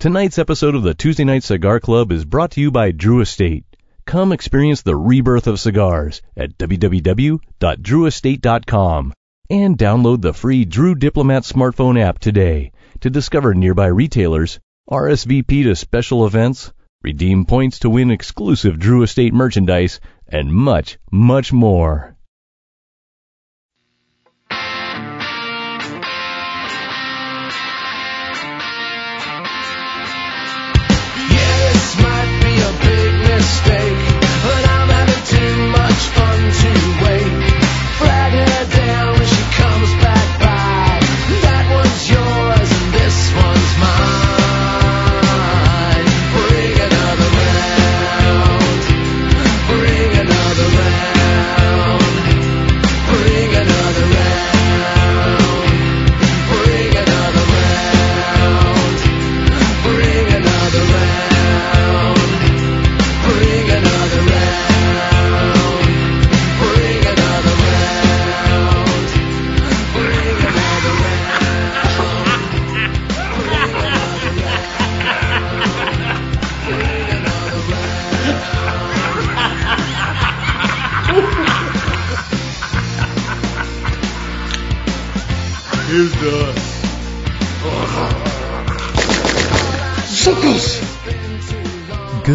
Tonight's episode of the Tuesday Night Cigar Club is brought to you by Drew Estate. Come experience the rebirth of cigars at www.drewestate.com and download the free Drew Diplomat smartphone app today to discover nearby retailers, RSVP to special events, redeem points to win exclusive Drew Estate merchandise, and much, much more.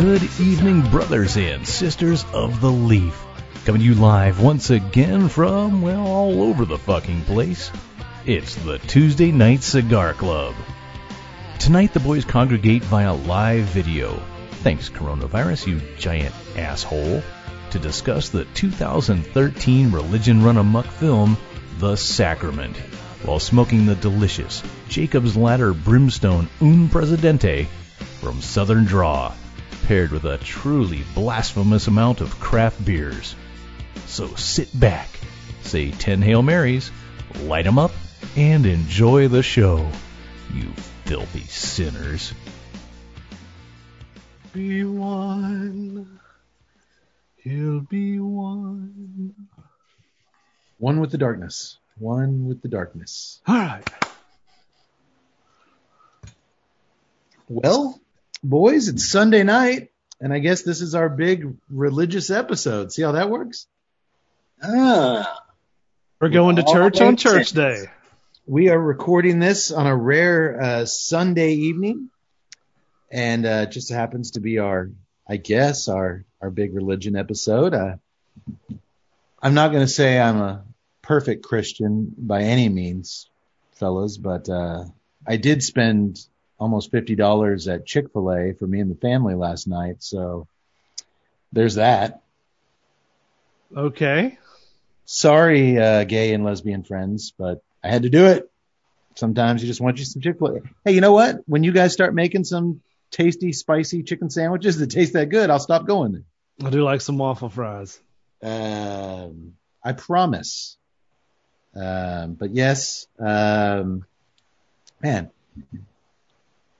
Good evening, brothers and sisters of the Leaf. Coming to you live once again from, well, all over the fucking place. It's the Tuesday Night Cigar Club. Tonight, the boys congregate via live video. Thanks, coronavirus, you giant asshole. To discuss the 2013 religion run amok film, The Sacrament, while smoking the delicious Jacob's Ladder Brimstone Un Presidente from Southern Draw, paired with a truly blasphemous amount of craft beers. So sit back, say 10 Hail Marys, light 'em up, and enjoy the show, you filthy sinners. Be one. He'll be one. One with the darkness. One with the darkness. All right. Well, boys, it's Sunday night, and I guess this is our big religious episode. See how that works? Ah, We're going to church on church sense. day. We are recording this on a rare uh, Sunday evening, and uh, it just happens to be our, I guess, our our big religion episode. Uh, I'm not going to say I'm a perfect Christian by any means, fellas, but uh, I did spend almost fifty dollars at Chick Fil A for me and the family last night, so there's that. Okay. Sorry, uh, gay and lesbian friends, but I had to do it. Sometimes you just want you some Chick Fil A. Hey, you know what? When you guys start making some tasty, spicy chicken sandwiches that taste that good, I'll stop going there. I do like some waffle fries. Um, I promise. Um, but yes, um, man,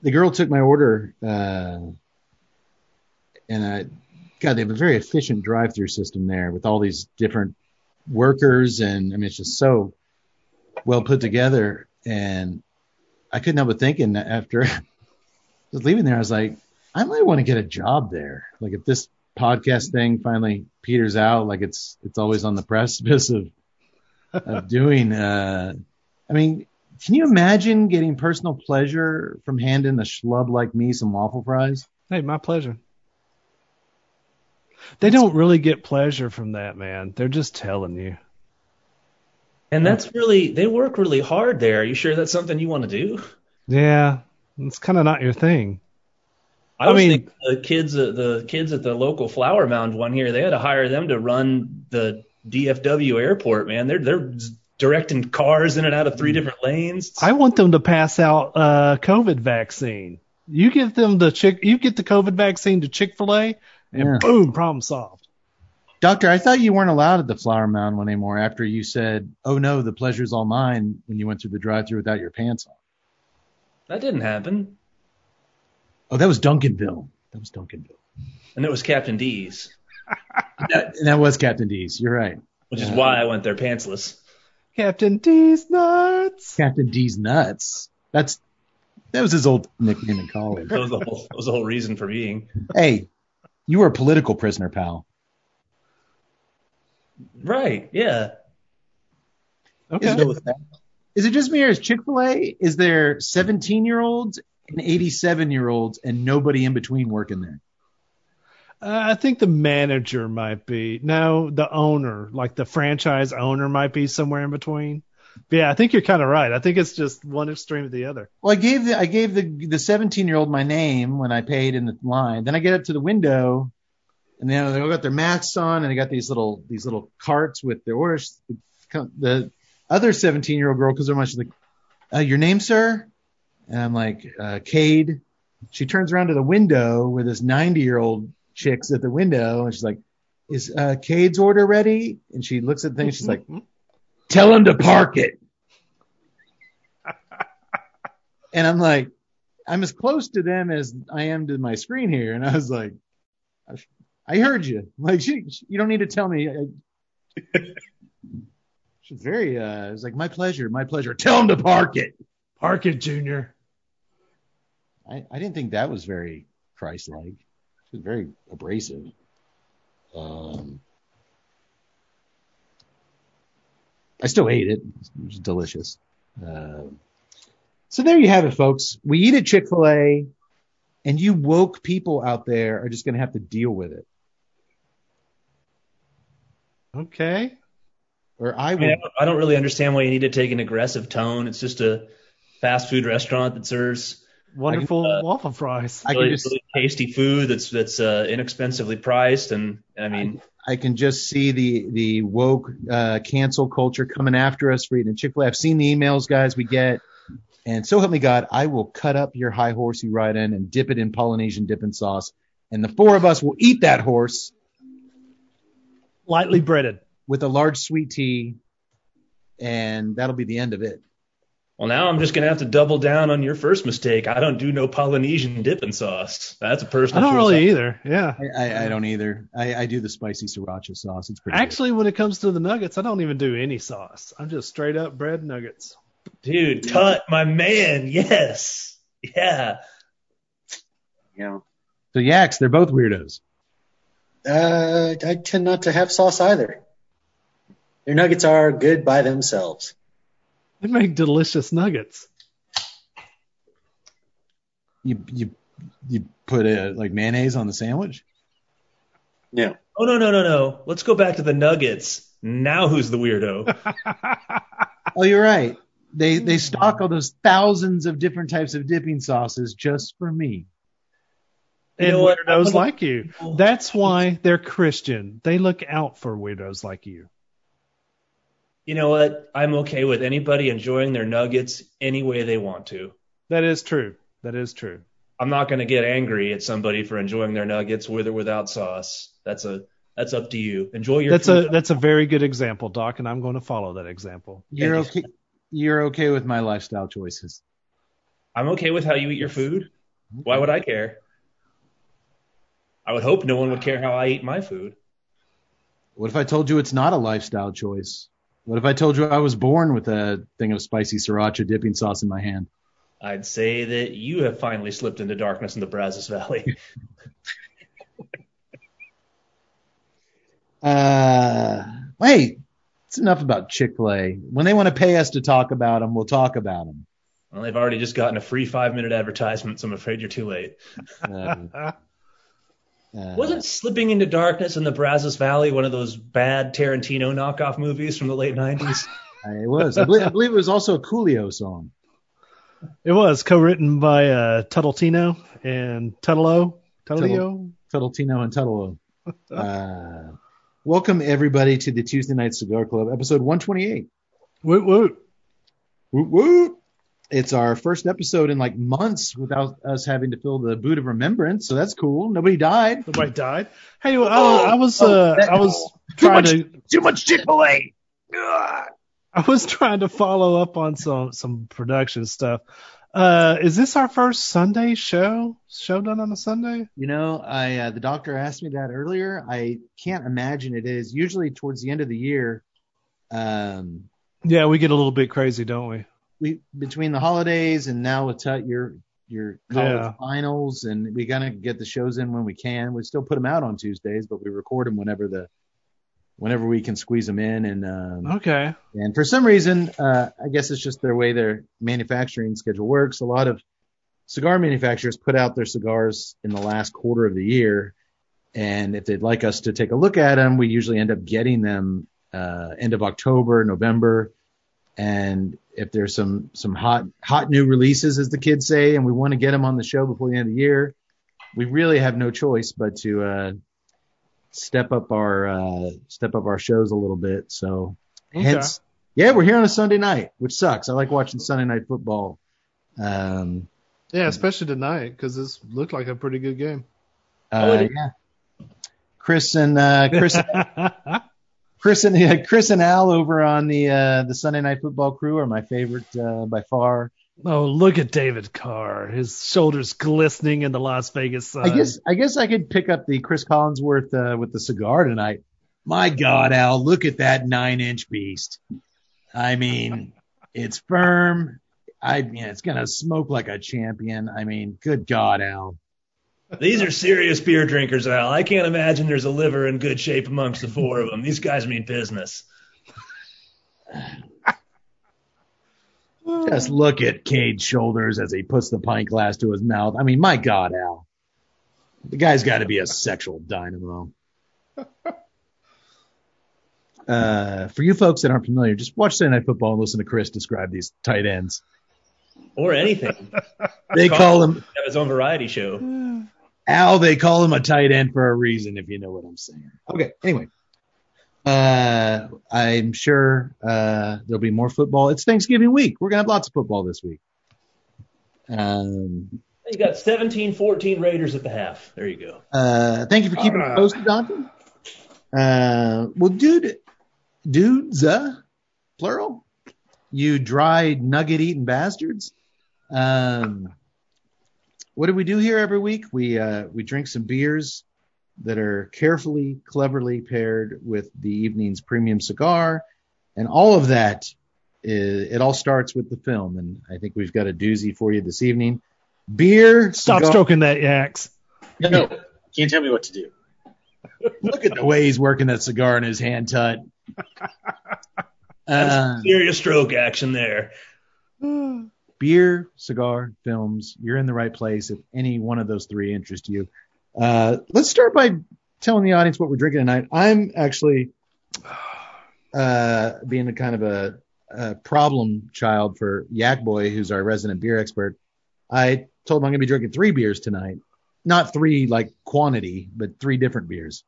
the girl took my order, uh, and I, God, they have a very efficient drive-through system there with all these different workers, and I mean, it's just so well put together. And I couldn't help but thinking after just leaving there, I was like, I might want to get a job there. Like if this podcast thing finally peters out, like it's it's always on the precipice of of doing. Uh, I mean, can you imagine getting personal pleasure from handing a schlub like me some waffle fries? Hey, my pleasure. They don't really get pleasure from that, man. They're just telling you. and that's really they work really hard there. Are you sure that's something you want to do? Yeah, it's kind of not your thing. I, I was mean- the kids at the kids at the local flower mound one here, they had to hire them to run the DFW airport, man. They're they're directing cars in and out of three different lanes. I want them to pass out uh, COVID vaccine. You give them the chick, you get the COVID vaccine to Chick Fil A, and Yeah. boom, problem solved. Doctor, I thought you weren't allowed at the Flower Mound one anymore after you said, "Oh no, the pleasure's all mine" when you went through the drive-through without your pants on. That didn't happen. Oh, that was Duncanville. That was Duncanville. And it was Captain D's, That, that was Captain D's. You're right. which is why I went there pantsless. Captain D's nuts. Captain D's nuts. That's That was his old nickname in college. That was the whole, that was the whole reason for being. hey, you were a political prisoner, pal. Right. Yeah. Okay. Is it, is it just me or is Chick Fil A? Is there 17 year olds and 87 year olds and nobody in between working there? Uh, I think the manager might be. No, the owner, like the franchise owner, might be somewhere in between. But yeah, I think you're kind of right. I think it's just one extreme or the other. Well, I gave the I gave the the 17 year old my name when I paid in the line. Then I get up to the window, and then they all got their masks on, and they got these little these little carts with their orders. The other 17 year old girl, because they're much like, uh, "Your name, sir?" And I'm like, uh, "Cade." She turns around to the window where this 90 year old chick's at the window, and she's like, "Is uh, Cade's order ready?" And she looks at the thing. She's like, "Tell him to park it." and I'm like, I'm as close to them as I am to my screen here, and I was like, I heard you. Like, she, she- you don't need to tell me. I- She's very. Uh, it was like, my pleasure, my pleasure. Tell him to park it. Park it, Junior. I, I didn't think that was very Christ-like. It was very abrasive. Um, I still ate it. It was delicious. Um so there you have it, folks. We eat at Chick-fil-A, and you woke people out there are just going to have to deal with it. Okay. Or I I, mean, I, don't, I don't really understand why you need to take an aggressive tone. It's just a fast food restaurant that serves Wonderful uh, waffle fries. I can just really tasty food that's that's uh, inexpensively priced. And I mean, I can just see the the woke uh, cancel culture coming after us for eating Chick Fil A. I've seen the emails, guys, we get, and so help me God, I will cut up your high horse you ride in and dip it in Polynesian dipping sauce, and the four of us will eat that horse Lightly breaded. with a large sweet tea, and that'll be the end of it. Well, now I'm just gonna have to double down on your first mistake. I don't do no Polynesian dipping sauce. That's a personal. I don't choice. really either. Yeah. I, I, I don't either. I, I do the spicy sriracha sauce. It's pretty. good. Actually, when it comes to the nuggets, I don't even do any sauce. I'm just straight up bread nuggets. Dude, Tut, my man, yes, yeah. Yeah. so yaks, they're both weirdos. Uh, I tend not to have sauce either. Their nuggets are good by themselves. They make delicious nuggets. You you you put a, like mayonnaise on the sandwich. Yeah. Oh no, no, no, no. Let's go back to the Nuggets. Now who's the weirdo? Oh, you're right. They hmm. they stock all those thousands of different types of dipping sauces just for me. You and know what? weirdos I'm like you. That's why they're Christian. They look out for weirdos like you. You know what? I'm okay with anybody enjoying their nuggets any way they want to. That is true. That is true. I'm not going to get angry at somebody for enjoying their nuggets with or without sauce. That's a that's up to you. Enjoy your That's food. a that's a very good example, Doc, and I'm going to follow that example. You're okay. You're okay with my lifestyle choices. I'm okay with how you eat your food. Why would I care? I would hope no one would care how I eat my food. What if I told you it's not a lifestyle choice? What if I told you I was born with a thing of spicy sriracha dipping sauce in my hand? I'd say that you have finally slipped into darkness in the Brazos Valley. Uh, hey, it's enough about Chick Fil A. When they want to pay us to talk about them, we'll talk about them. well, they've already just gotten a free five minute advertisement, so I'm afraid you're too late. Uh, uh, Wasn't Slipping into Darkness in the Brazos Valley one of those bad Tarantino knockoff movies from the late 90s? it was? I believe, I believe it was also a Coolio song. It was co-written by uh, Tuttletino and Tuttlo. Tuttlio. Tuttletino and Tuttalo. Uh, welcome everybody to the Tuesday Night Cigar Club, episode 128. Woot woot. Woot woot. It's our first episode in like months without us having to fill the boot of remembrance, so that's cool. Nobody died. Nobody died. Hey, well, I, I was uh, I was Too trying much, to too much Chick Fil A. I was trying to follow up on some some production stuff. Uh, is this our first Sunday show? Show done on a Sunday? You know, I uh, the doctor asked me that earlier. I can't imagine it is. Usually towards the end of the year, um, Yeah, we get a little bit crazy, don't we? We between the holidays and now with Tut, you're your college Yeah. finals, and we gotta get the shows in when we can. We still put them out on Tuesdays, but we record them whenever the whenever we can squeeze them in. And um, Okay. and for some reason, uh, I guess it's just their way their manufacturing schedule works. A lot of cigar manufacturers put out their cigars in the last quarter of the year. And if they'd like us to take a look at them, we usually end up getting them uh, end of October, November. And if there's some some hot hot new releases, as the kids say, and we want to get them on the show before the end of the year, we really have no choice but to uh, step up our uh, step up our shows a little bit. So hence, yeah, we're here on a Sunday night, which sucks. I like watching Sunday night football. Um, Yeah, especially tonight because this looked like a pretty good game. uh, yeah. Chris and uh, Chris, Chris and yeah, Chris and Al over on the uh, the Sunday night football crew are my favorite uh, by far. oh, look at David Carr. His shoulders glistening in the Las Vegas sun. I guess I guess I could pick up the Cris Collinsworth uh, with the cigar tonight. My God, Al, look at that nine inch beast. I mean, it's firm. I mean, it's gonna smoke like a champion. I mean, good God, Al. These are serious beer drinkers, Al. I can't imagine there's a liver in good shape amongst the four of them. These guys mean business. Just look at Cade's shoulders as he puts the pint glass to his mouth. I mean, my God, Al. The guy's got to be a sexual dynamo. Uh, for you folks that aren't familiar, just watch Sunday Night Football and listen to Chris describe these tight ends. Or anything. They call him Have his own variety show. Al. They call him a tight end for a reason, if you know what I'm saying. Okay. Anyway, uh, I'm sure uh, there'll be more football. It's Thanksgiving week. We're gonna have lots of football this week. Um, You got 17 14 Raiders at the half. There you go. Uh, thank you for keeping All it right. posted, Dante. Uh, well, dude, dudes, uh, plural, you dry nugget eating bastards. Um, what do we do here every week? We uh, we drink some beers that are carefully, cleverly paired with the evening's premium cigar, and all of that. Is, it all starts with the film, and I think we've got a doozy for you this evening. Beer, Stop cigar- stroking that yaks. No, can't tell me what to do. Look at the way he's working that cigar in his hand, Tut. Uh, Serious stroke action there. beer, cigar, films. You're in the right place if any one of those three interest you. Uh, let's start by telling the audience what we're drinking tonight. I'm actually uh, being a kind of a, a problem child for Yak Boy, who's our resident beer expert. I told him I'm going to be drinking three beers tonight. Not three like quantity, but three different beers.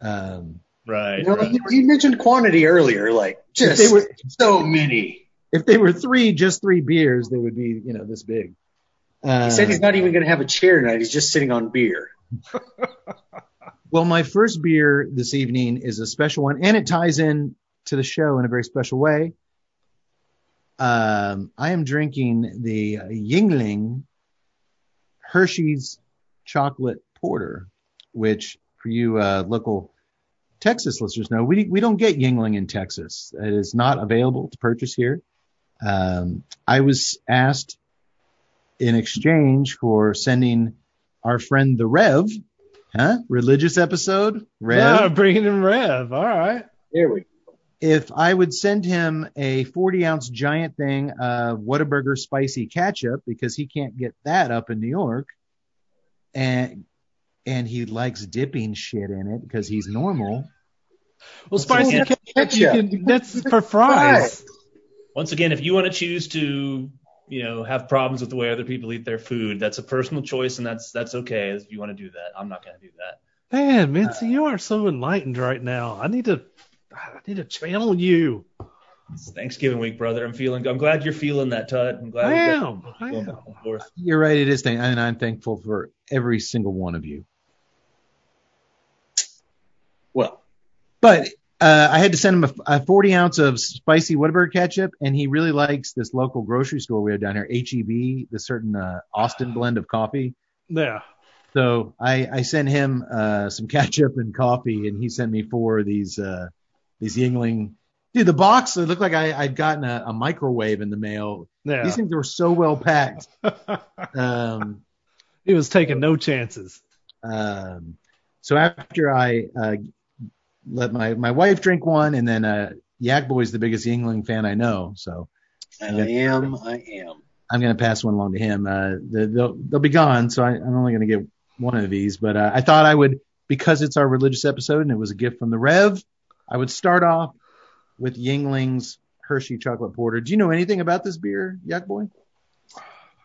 Um, Right. You, know, right. you, you mentioned quantity earlier, like just they were- so many. If they were three, just three beers, they would be, you know, this big. Uh, He said he's not even going to have a chair tonight. He's just sitting on beer. Well, my first beer this evening is a special one, and it ties in to the show in a very special way. Um, I am drinking the Yuengling Hershey's Chocolate Porter, which for you uh, local Texas listeners know, we we don't get Yuengling in Texas. It is not available to purchase here. Um, I was asked in exchange for sending our friend the Rev, huh? Religious episode, Rev. Ah, bringing in Rev. All right. There we go. if I would send him a 40 ounce giant thing of Whataburger spicy ketchup because he can't get that up in New York, and and he likes dipping shit in it because he's normal. Well, spicy Yeah. ketchup, you can, that's for fries. Once again, if you want to choose to, you know, have problems with the way other people eat their food, that's a personal choice, and that's that's okay if you want to do that. I'm not going to do that. Man, Mincy, you are so enlightened right now. I need to, I need to channel you. It's Thanksgiving week, brother. I'm feeling. I'm glad you're feeling that, Tut. I'm glad. I am. got- I am. back and forth. You're right, it is, thing, and I'm thankful for every single one of you. Well, But uh, I had to send him a, a 40 ounce of spicy Whataburger ketchup, and he really likes this local grocery store we have down here, HEB, the certain uh, Austin blend of coffee. Yeah. So I, I sent him uh, some ketchup and coffee, and he sent me four of these uh, these Yuengling Dude, the box it looked like I, I'd gotten a, a microwave in the mail. Yeah. These things were so well packed. Um, he was taking no chances. um, so after I uh, let my my wife drink one, and then uh, Yak Boy's the biggest Yuengling fan I know, so I am. I am. I'm gonna pass one along to him. Uh, the, they'll they'll be gone, so I, I'm only gonna get one of these. But uh, I thought I would because it's our religious episode and it was a gift from the Rev. I would start off with Yuengling's Hershey chocolate porter. Do you know anything about this beer, Yak Boy?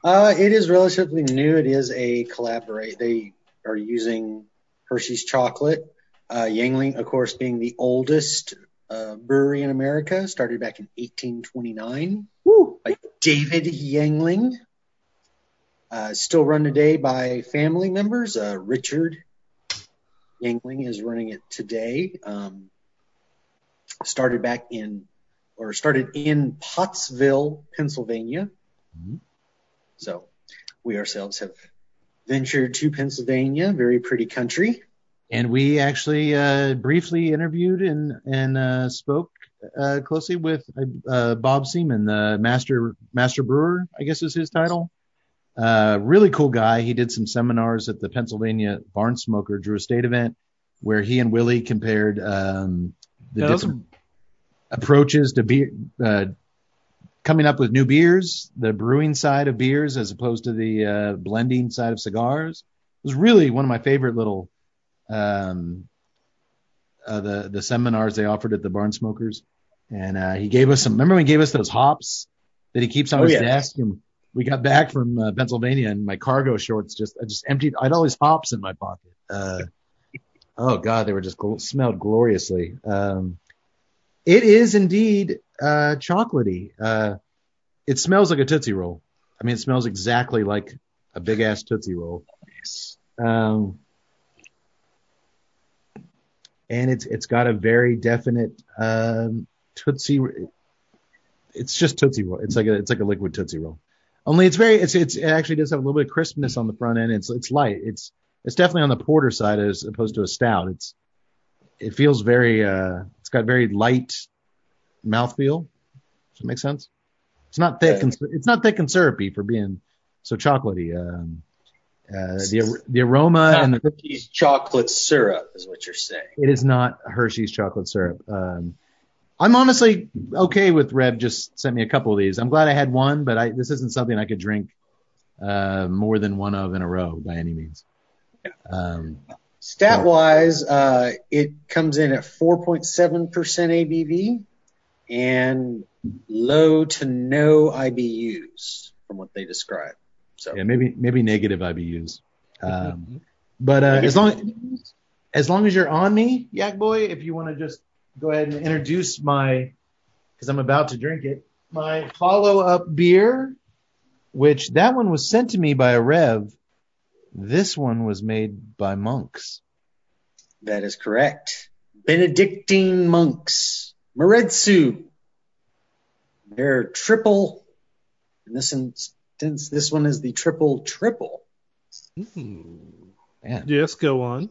Uh, it is relatively new. It is a collaborate. They are using Hershey's chocolate. Uh, Yuengling, of course, being the oldest uh, brewery in America, started back in 1829 Woo. by David Yuengling. Uh, still run today by family members. Uh, Richard Yuengling is running it today. Um, started back in, or started in Pottsville, Pennsylvania. Mhm. So we ourselves have ventured to Pennsylvania, very pretty country. And we actually uh, briefly interviewed and and uh, spoke uh, closely with uh, Bob Seaman, the master master brewer, I guess is his title. Uh, really cool guy. He did some seminars at the Pennsylvania Barn Smoker Drew Estate event, where he and Willie compared um, the those different approaches to beer, uh, coming up with new beers, the brewing side of beers as opposed to the uh, blending side of cigars. It was really one of my favorite little um, uh, the the seminars they offered at the Barn Smokers, and uh, he gave us some. Remember when he gave us those hops that he keeps on Oh, his yeah. desk? And we got back from uh, Pennsylvania, and my cargo shorts just I just emptied. I had all these hops in my pocket. Uh, oh God, they were just gl- smelled gloriously. Um, it is indeed uh, chocolatey. Uh, it smells like a tootsie roll. I mean, it smells exactly like a big ass tootsie roll. Um, and it's it's got a very definite um, tootsie. It's just tootsie roll. It's like a it's like a liquid tootsie roll. Only it's very it's it's it actually does have a little bit of crispness on the front end. It's it's light. It's it's definitely on the porter side as opposed to a stout. It's it feels very uh it's got very light mouthfeel. Does that make sense? It's not thick Yeah. and it's not thick and syrupy for being so chocolatey. Um, uh, the the aroma and the Hershey's chocolate syrup is what you're saying. it is not Hershey's chocolate syrup. Um, I'm honestly okay with Rev just sent me a couple of these. I'm glad I had one, but I, this isn't something I could drink uh, more than one of in a row by any means. Um, Stat wise, uh, it comes in at 4.7% ABV and low to no IBUs from what they describe. So yeah, maybe maybe negative IBUs. Um, but uh, as long as long as you're on me, Yak Boy, if you want to just go ahead and introduce my, because I'm about to drink it, my follow up beer, which that one was sent to me by a Rev. This one was made by monks. that is correct. Benedictine monks, Maredsous. They're triple. and this instance, this one is the triple triple. Man, Yes, go on.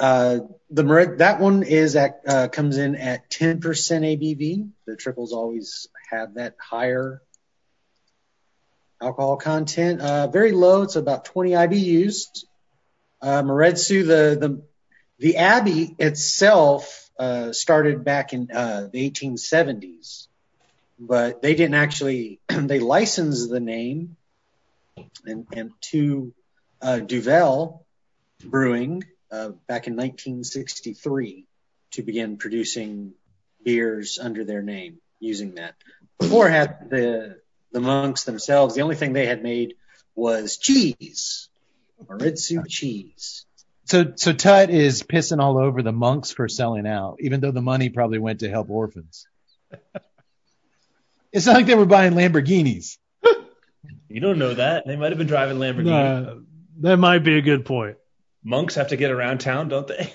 Uh, the Mered, that one is at, uh, comes in at 10% ABV. The triples always have that higher alcohol content. Uh, very low. It's about 20 IBUs. Uh, Maredsous, the, the, the Abbey itself, uh, started back in, uh, the 1870s, but they didn't actually, they licensed the name and, and to, uh, Duvel Brewing, uh, back in 1963 to begin producing beers under their name using that. Before had the the monks themselves, the only thing they had made was cheese, Maredsous cheese. So so Tut is pissing all over the monks for selling out, even though the money probably went to help orphans. it's not like they were buying Lamborghinis. You don't know that. They might have been driving Lamborghinis. Uh, that might be a good point. Monks have to get around town, don't they?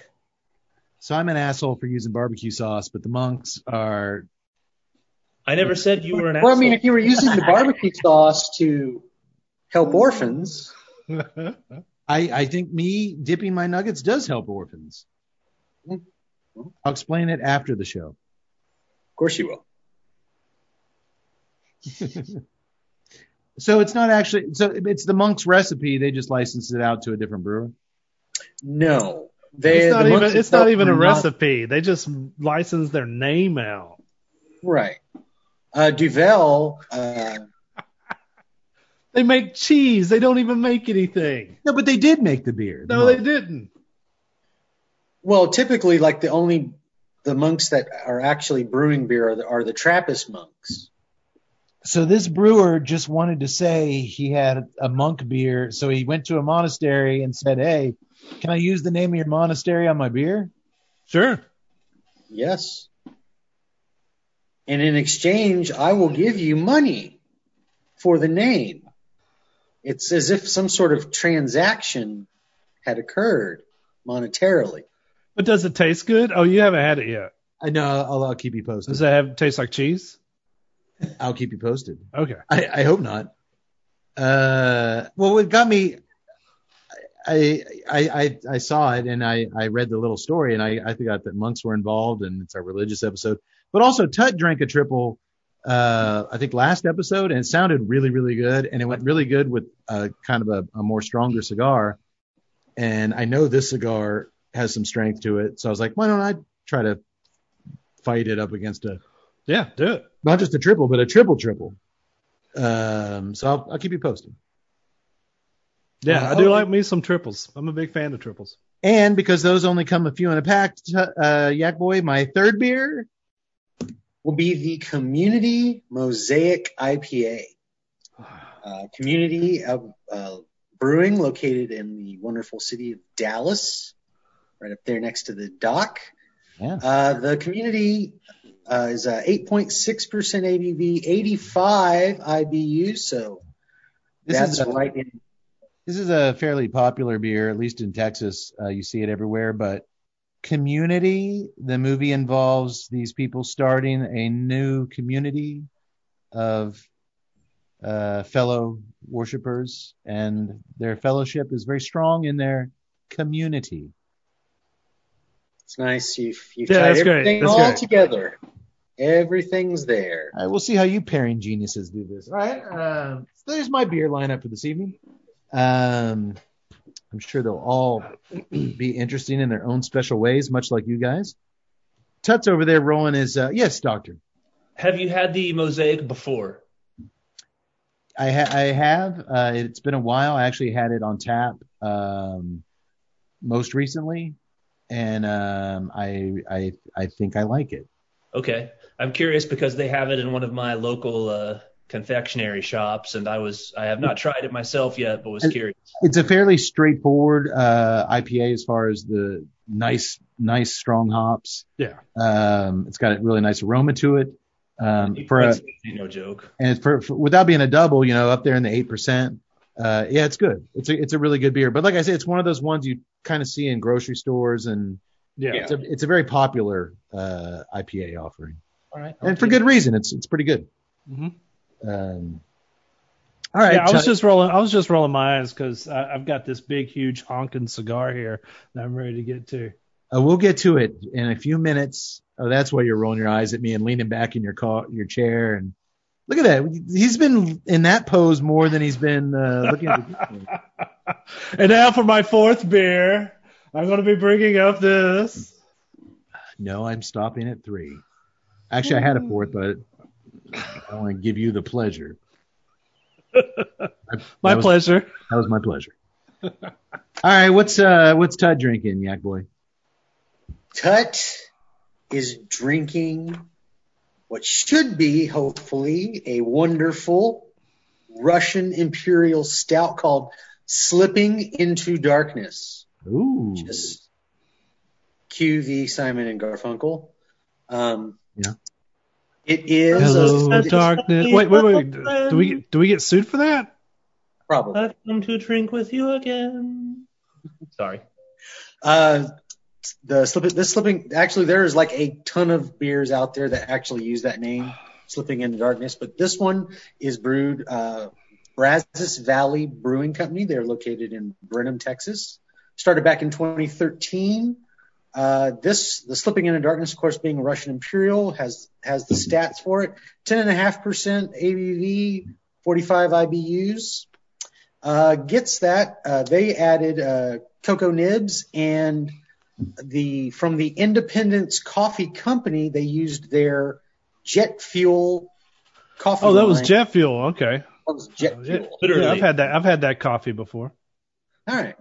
So I'm an asshole for using barbecue sauce, but the monks are I never said you were an asshole. Well, I mean, if you were using the barbecue sauce to help orphans, I, I think me dipping my nuggets does help orphans. I'll explain it after the show. Of course you will. So it's not actually so it's the monk's recipe. They just licensed it out to a different brewer. No, they. It's not the even. It's not even a were not- recipe. They just license their name out. Right. Uh, Duvel. Uh, They make cheese. They don't even make anything. No, but they did make the beer. the No, they didn't. well, typically, like the only the monks that are actually brewing beer are the, are the Trappist monks. So this brewer just wanted to say he had a monk beer, so he went to a monastery and said, "Hey, can I use the name of your monastery on my beer?" Sure. Yes. And in exchange, I will give you money for the name. It's as if some sort of transaction had occurred monetarily. But does it taste good? Oh, you haven't had it yet. I know. I'll, I'll keep you posted. Does it have taste like cheese? I'll keep you posted. Okay. I, I hope not. Uh, well, what got me, I, I, I, I saw it and I, I read the little story and I, I forgot that monks were involved and it's our religious episode. But also, Tut drank a triple, uh, I think last episode and it sounded really, really good and it went really good with a kind of a, a more stronger cigar. And I know this cigar has some strength to it, so I was like, why don't I try to fight it up against a Yeah, do it. not just a triple, but a triple triple. Um, so I'll, I'll keep you posted. Yeah, Uh, I do oh, like me some triples. I'm a big fan of triples. And because those only come a few in a pack, uh, Yak Boy, my third beer. Will be the Community Mosaic IPA. Uh, community of uh, Brewing, located in the wonderful city of Dallas, right up there next to the dock. Yeah. Uh, the community is uh, 8.6% ABV, 85 IBU, so This that's is a, right in. this is a fairly popular beer, at least in Texas. Uh, you see it everywhere. But Community, the movie involves these people starting a new community of uh, fellow worshipers, and their fellowship is very strong in their community. It's nice. You've, you've Yeah, tied that's great. everything all great. together. Everything's there. All right, we'll see how you pairing geniuses do this. All right, uh, so there's my beer lineup for this evening. Um, I'm sure they'll all be interesting in their own special ways, much like you guys. Tut's over there rolling his. Uh, yes, doctor. Have you had the mosaic before? I, ha- I have. Uh, it's been a while. I actually had it on tap um, most recently, and um, I I I think I like it. Okay. I'm curious because they have it in one of my local uh, confectionery shops, and I was I have not tried it myself yet, but was curious. It's a fairly straightforward uh, IPA as far as the nice nice strong hops. Yeah. Um, it's got a really nice aroma to it. Um, for a, no joke. and for, for without being a double, you know, up there in the eight percent. Uh, yeah, it's good. It's a it's a really good beer. But like I said, it's one of those ones you kind of see in grocery stores, and Yeah. it's a it's a very popular uh, IPA offering, All right. and for good reason. It's it's pretty good. Mhm. Um, all right, yeah, I was just rolling. I was just rolling my eyes because I've got this big, huge honking cigar here that I'm ready to get to. Uh, we'll get to it in a few minutes. Oh, that's why you're rolling your eyes at me and leaning back in your car, your chair, and look at that. He's been in that pose more than he's been uh, looking at the. And now for my fourth beer, I'm going to be bringing up this. No, I'm stopping at three. Actually, I had a fourth, but I want to give you the pleasure. My that was, pleasure. That was my pleasure. All right, what's uh what's Todd drinking, Yak Boy? Tut is drinking what should be, hopefully, a wonderful Russian Imperial Stout called Slipping into Darkness. Ooh, Just cue the Simon and Garfunkel. Um, Yeah. It is Hello, a, darkness. Wait, wait, wait. Do we do we get sued for that? probably. I've come to drink with you again. Sorry. Uh, the slip, this slipping, actually, there's like a ton of beers out there that actually use that name, Slipping into Darkness. But this one is brewed, uh, Brazos Valley Brewing Company. They're located in Brenham, Texas. Started back in 2013. Uh, this, the Slipping into Darkness, of course, being Russian Imperial, has has the stats for it: ten and a half percent ABV, 45 IBUs. Uh, gets that. Uh, they added uh, cocoa nibs and the from the Independence Coffee Company. They used their jet fuel coffee. Oh, that was jet fuel. Okay. That was jet fuel. Yeah, I've had that. I've had that coffee before. All right.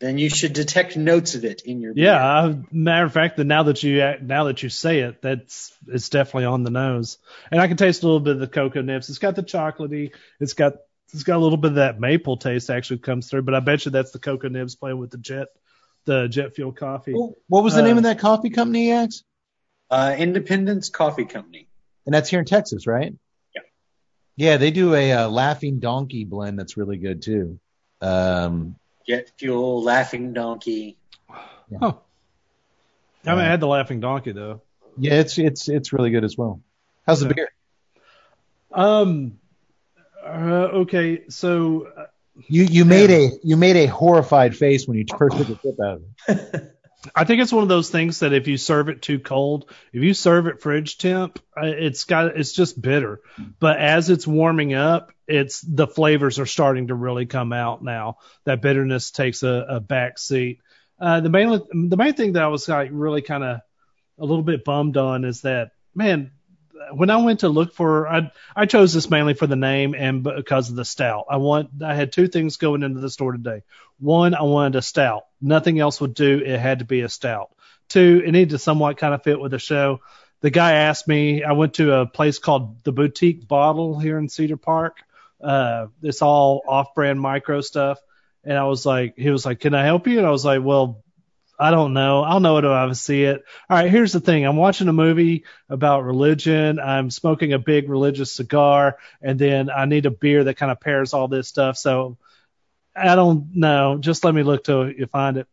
Well, then you should detect notes of it in your beer. Yeah, I, matter of fact, that now that you now that you say it, that's it's definitely on the nose, and I can taste a little bit of the cocoa nibs. It's got the chocolatey, it's got it's got a little bit of that maple taste actually comes through, but I bet you that's the cocoa nibs playing with the jet, the jet fuel coffee. What was the Uh, name of that coffee company, X? Uh, Independence Coffee Company. And that's here in Texas, right? Yeah. Yeah, they do a uh, Laughing Donkey blend that's really good too. Um, Jet fuel, laughing donkey. I haven't had the laughing donkey though. yeah, it's it's it's really good as well. How's the Okay. beer? Um. Uh, okay, so uh, You you made a you made a horrified face when you first took a sip out of it. I think it's one of those things that if you serve it too cold, if you serve it fridge temp, uh, it's got it's just bitter. But as it's warming up, it's the flavors are starting to really come out now. That bitterness takes a, a back seat. Uh, the main the main thing that I was like really kind of a little bit bummed on is that man, when I went to look for I I chose this mainly for the name and because of the stout. I want I had two things going into the store today. One, I wanted a stout. Nothing else would do. It had to be a stout. Two, it needed to somewhat kind of fit with the show. The guy asked me. I went to a place called the Boutique Bottle here in Cedar Park. Uh, it's all off-brand micro stuff. And I was like, he was like, "Can I help you?" And I was like, "Well, I don't know. I'll know it if I see it. All right, here's the thing. I'm watching a movie about religion. I'm smoking a big religious cigar, and then I need a beer that kind of pairs all this stuff. So I don't know. Just let me look till you find it.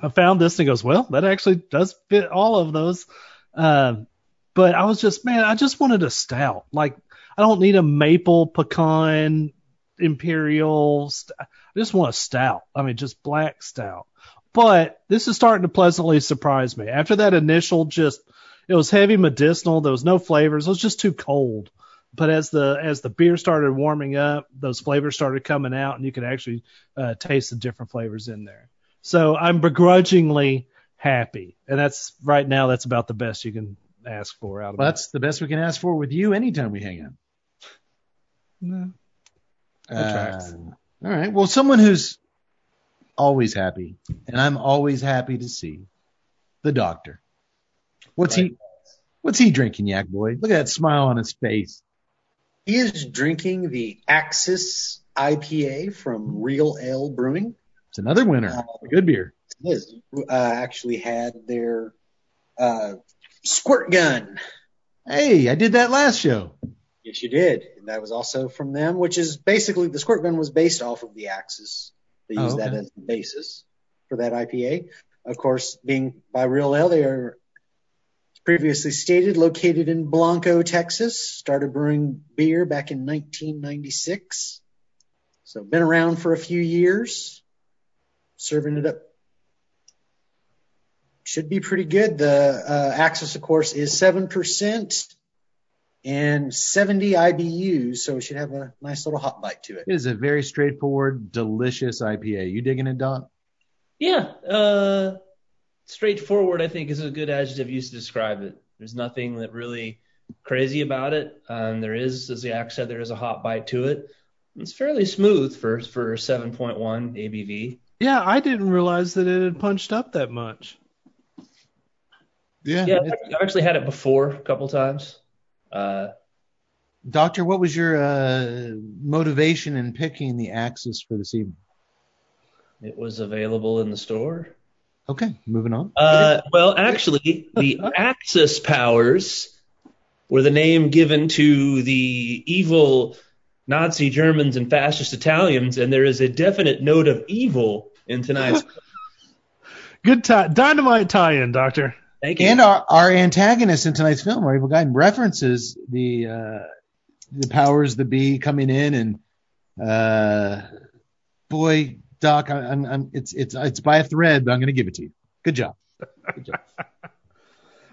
I found this and he goes, well, that actually does fit all of those. Um, but I was just, man, I just wanted a stout. Like, I don't need a maple pecan imperial. St- I just want a stout. I mean, just black stout. But this is starting to pleasantly surprise me. After that initial just, it was heavy medicinal. There was no flavors. It was just too cold. But as the as the beer started warming up, those flavors started coming out, and you could actually uh, taste the different flavors in there. So I'm begrudgingly happy, and that's right now. That's about the best you can ask for out of Well, that's the best we can ask for with you anytime we hang out. No. Uh, all right. Well, someone who's always happy, and I'm always happy to see the doctor. What's he? What's he drinking, Yak Boy? Look at that smile on his face. He is drinking the Axis IPA from Real Ale Brewing. It's another winner. A good beer. Liz uh, actually had their uh, squirt gun. Hey, I did that last show. Yes, you did. And that was also from them, which is basically the squirt gun was based off of the Axis. They Oh, used that as the basis for that IPA. Of course, being by Real Ale, they are previously stated located in Blanco, Texas. Started brewing beer back in 1996. So been around for a few years, serving it up. Should be pretty good. The uh, Axis, of course, is 7% and 70 IBUs, so it should have a nice little hot bite to it. It is a very straightforward, delicious IPA. You digging it, Doc? Yeah, uh, straightforward, I think, is a good adjective used to describe it. There's nothing that really crazy about it. Um, there is, as Yak said, there is a hot bite to it. It's fairly smooth for for 7.1 ABV. Yeah, I didn't realize that it had punched up that much. Yeah. Yeah, I've actually had it before a couple times. Uh, Doctor, what was your uh, motivation in picking the Axis for this evening? it was available in the store. Okay, moving on. Uh, well, actually, the Axis powers were the name given to the evil Nazi Germans and fascist Italians, and there is a definite note of evil in tonight's. Good tie, dynamite tie-in, Doctor. Thank you. And our, our antagonist in tonight's film, our evil guy, references the uh, the powers that be coming in, and uh, boy, Doc, I, I'm, I'm it's it's it's by a thread, but I'm going to give it to you. Good job. Good job.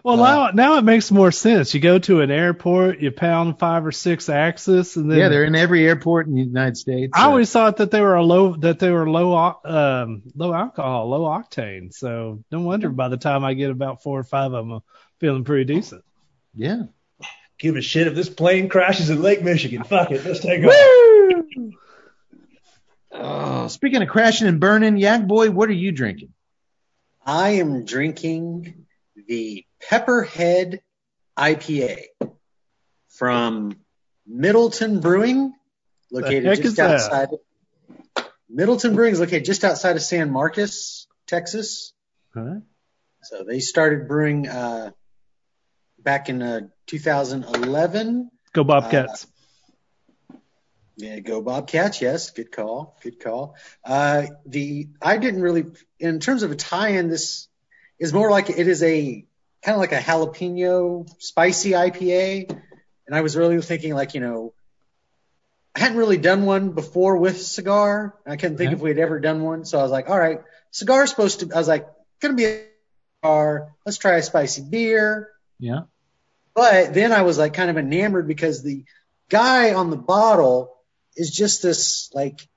Well, Uh, now now it makes more sense. You go to an airport, you pound five or six Axis, and then Yeah, they're in every airport in the United States. I Uh, always thought that they were a low that they were low o- um, low alcohol, low octane. So no wonder by the time I get about four or five of them, I'm feeling pretty decent. yeah. Give a shit if this plane crashes in Lake Michigan. Fuck it, let's take off. Oh, speaking of crashing and burning, Yak Boy, what are you drinking? I am drinking the Pepperhead IPA from Middleton Brewing, located just outside. Middleton Brewing is located just outside of San Marcos, Texas. So they started brewing uh, back in uh, 2011. Go Bobcats. Yeah, go Bobcats. Yes, good call. Good call. Uh, the I didn't really, in terms of a tie-in, this is more like it is a kind of like a jalapeno spicy IPA, and I was really thinking like you know, I hadn't really done one before with cigar. I couldn't think Okay. if we had ever done one, so I was like, all right, cigar's supposed to. I was like, gonna be a cigar. Let's try a spicy beer. Yeah. But then I was like kind of enamored because the guy on the bottle is just this like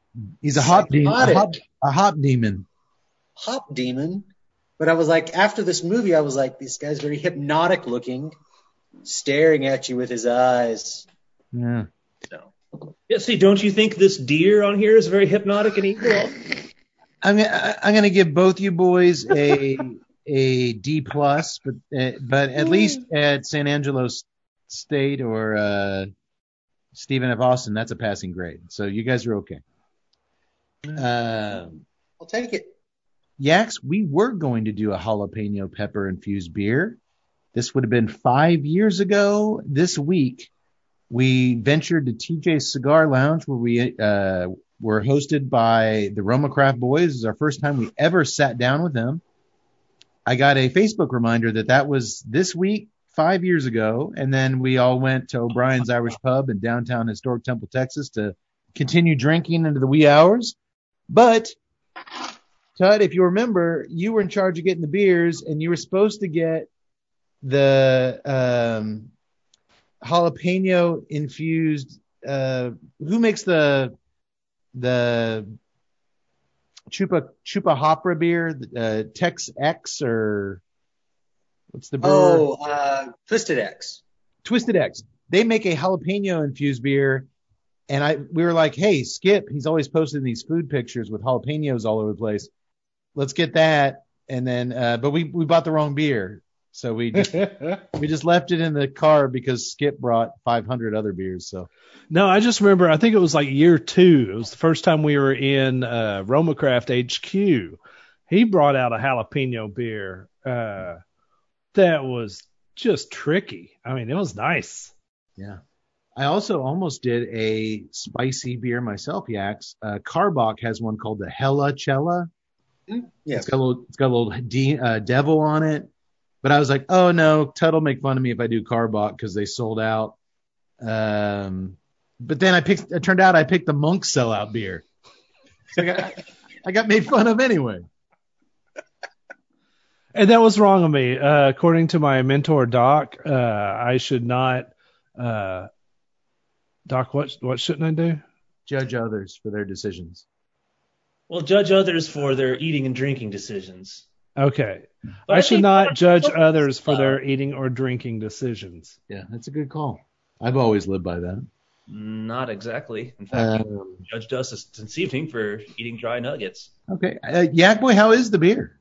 He's a hop demon. A hop, a hop demon. hop demon. But I was like, after this movie, I was like, this guy's very hypnotic looking, staring at you with his eyes. Yeah. So Yeah, see, don't you think this deer on here is very hypnotic and evil? I'm gonna, I'm gonna give both you boys a a D plus, but uh, but at least at San Angelo State or uh, Stephen F. Austin, that's a passing grade. So you guys are okay. Um, I'll take it. Yaks, we were going to do a jalapeno pepper infused beer. This would have been five years ago. This week, we ventured to TJ's Cigar Lounge where we uh, were hosted by the Roma Craft Boys. This is our first time we ever sat down with them. I got a Facebook reminder that that was this week, five years ago. And then we all went to O'Brien's Irish Pub in downtown historic Temple, Texas to continue drinking into the wee hours. But Todd, if you remember, you were in charge of getting the beers, and you were supposed to get the um, jalapeno infused. Uh, who makes the the chupa chupa hopra beer? Uh, Tex X or what's the brewer? Oh, uh, Twisted X. Twisted X. They make a jalapeno infused beer. And I, we were like, hey, Skip, he's always posting these food pictures with jalapenos all over the place. Let's get that. And then, uh, but we, we bought the wrong beer. So we just, we just left it in the car because Skip brought 500 other beers. So No, I just remember. I think it was like year two. It was the first time we were in uh, Romacraft HQ. He brought out a jalapeno beer uh, that was just tricky. I mean, it was nice. yeah. I also almost did a spicy beer myself, Yaks. Uh, Karbach has one called the Hella Cella. Yes. It's got a little, it's got a little de- uh, devil on it. But I was like, oh no, Tud will make fun of me if I do Karbach because they sold out. Um, but then I picked. It turned out I picked the Monk sellout beer. So I got, I got made fun of anyway. And that was wrong of me. Uh, according to my mentor, Doc, uh, I should not. Uh, Doc, what what shouldn't I do? Judge others for their decisions. Well, judge others for their eating and drinking decisions. Okay, But I should not judge others for their eating or drinking decisions. Yeah, that's a good call. I've always lived by that. Not exactly. In fact, Um, judged us this, this evening for eating dry nuggets. okay, uh, Yak Boy, how is the beer?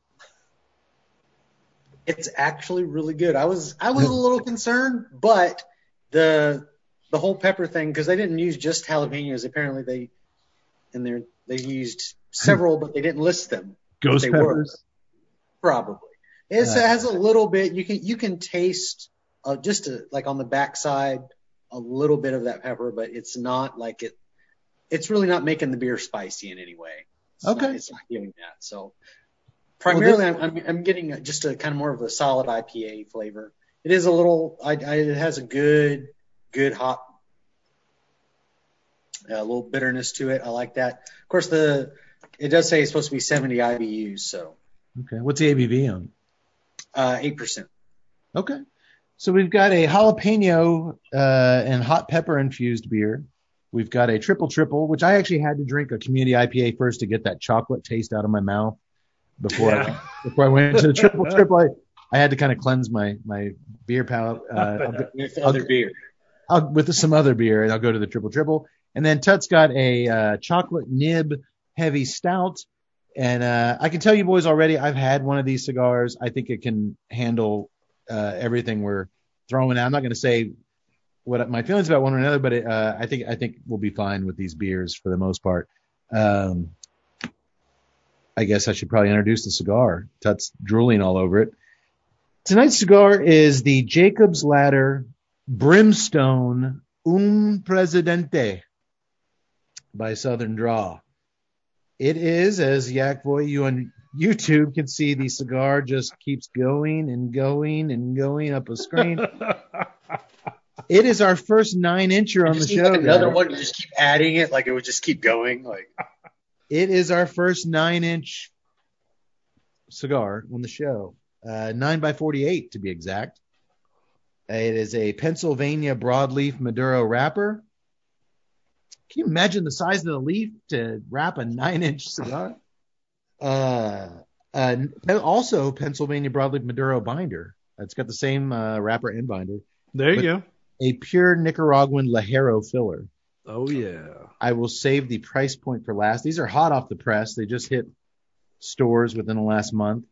It's actually really good. I was I was a little concerned, but the the whole pepper thing because they didn't use just jalapenos. Apparently they and they they used several, but they didn't list them. Ghost peppers. Probably. It's, it has a little bit. You can you can taste uh, just a, like on the backside a little bit of that pepper, but it's not like it. It's really not making the beer spicy in any way. Okay. it's not doing that. So primarily, I'm, I'm I'm getting just a kind of more of a solid IPA flavor. It is a little. I, I it has a good good hop. A little bitterness to it. I like that. Of course, the it does say it's supposed to be 70 IBUs, so Okay, what's the ABV on? Uh, 8%. Okay. So we've got a jalapeno uh, and hot pepper infused beer. We've got a triple triple, which I actually had to drink a community IPA first to get that chocolate taste out of my mouth before I went, before I went to the triple triple. I, I had to kind of cleanse my my beer palate. Uh, I'll With I'll- other beer. I'll, with some other beer, and I'll go to the triple triple. And then Tut's got a uh, chocolate nib heavy stout. And uh, I can tell you boys already, I've had one of these cigars. I think it can handle uh, everything we're throwing out. I'm not going to say what my feelings about one or another, but it, uh, I think I think we'll be fine with these beers for the most part. Um, I guess I should probably introduce the cigar. Tut's drooling all over it. Tonight's cigar is the Jacob's Ladder Brimstone Un Presidente by Southern Draw. It is, as Yak Boy, you on YouTube can see, the cigar just keeps going and going and going up a screen. it is our first nine incher on the show. another guys. one to just keep adding it, like it would just keep going. Like It is our first nine inch cigar on the show. Uh, nine by 48 to be exact. It is a Pennsylvania broadleaf Maduro wrapper. Can you imagine the size of the leaf to wrap a nine inch cigar? Uh, uh, also Pennsylvania broadleaf Maduro binder. It's got the same uh, wrapper and binder. There you go. A pure Nicaraguan Ligero filler. Oh yeah. I will save the price point for last. These are hot off the press. They just hit stores within the last month.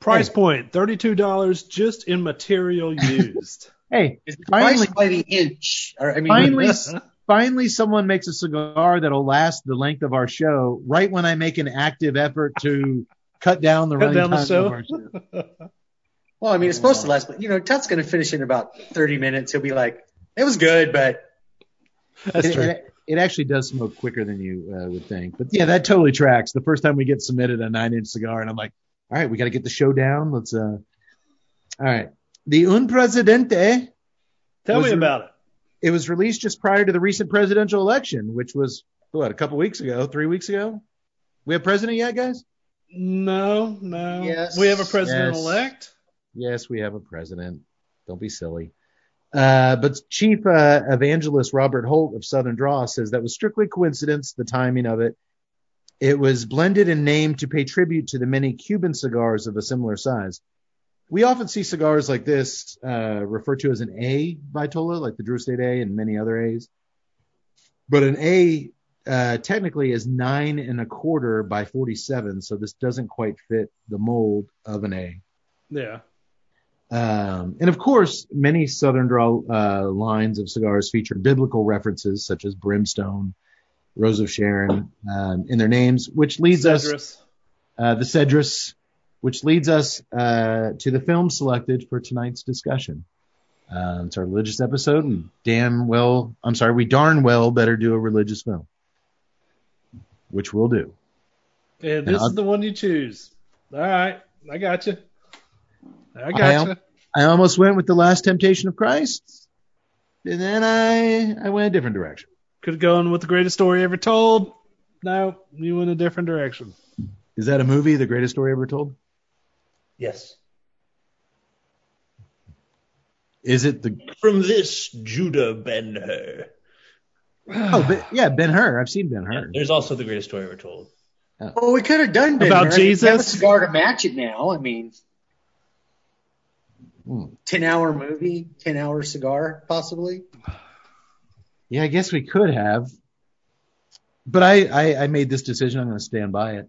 Price Hey. point thirty-two dollars just in material used. Hey, it's Finally- by the inch. Or, I mean, finally, finally, someone makes a cigar that'll last the length of our show. Right when I make an active effort to cut down the Cut running down the time show. of our show. well, I mean, it's supposed to last, but you know, Tut's going to finish in about 30 minutes. He'll be like, "It was good, but That's It, true. it, it actually does smoke quicker than you uh, would think. But yeah, that totally tracks. The first time we get submitted a nine inch cigar, and I'm like, all right, we got to get the show down. Let's. uh All right, the Un Presidente. Tell was me re- about it. It was released just prior to the recent presidential election, which was what a couple weeks ago, three weeks ago. We have president yet, guys? No, no. Yes. We have a president Yes. elect. Yes, we have a president. Don't be silly. Uh, but Chief uh, Evangelist Robert Holt of Southern Draw says that was strictly coincidence, the timing of it. It was blended and named to pay tribute to the many Cuban cigars of a similar size. We often see cigars like this uh, referred to as an A Vitola, like the Drew Estate A and many other A's. But an A uh, technically is nine and a quarter by 47, so this doesn't quite fit the mold of an A. Yeah. Um, and of course, many Southern Draw uh, lines of cigars feature biblical references such as Brimstone, Rose of Sharon um, in their names, which leads us uh, the Cedrus, which leads us uh, to the film selected for tonight's discussion. Uh, it's our religious episode, and damn well, I'm sorry, we darn well better do a religious film, which we'll do. And this I'll- is the one you choose. All right. I got you. I I got you. I almost went with the Last Temptation of Christ, and then I I went a different direction. Could have gone with the greatest story ever told. No, you went a different direction. Is that a movie, the greatest story ever told? Yes. Is it the? From this Judah Ben Hur. Oh, but, yeah, Ben Hur. I've seen Ben Hur. There's also the greatest story ever told. well, we could have done Ben About Hur. I mean, we have a Jesus? cigar to match it now. I mean, Hmm. 10 hour movie, 10 hour cigar, possibly. Yeah, I guess we could have, but I I, I made this decision. I'm going to stand by it.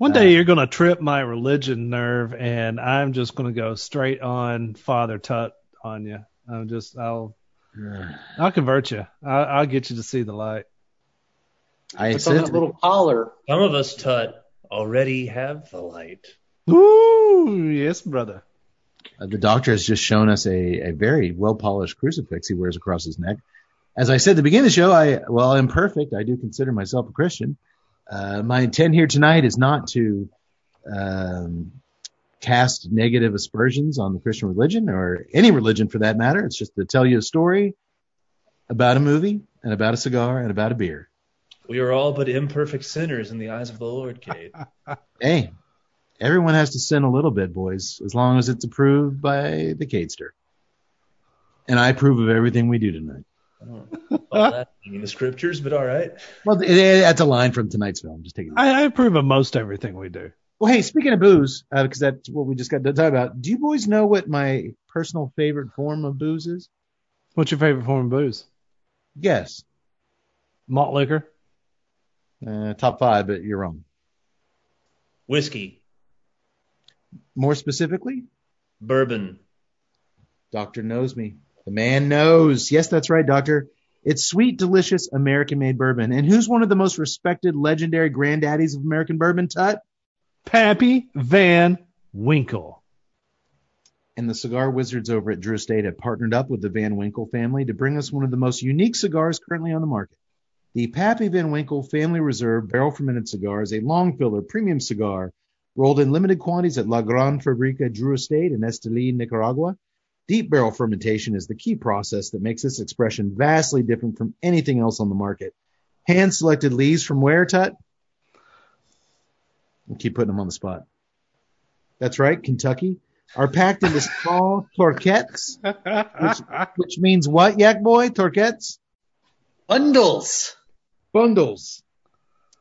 One Uh, day you're going to trip my religion nerve, and I'm just going to go straight on Father Tut on you. I'm just, I'll, I'll convert you. I'll, I'll get you to see the light. I It's on said that little collar. Some of us, Tut, already have the light. Ooh, yes, brother. uh, the doctor has just shown us a, a very well polished crucifix he wears across his neck. As I said at the beginning of the show, I well, I'm perfect. I do consider myself a Christian. Uh, my intent here tonight is not to um, cast negative aspersions on the Christian religion or any religion for that matter. It's just to tell you a story about a movie and about a cigar and about a beer. We are all but imperfect sinners in the eyes of the Lord, Cade. Hey, Everyone has to sin a little bit, boys, as long as it's approved by the Cadester. And I approve of everything we do tonight. I don't follow that in the scriptures, but all right. Well, it, it, that's a line from tonight's film. Just take it. I, I approve of most everything we do. Well, hey, speaking of booze, uh, because that's what we just got to talk about. Do you boys know what my personal favorite form of booze is? What's your favorite form of booze? Guess. Malt liquor. Uh, top five, but you're wrong. Whiskey, More specifically, bourbon, Doctor knows me. The man knows. Yes, that's right, Doctor. It's sweet, delicious American-made bourbon. And who's one of the most respected, legendary granddaddies of American bourbon, Tut? Pappy Van Winkle. and the cigar wizards over at Drew Estate have partnered up with the Van Winkle family to bring us one of the most unique cigars currently on the market. The Pappy Van Winkle Family Reserve Barrel Fermented Cigar is a long filler premium cigar rolled in limited quantities at La Gran Fabrica Drew Estate in Esteli, Nicaragua. Deep barrel fermentation is the key process that makes this expression vastly different from anything else on the market. Hand selected leaves from where, Tut? We'll keep putting them on the spot. That's right, Kentucky are packed into small torquettes, which means what, Yak Boy? Torquettes? Bundles. Bundles,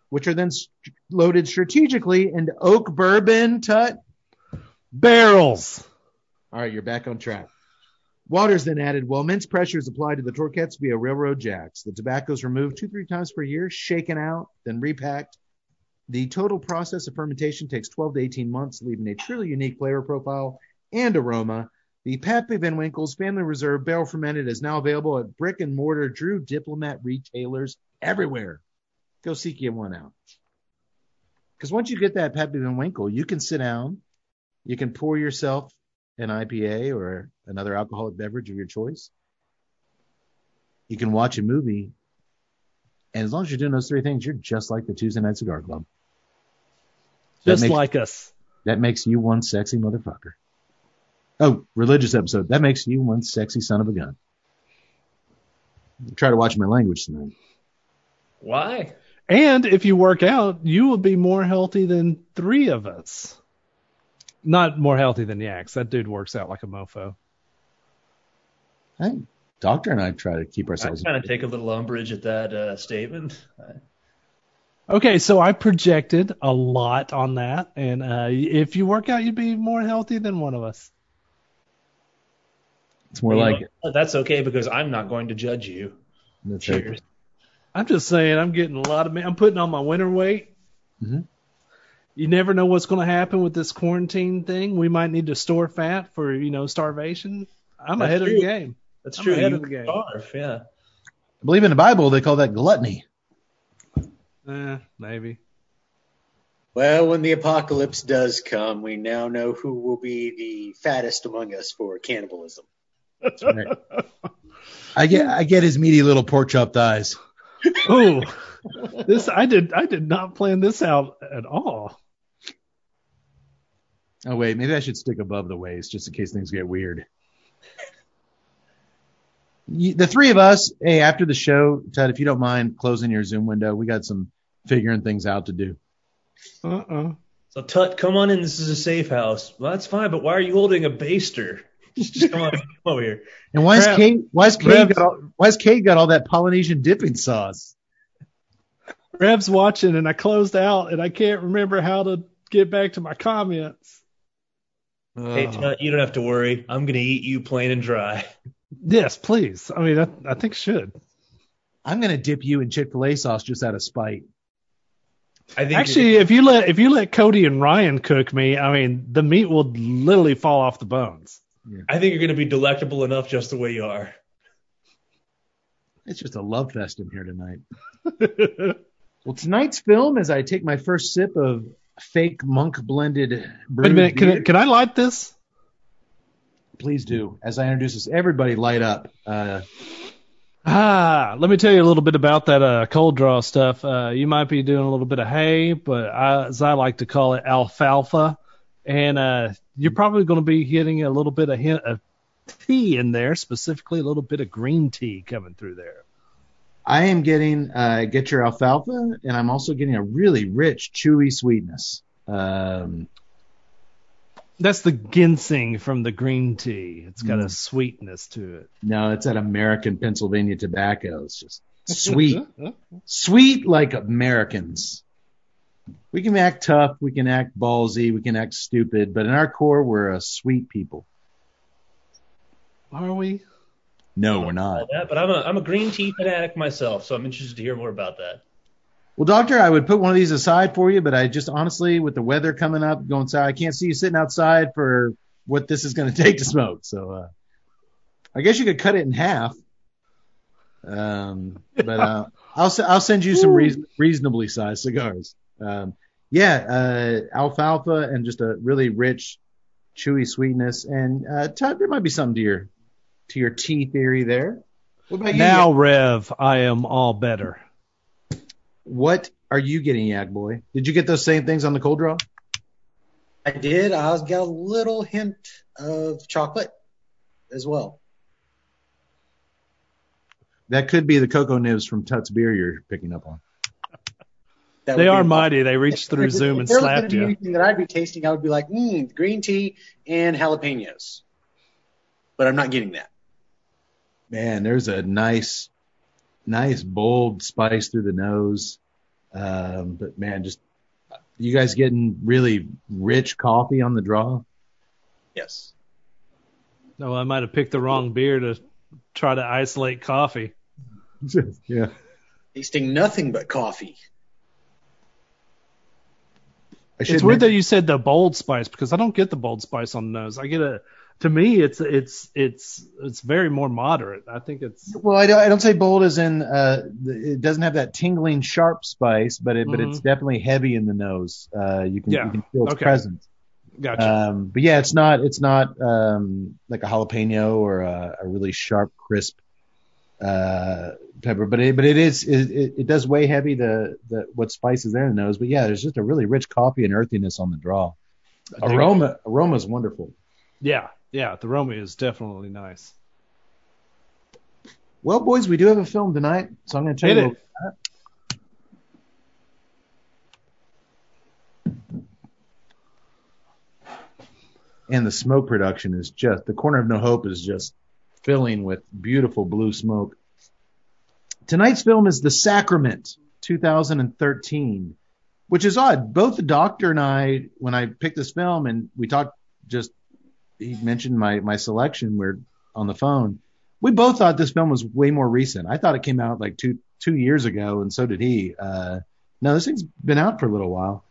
which are then st- loaded strategically into oak bourbon tut. Barrels. All right, you're back on track. Water is then added while immense pressure is applied to the torquettes via railroad jacks. The tobacco is removed two, three times per year, shaken out, then repacked. The total process of fermentation takes 12 to 18 months, leaving a truly unique flavor profile and aroma. The Pappy Van Winkle's Family Reserve Barrel Fermented is now available at brick and mortar Drew Diplomat retailers everywhere. Go seek you one out. Because once you get that Pappy Van Winkle, you can sit down, you can pour yourself an IPA or another alcoholic beverage of your choice. You can watch a movie, and as long as you're doing those three things, you're just like the Tuesday Night Cigar Club. Just makes- like us. That makes you one sexy motherfucker. Oh, religious episode. That makes you one sexy son of a gun. Try to watch my language tonight. Why? And if you work out, you will be more healthy than three of us. Not more healthy than Yaks. That dude works out like a mofo. Hey, doctor and I try to keep ourselves. I ourselves. kind of take a little umbrage at that uh, statement. Okay, so I projected a lot on that, and uh, if you work out, you'd be more healthy than one of us. It's more You like know, that's okay because I'm not going to judge you. That's right. Cheers. I'm just saying, I'm getting a lot of. I'm putting on my winter weight. Mhm. You never know what's going to happen with this quarantine thing. We might need to store fat for you know starvation. I'm That's ahead of the game. That's I'm true. ahead You of the game. starve, yeah. I believe in the Bible they call that gluttony. Eh, maybe. Well, when the apocalypse does come, we now know who will be the fattest among us for cannibalism. That's right. I get I get his meaty little pork chop thighs. Oh, this I did. I did not plan this out at all. Oh wait, maybe I should stick above the waist just in case things get weird. The three of us, hey, after the show, Ted, if you don't mind closing your Zoom window, we got some figuring things out to do. Uh uh So Tut, come on in. This is a safe house. Well, that's fine, but why are you holding a baster? Just, just come on come over here. And why is Crap. Kate? Why is Kate Crap. got all, why is Kate got all that Polynesian dipping sauce? Rev's watching, and I closed out, and I can't remember how to get back to my comments. Hey, Tut, you don't have to worry. I'm gonna eat you plain and dry. Yes, please. I mean, I, I think should. I'm gonna dip you in Chick Fil A sauce just out of spite. I think Actually, if you let if you let Cody and Ryan cook me, I mean, the meat will literally fall off the bones. I think you're gonna be delectable enough just the way you are. It's just a love fest in here tonight. Well, tonight's film, as I take my first sip of fake monk blended Wait a minute, can, I- can I light this? please do. As I introduce this, everybody light up. Uh, Ah, let me tell you a little bit about that uh, cold draw stuff. Uh, you might be doing a little bit of hay, but I, as I like to call it, alfalfa. And uh, you're probably going to be getting a little bit of hint of tea in there, specifically a little bit of green tea coming through there. I am getting uh, get your alfalfa, and I'm also getting a really rich, chewy sweetness. Um, That's the ginseng from the green tea. It's got a Mm. sweetness to it. No, it's that American Pennsylvania tobacco. It's just sweet, sweet like Americans. We can act tough, we can act ballsy, we can act stupid, but in our core, we're a sweet people. Are we? No, we're not. that, but I'm a I'm a green tea fanatic myself, so I'm interested to hear more about that. Well, doctor, I would put one of these aside for you, but I just honestly, with the weather coming up, going south, I can't see you sitting outside for what this is going to take to smoke. So, uh, I guess you could cut it in half. Um, but uh, I'll s- I'll send you some reason, reasonably sized cigars. Um, yeah, uh, alfalfa and just a really rich, chewy sweetness, and uh, Todd, there might be something to your to your tea theory there. What about you? Now, Rev, I am all better. What are you getting, Yak Boy? Did you get those same things on the cold draw? I did. I was got a little hint of chocolate as well. That could be the cocoa nibs from Tut's beer you're picking up on. That They are be- mighty. They reached through Zoom and there was slapped gonna you. Anything that I'd be tasting, I would be like, mm, green tea and jalapenos. But I'm not getting that. Man, there's a nice, nice bold spice through the nose. Um, but man, just you guys getting really rich coffee on the draw. Yes. No, I might have picked the wrong beer to try to isolate coffee. yeah. Tasting nothing but coffee. I It's weird that you said the bold spice because I don't get the bold spice on the nose. I get a. To me, it's it's it's it's very more moderate. I think it's well, I don't, I don't say bold as in uh, it doesn't have that tingling sharp spice, but it, but it's definitely heavy in the nose. Uh, you can Yeah. you can feel its Okay. presence. gotcha. Um, but yeah, it's not it's not um, like a jalapeno or a, a really sharp, crisp uh, pepper. But it but it is it, it, does weigh heavy the the what spice is there in the nose. But yeah, there's just a really rich coffee and earthiness on the draw. I dig it. Aroma aroma is wonderful. Yeah, yeah. The Romeo is definitely nice. Well, boys, we do have a film tonight, so I'm going to tell Hit you. it. little about that. And the smoke production is just the corner of no hope is just filling with beautiful blue smoke. Tonight's film is The Sacrament, 2013, which is odd. Both the doctor and I, when I picked this film and we talked, just he mentioned my my selection. We're on the phone we both thought this film was way more recent. I thought it came out like two two years ago, and so did he. Uh, no, this thing's been out for a little while.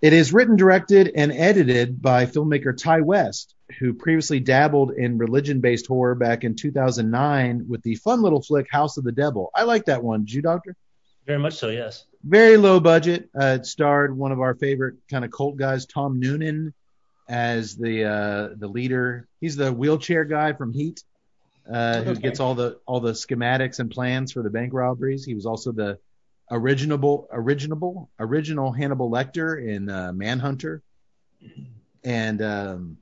It is written, directed, and edited by filmmaker Ti West, who previously dabbled in religion-based horror back in 2009 with the fun little flick House of the Devil. I like that one. Did you, Doctor? Very much so, yes. Very low budget. Uh, it starred one of our favorite kind of cult guys, Tom Noonan, as the uh, the leader. He's the wheelchair guy from Heat uh, who Okay. gets all the all the schematics and plans for the bank robberies. He was also the original original original Hannibal Lecter in uh, Manhunter, and um,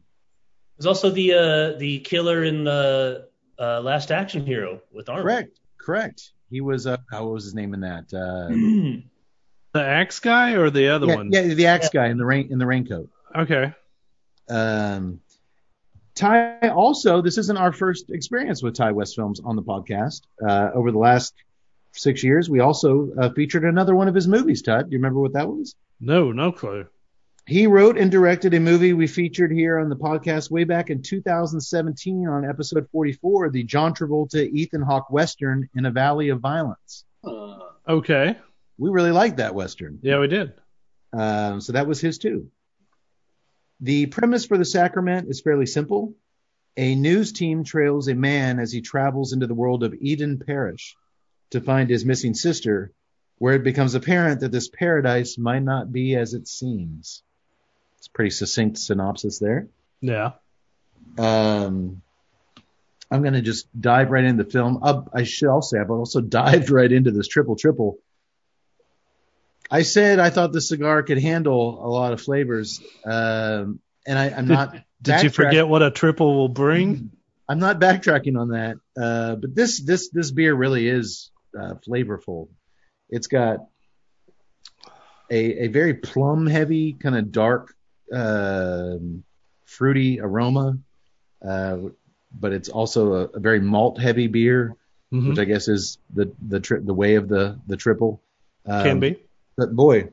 was also the uh, the killer in the uh, Last Action Hero with Arnold. correct, correct. He was uh, oh, what was his name in that? Uh, The axe guy or the other yeah, one? yeah, the axe guy in the rain in the raincoat. Okay. Um, Ti also, this isn't our first experience with Ti West films on the podcast. Uh, over the last six years, we also uh, featured another one of his movies. Todd, do you remember what that was? No, no clue. He wrote and directed a movie we featured here on the podcast way back in 2017 on episode 44, the John Travolta Ethan Hawke Western in a Valley of Violence. Uh, Okay. We really liked that Western. Yeah, we did. Um, so that was his too. The premise for the sacrament is fairly simple. A news team trails a man as he travels into the world of Eden Parish to find his missing sister, where it becomes apparent that this paradise might not be as it seems. It's a pretty succinct synopsis there. Yeah. Um, I'm going to just dive right into the film. Uh, I should also say I've also dived right into this triple triple. I said I thought the cigar could handle a lot of flavors, um, and I, I'm not. Did you forget what a triple will bring? I'm not backtracking on that. Uh, but this this this beer really is uh, flavorful. It's got a a very plum heavy kind of dark um fruity aroma, uh, but it's also a, a very malt heavy beer, Mhm. which I guess is the the tri- the way of the the triple. Um, Can be. But boy,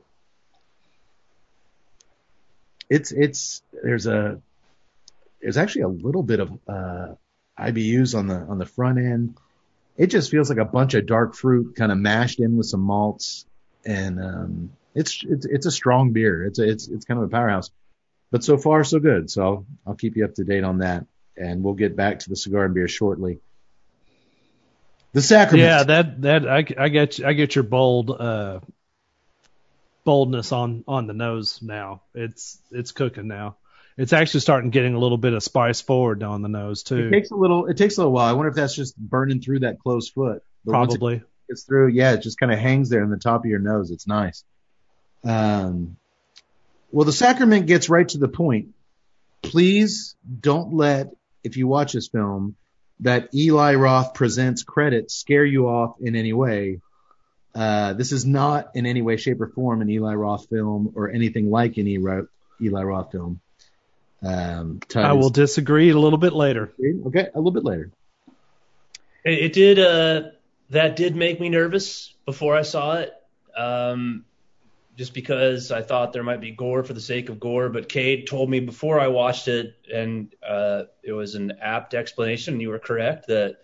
it's it's there's a there's actually a little bit of uh, IBUs on the on the front end. It just feels like a bunch of dark fruit kind of mashed in with some malts, and um, it's it's it's a strong beer. It's a, it's it's kind of a powerhouse. But so far so good. So I'll, I'll keep you up to date on that, and we'll get back to the cigar and beer shortly. The sacrament. Yeah, that that I, I get I get your bold uh boldness on on the nose now. It's it's cooking now. It's actually starting getting a little bit of spice forward on the nose too. It takes a little. It takes a little while. I wonder if that's just burning through that closed foot. But it Probably. gets through, yeah, it just kind of hangs there in the top of your nose. It's nice. Um, well, the sacrament gets right to the point. Please don't let, if you watch this film, that Eli Roth presents credit scare you off in any way. Uh, this is not in any way, shape, or form an Eli Roth film or anything like an Eli, Eli Roth film. Um, I will disagree a little bit later. Okay, a little bit later. It, it did. Uh, that did make me nervous before I saw it. Um, just because I thought there might be gore for the sake of gore, but Cade told me before I watched it, and uh, it was an apt explanation. And you were correct that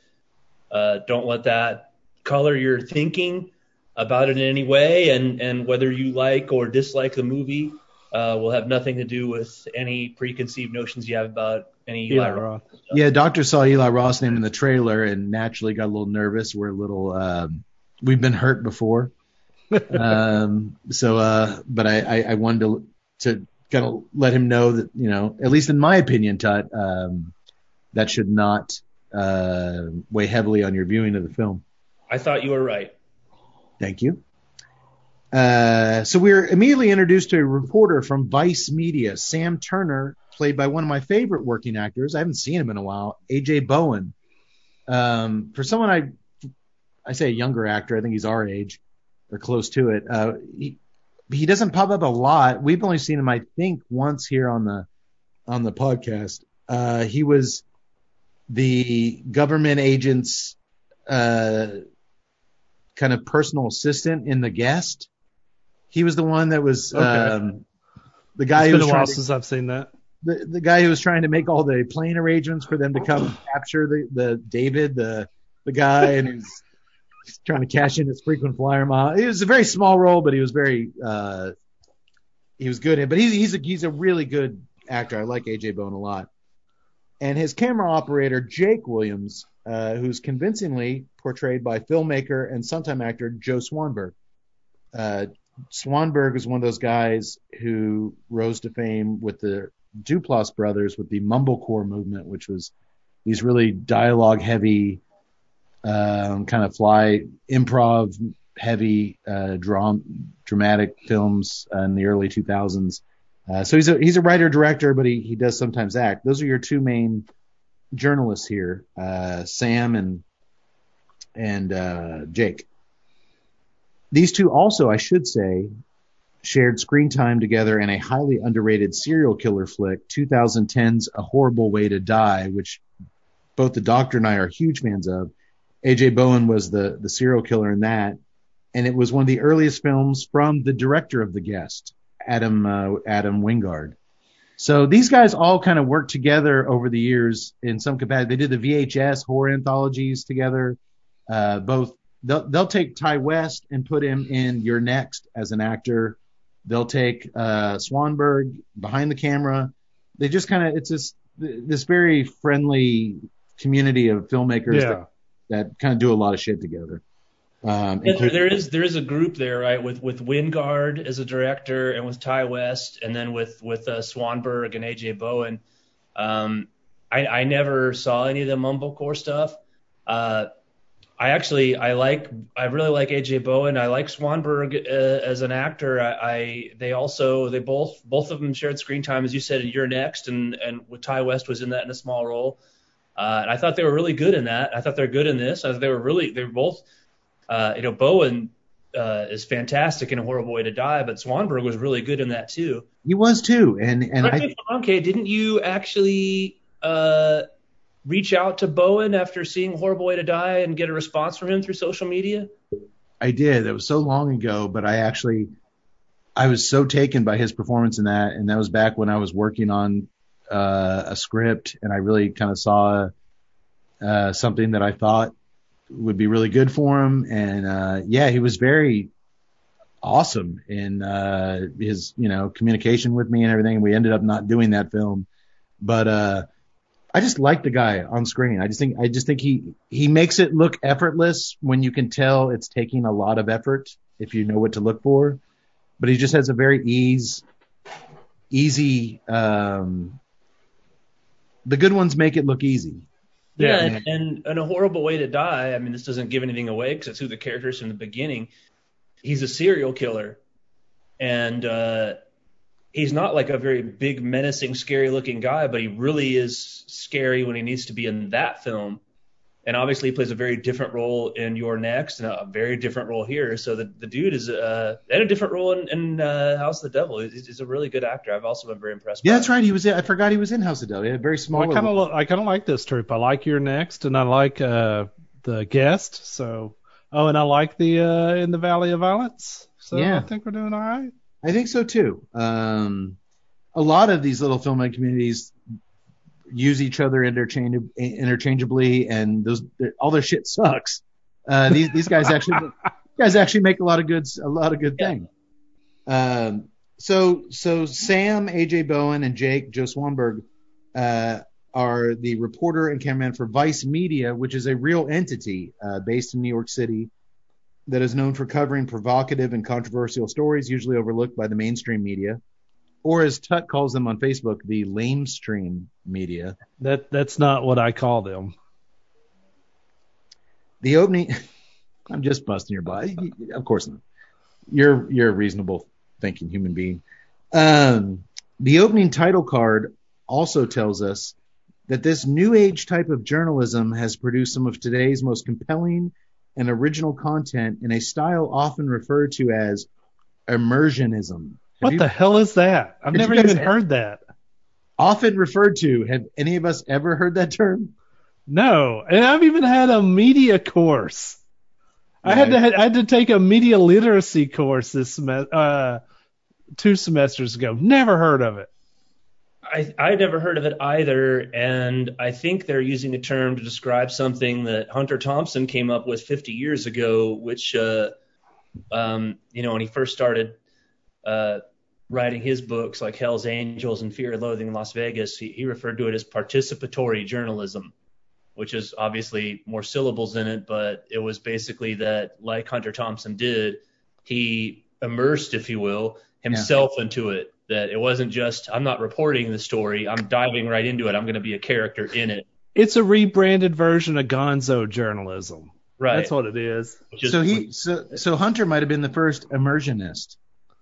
uh, don't let that color your thinking about it in any way, and and whether you like or dislike the movie uh, will have nothing to do with any preconceived notions you have about any Eli Eli Roth. Yeah, doctor saw Eli Roth's name in the trailer and naturally got a little nervous. We're a little, um, we've been hurt before. um, so, uh, but I, I, I wanted to, to kind of let him know that, you know, at least in my opinion, Tut, um, that should not, uh, weigh heavily on your viewing of the film. I thought you were right. Thank you. Uh, so we're immediately introduced to a reporter from Vice Media, Sam Turner, played by one of my favorite working actors. I haven't seen him in a while, AJ Bowen. Um, for someone I, I say a younger actor, I think he's our age or close to it. Uh, he, he doesn't pop up a lot. We've only seen him, I think, once here on the, on the podcast. Uh, he was the government agent's, uh, kind of personal assistant in The Guest. He was the one that was Okay. um, the guy It's who been was a trying while to, since I've seen that. the, the guy who was trying to make all the plane arrangements for them to come capture the, the David, the the guy, and he's, trying to cash in his frequent flyer mile. It was a very small role, but he was very uh, he was good in. it. But he's he's a he's a really good actor. I like AJ Bowen a lot. And his camera operator Jake Williams, uh, who's convincingly portrayed by filmmaker and sometime actor Joe Swanberg. Uh, Swanberg is one of those guys who rose to fame with the Duplass brothers with the mumblecore movement, which was these really dialogue heavy, um, kind of fly improv heavy uh, dram- dramatic films in the early 2000s. Uh, so he's a he's a writer director, but he he does sometimes act. Those are your two main journalists here, uh, Sam and and uh, Jake. These two also, I should say, shared screen time together in a highly underrated serial killer flick, 2010's A Horrible Way to Die, which both the doctor and I are huge fans of. AJ Bowen was the the serial killer in that, and it was one of the earliest films from the director of The Guest, Adam uh, Adam Wingard. So these guys all kind of worked together over the years in some capacity. They did the VHS horror anthologies together. Uh, both they'll, they'll take Ti West and put him in You're Next as an actor. They'll take uh, Swanberg behind the camera. They just kind of it's this this very friendly community of filmmakers Yeah. that, that kind of do a lot of shit together. Um, Yeah, there, including- there is there is a group there, right? With with Wingard as a director, and with Ti West, and then with with uh, Swanberg and AJ Bowen. Um, I, I never saw any of the mumblecore stuff. Uh, I actually I like I really like AJ Bowen. I like Swanberg uh, as an actor. I, I they also they both both of them shared screen time as you said in You're Next, and and with Ty West was in that in a small role. Uh, and I thought they were really good in that. I thought they were good in this. I thought they were really they were both you know, Bowen uh, is fantastic in A Horrible Way to Die, but Swanberg was really good in that too. He was too, and and I me if I'm wrong, Kay, didn't you actually uh, reach out to Bowen after seeing Horrible Way to Die and get a response from him through social media? I did. It was so long ago, but I actually I was so taken by his performance in that, and that was back when I was working on uh, a script, and I really kind of saw uh, something that I thought would be really good for him, and uh, yeah, he was very awesome in uh, his you know communication with me and everything. We ended up not doing that film, but uh, I just like the guy on screen. I just think I just think he he makes it look effortless when you can tell it's taking a lot of effort if you know what to look for. But he just has a very ease easy um the good ones make it look easy. Yeah, Yeah. and, and, and a horrible way to die. I mean, this doesn't give anything away because it's who the character is from the beginning. He's a serial killer, and uh, he's not like a very big, menacing, scary-looking guy, but he really is scary when he needs to be in that film. And obviously, he plays a very different role in You're Next, and a very different role here. So the, the dude is uh, and a different role in, in uh, House of the Devil. He's, he's a really good actor. I've also been very impressed. Yeah, by that's him. right. He was. I forgot he was in House of the Devil. He had a very small. I kind of I kind of like this troop. I like You're Next, and I like uh, the guest. So oh, and I like the uh, in the Valley of Violence. So Yeah. I think we're doing all right. I think so too. Um, a lot of these little filmmaking communities use each other interchange- interchangeably, and those all their shit sucks. Uh, these these guys actually guys actually make a lot of good a lot of good Yeah. things. Um, so so Sam, AJ Bowen, and Jake Joe Swanberg uh, are the reporter and cameraman for Vice Media, which is a real entity uh, based in New York City that is known for covering provocative and controversial stories, usually overlooked by the mainstream media, or as Tut calls them on Facebook, the lamestream media. That that's not what I call them. The opening, I'm just busting your butt. Of course not. You're you're a reasonable thinking human being. Um, the opening title card also tells us that this new age type of journalism has produced some of today's most compelling and original content in a style often referred to as immersionism. Have What you- the hell is that? I've never you guys- even heard that. often referred to. Have any of us ever heard that term? No, and I've even had a media course. I had Yeah. to I had to take a media literacy course this semester, uh, two semesters ago. Never heard of it. I I never heard of it either, and I think they're using a term to describe something that Hunter Thompson came up with 50 years ago, which uh, um, you know when he first started uh, writing his books like Hell's Angels and Fear and Loathing in Las Vegas, he, he referred to it as participatory journalism, which is obviously more syllables in it, but it was basically that, like Hunter Thompson did, he immersed, if you will, himself into it. That it wasn't just I'm not reporting the story, I'm diving right into it. I'm going to be a character in it. It's a rebranded version of Gonzo journalism. Right. That's what it is. Which is- so he so so Hunter might have been the first immersionist, immersion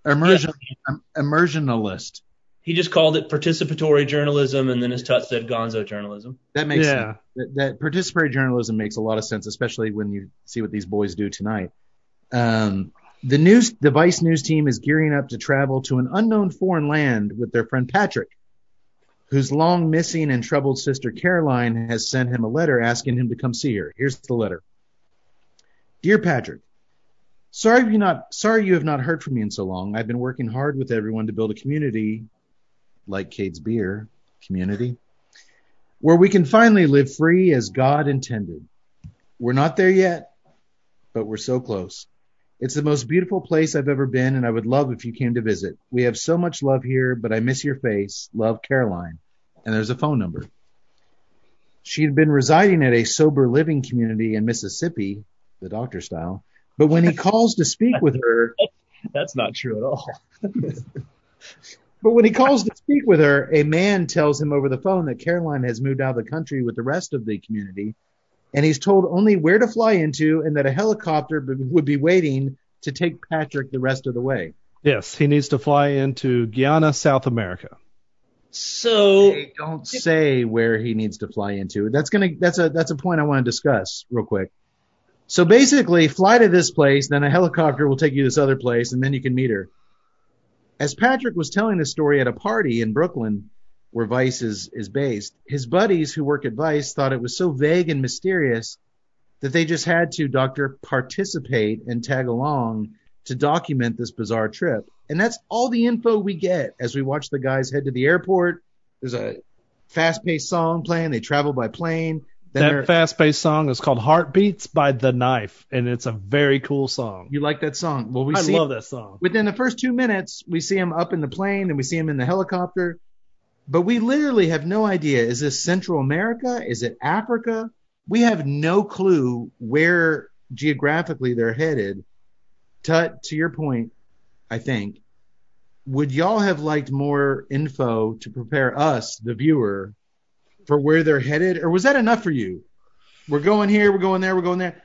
immersionalist. he just called it participatory journalism, and then as Tut said, Gonzo journalism. That makes Yeah. sense. That, that participatory journalism makes a lot of sense, especially when you see what these boys do tonight. Um, the news, the Vice News team is gearing up to travel to an unknown foreign land with their friend Patrick, whose long missing and troubled sister Caroline has sent him a letter asking him to come see her. Here's the letter. Dear Patrick, sorry you have not heard from me in so long. I've been working hard with everyone to build a community like Cade's beer community where we can finally live free as God intended. We're not there yet, but we're so close. It's the most beautiful place I've ever been, and I would love if you came to visit. We have so much love here, but I miss your face. Love, Caroline. And there's a phone number. She had been residing at a sober living community in Mississippi, the doctor style, but when he calls to speak with her, That's not true at all. But when he calls to speak with her, a man tells him over the phone that Caroline has moved out of the country with the rest of the community, and he's told only where to fly into and that a helicopter b- would be waiting to take Patrick the rest of the way. Yes, he needs to fly into Guyana, South America. So They don't say where he needs to fly into. That's gonna that's a that's a point I want to discuss real quick. So basically, fly to this place, then a helicopter will take you to this other place, and then you can meet her. As Patrick was telling this story at a party in Brooklyn, where Vice is, is based, his buddies who work at Vice thought it was so vague and mysterious that they just had to, Doctor, participate and tag along to document this bizarre trip. And that's all the info we get as we watch the guys head to the airport. There's a fast paced song playing. They travel by plane. That fast paced song is called Heartbeats by The Knife, and it's a very cool song. you like that song? Well, we I see love that song. within the first two minutes, we see him up in the plane and we see him in the helicopter. But we literally have no idea. Is this Central America? Is it Africa? We have no clue where geographically they're headed. Tut, to your point, I think, would y'all have liked more info to prepare us, the viewer, for where they're headed? Or was that enough for you? We're going here, we're going there, we're going there.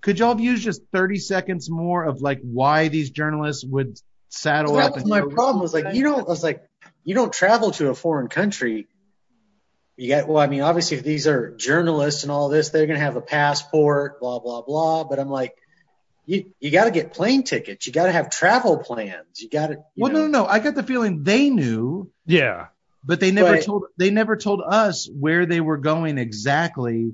Could y'all have used just 30 seconds more of like why these journalists would saddle Well, up that was and my problem. Was like you don't. I was like you don't travel to a foreign country. You got well. I mean, obviously, if these are journalists and all this, they're gonna have a passport, blah blah blah. But I'm like, you you got to get plane tickets. You got to have travel plans. You got to. Well, no, no, no. I got the feeling they knew, Yeah. But they never Right. told they never told us where they were going exactly.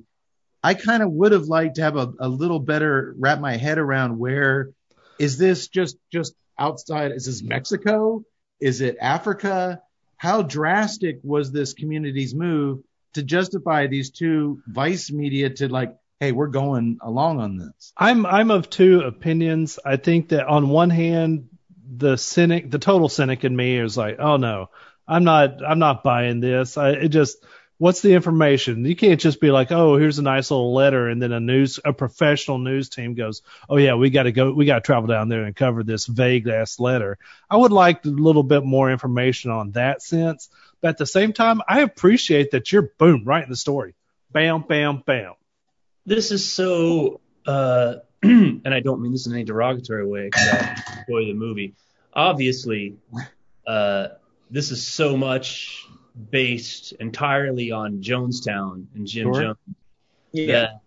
I kind of would have liked to have a, a little better wrap my head around where is this just just outside? Is this Mexico? Is it Africa? How drastic was this community's move to justify these two vice media to like, hey, we're going along on this? I'm I'm of two opinions. I think that on one hand, the cynic, the total cynic in me is like, oh no, I'm not I'm not buying this. I it just what's the information? You can't just be like, oh, here's a nice little letter, and then a news a professional news team goes, oh yeah, we got to go, we got to travel down there and cover this vague ass letter. I would like a little bit more information on that sense, but at the same time, I appreciate that you're boom right in the story, bam, bam, bam. this is so uh and I don't mean this in any derogatory way because I enjoy the movie. Obviously, uh this is so much based entirely on Jonestown and Jim Sure. Jones Yeah. that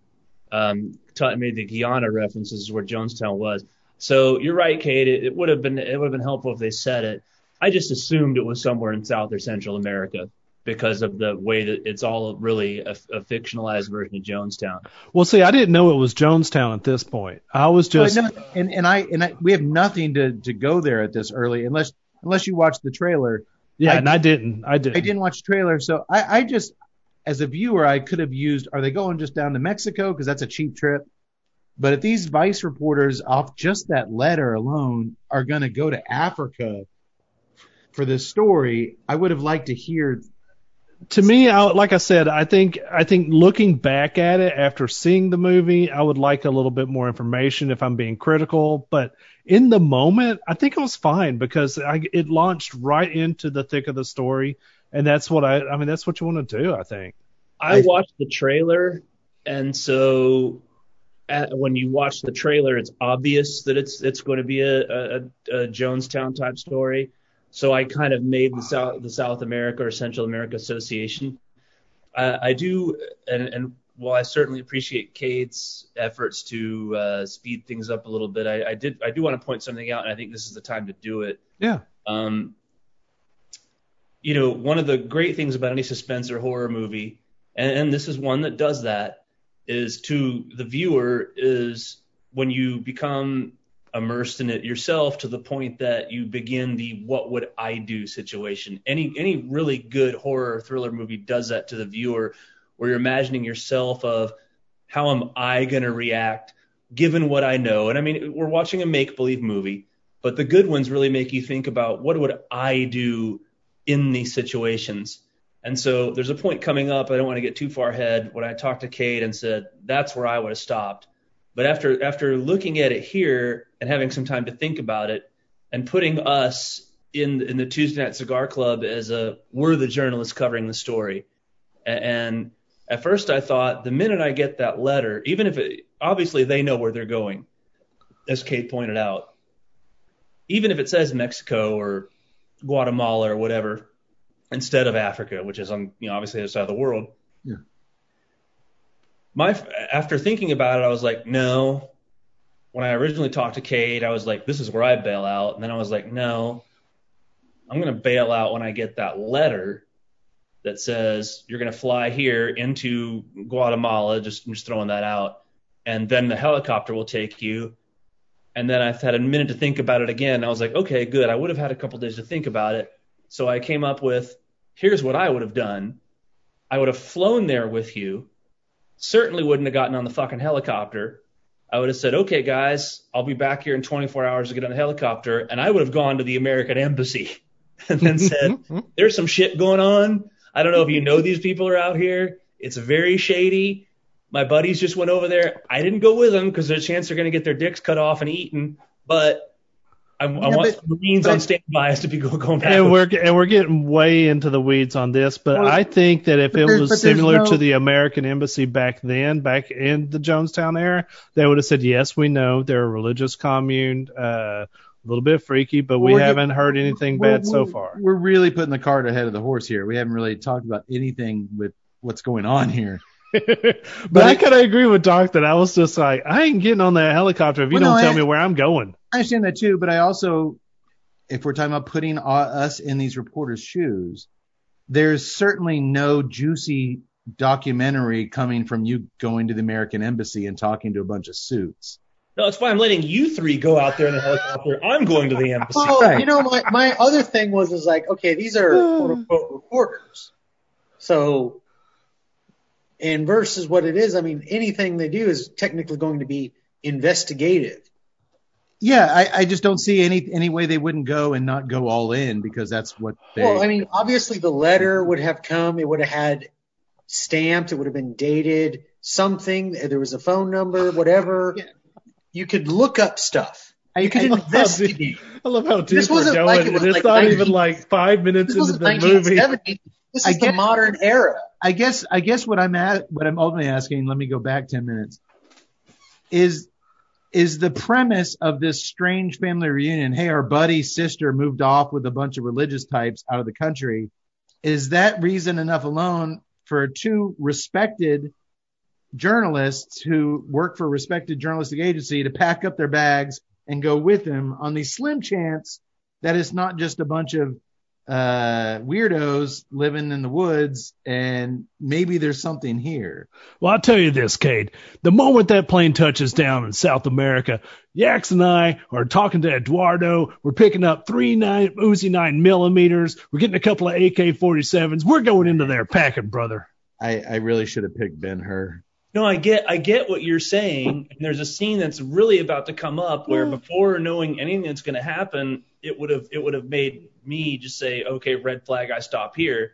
um Tut made the Guyana references where Jonestown was. So you're right, Kate. It, it would have been it would have been helpful if they said it. I just assumed it was somewhere in South or Central America because of the way that it's all really a, a fictionalized version of Jonestown. Well, see, I didn't know it was Jonestown at this point. I was just But no, and and I and I, we have nothing to to go there at this early unless unless you watch the trailer. Yeah, I- and I didn't. I didn't. I didn't watch the trailer, so I, I just, as a viewer, I could have used. Are they going just down to Mexico because that's a cheap trip? But if these Vice reporters, off just that letter alone, are going to go to Africa for this story, I would have liked to hear. To me, I, like I said, I think I think looking back at it after seeing the movie, I would like a little bit more information if I'm being critical. But in the moment, I think it was fine because I, it launched right into the thick of the story, and that's what I. I mean, that's what you want to do. I think. I I- watched the trailer, and so at, when you watch the trailer, it's obvious that it's it's going to be a, a, a Jonestown type story. So I kind of made the South the South America or Central America Association. I, I do, and, and while I certainly appreciate Cade's efforts to uh, speed things up a little bit, I, I did I do want to point something out, and I think this is the time to do it. Yeah. Um, you know, one of the great things about any suspense or horror movie, and, and this is one that does that, is to the viewer is when you become immersed in it yourself to the point that you begin the what would I do situation. Any any really good horror or thriller movie does that to the viewer where you're imagining yourself of how am I going to react given what I know. And I mean, we're watching a make believe movie, but the good ones really make you think about what would I do in these situations. And so there's a point coming up. I don't want to get too far ahead. When I talked to Kate and said that's where I would have stopped. But after after looking at it here and having some time to think about it, and putting us in in the Tuesday Night Cigar Club as a we're the journalists covering the story, and at first I thought the minute I get that letter, even if it obviously they know where they're going, as Kate pointed out, even if it says Mexico or Guatemala or whatever instead of Africa, which is on you know obviously the other side of the world. Yeah. My after thinking about it, I was like, no. When I originally talked to Kate, I was like, this is where I bail out, and then I was like, no, I'm gonna bail out when I get that letter that says you're gonna fly here into Guatemala. Just I'm just throwing that out, and then the helicopter will take you. And then I've had a minute to think about it again. I was like, okay, good. I would have had a couple days to think about it. So I came up with here's what I would have done. I would have flown there with you. Certainly wouldn't have gotten on the fucking helicopter. I would have said, okay, guys, I'll be back here in 24 hours to get on the helicopter. And I would have gone to the American embassy and then said, mm-hmm, mm-hmm. there's some shit going on. I don't know if you know these people are out here. It's very shady. My buddies just went over there. I didn't go with them because there's a chance they're going to get their dicks cut off and eaten. But I, I want but- Marines but- on standby as to be going back. And we're and we're getting way into the weeds on this, but Well, I think that if it was similar no- to the American embassy back then, back in the Jonestown era, they would have said, "Yes, we know they're a religious commune, uh, a little bit freaky, but we We're get- haven't heard anything We're- bad so we're- far." We're really putting the cart ahead of the horse here. We haven't really talked about anything with what's going on here. but I kind of agree with Doc that I was just like, I ain't getting on that helicopter if you Well, don't no, tell I- me where I'm going. I understand that too, but I also, if we're talking about putting uh, us in these reporters' shoes, there's certainly no juicy documentary coming from you going to the American embassy and talking to a bunch of suits. no, it's fine. I'm letting you three go out there in the helicopter. I'm going to the embassy. Well, Right. you know, my, my other thing was is like, okay, these are quote unquote reporters. So, and versus what it is, I mean, anything they do is technically going to be investigative. Yeah, I, I just don't see any any way they wouldn't go and not go all in because that's what they. Well, I mean, obviously the letter would have come, it would have had stamped, it would have been dated, something, there was a phone number, whatever. Yeah. You could look up stuff. I- You could I- investigate. I love how deep This we're wasn't going, like it was it's like not 19 even like five minutes into the movie. This is the modern era. I guess I guess what I'm at what I'm ultimately asking, let me go back ten minutes, is is the premise of this strange family reunion, hey, our buddy's sister moved off with a bunch of religious types out of the country. Is that reason enough alone for two respected journalists who work for a respected journalistic agency to pack up their bags and go with him on the slim chance that it's not just a bunch of uh, weirdos living in the woods and maybe there's something here. Well, I'll tell you this, Cade. The moment that plane touches down in South America, Yax and I are talking to Eduardo. We're picking up three nine Uzi nine millimeters. We're getting a couple of AK 47s. We're going into there packing, brother. I, I really should have picked Ben Hur. No, I get I get what you're saying. And there's a scene that's really about to come up where before knowing anything that's going to happen, it would have it would have made me just say, okay, red flag, I stop here.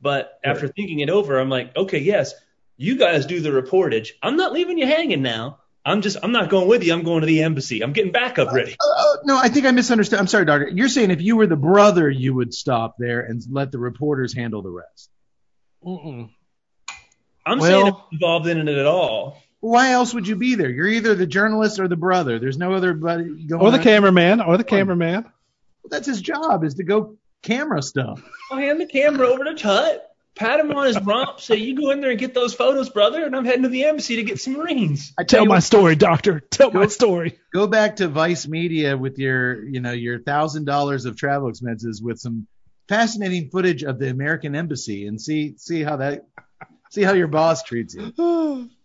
But after thinking it over, I'm like, okay, yes, you guys do the reportage. I'm not leaving you hanging now. I'm just I'm not going with you. I'm going to the embassy. I'm getting backup ready. Uh, no, I think I misunderstood. I'm sorry, doctor. You're saying if you were the brother, you would stop there and let the reporters handle the rest. Mm-mm. I'm Well- saying I'm involved in it at all. Why else would you be there? You're either the journalist or the brother. There's no other buddy going. Or the on. cameraman, or the cameraman. Well, That's his job is to go camera stuff. I'll hand the camera over to Tut, pat him on his rump, say, you go in there and get those photos, brother, and I'm heading to the embassy to get some rings. I tell Tell my what, story, doctor. Tell my story. go back to Vice Media with your, you know, your thousand dollars of travel expenses with some fascinating footage of the American embassy and see see how that see how your boss treats you.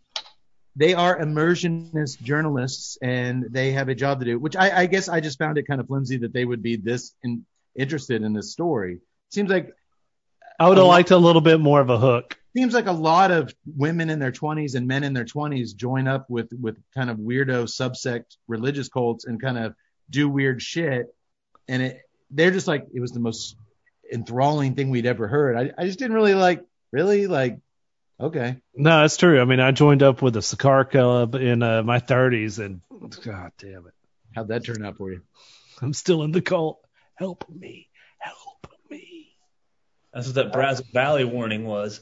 They are immersionist journalists and they have a job to do, which I, I guess I just found it kind of flimsy that they would be this in, interested in this story. Seems like I would have liked a little bit more of a hook. seems like a lot of women in their 20s and men in their 20s join up with with kind of weirdo subsect religious cults and kind of do weird shit and it they're just like it was the most enthralling thing we'd ever heard i, I just didn't really like really like okay No, that's true. I mean, I joined up with the Cigar Club in uh, my 30s, and God damn it, how'd that turn out for you I'm still in the cult. Help me, help me. That's what that Brazos Valley warning was.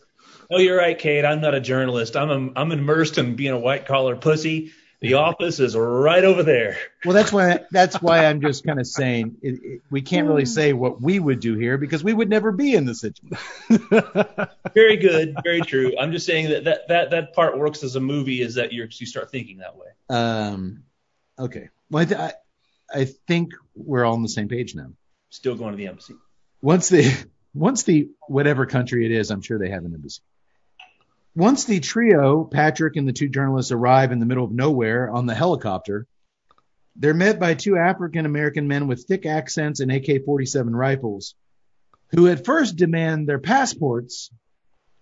Oh, you're right, Kate. I'm not a journalist. I'm a, I'm immersed in being a white collar pussy, The office is right over there. Well, that's why that's why I'm just kind of saying we can't really say what we would do here because we would never be in the situation. Very good, very true. I'm just saying that that that, that part works as a movie is that you you start thinking that way. Um, okay. Well, I, th- I I think we're all on the same page now. Still going to the embassy. Once the once the whatever country it is, I'm sure they have an embassy. Once the trio, Patrick and the two journalists, arrive in the middle of nowhere on the helicopter, they're met by two African American men with thick accents and AK 47 rifles, who at first demand their passports.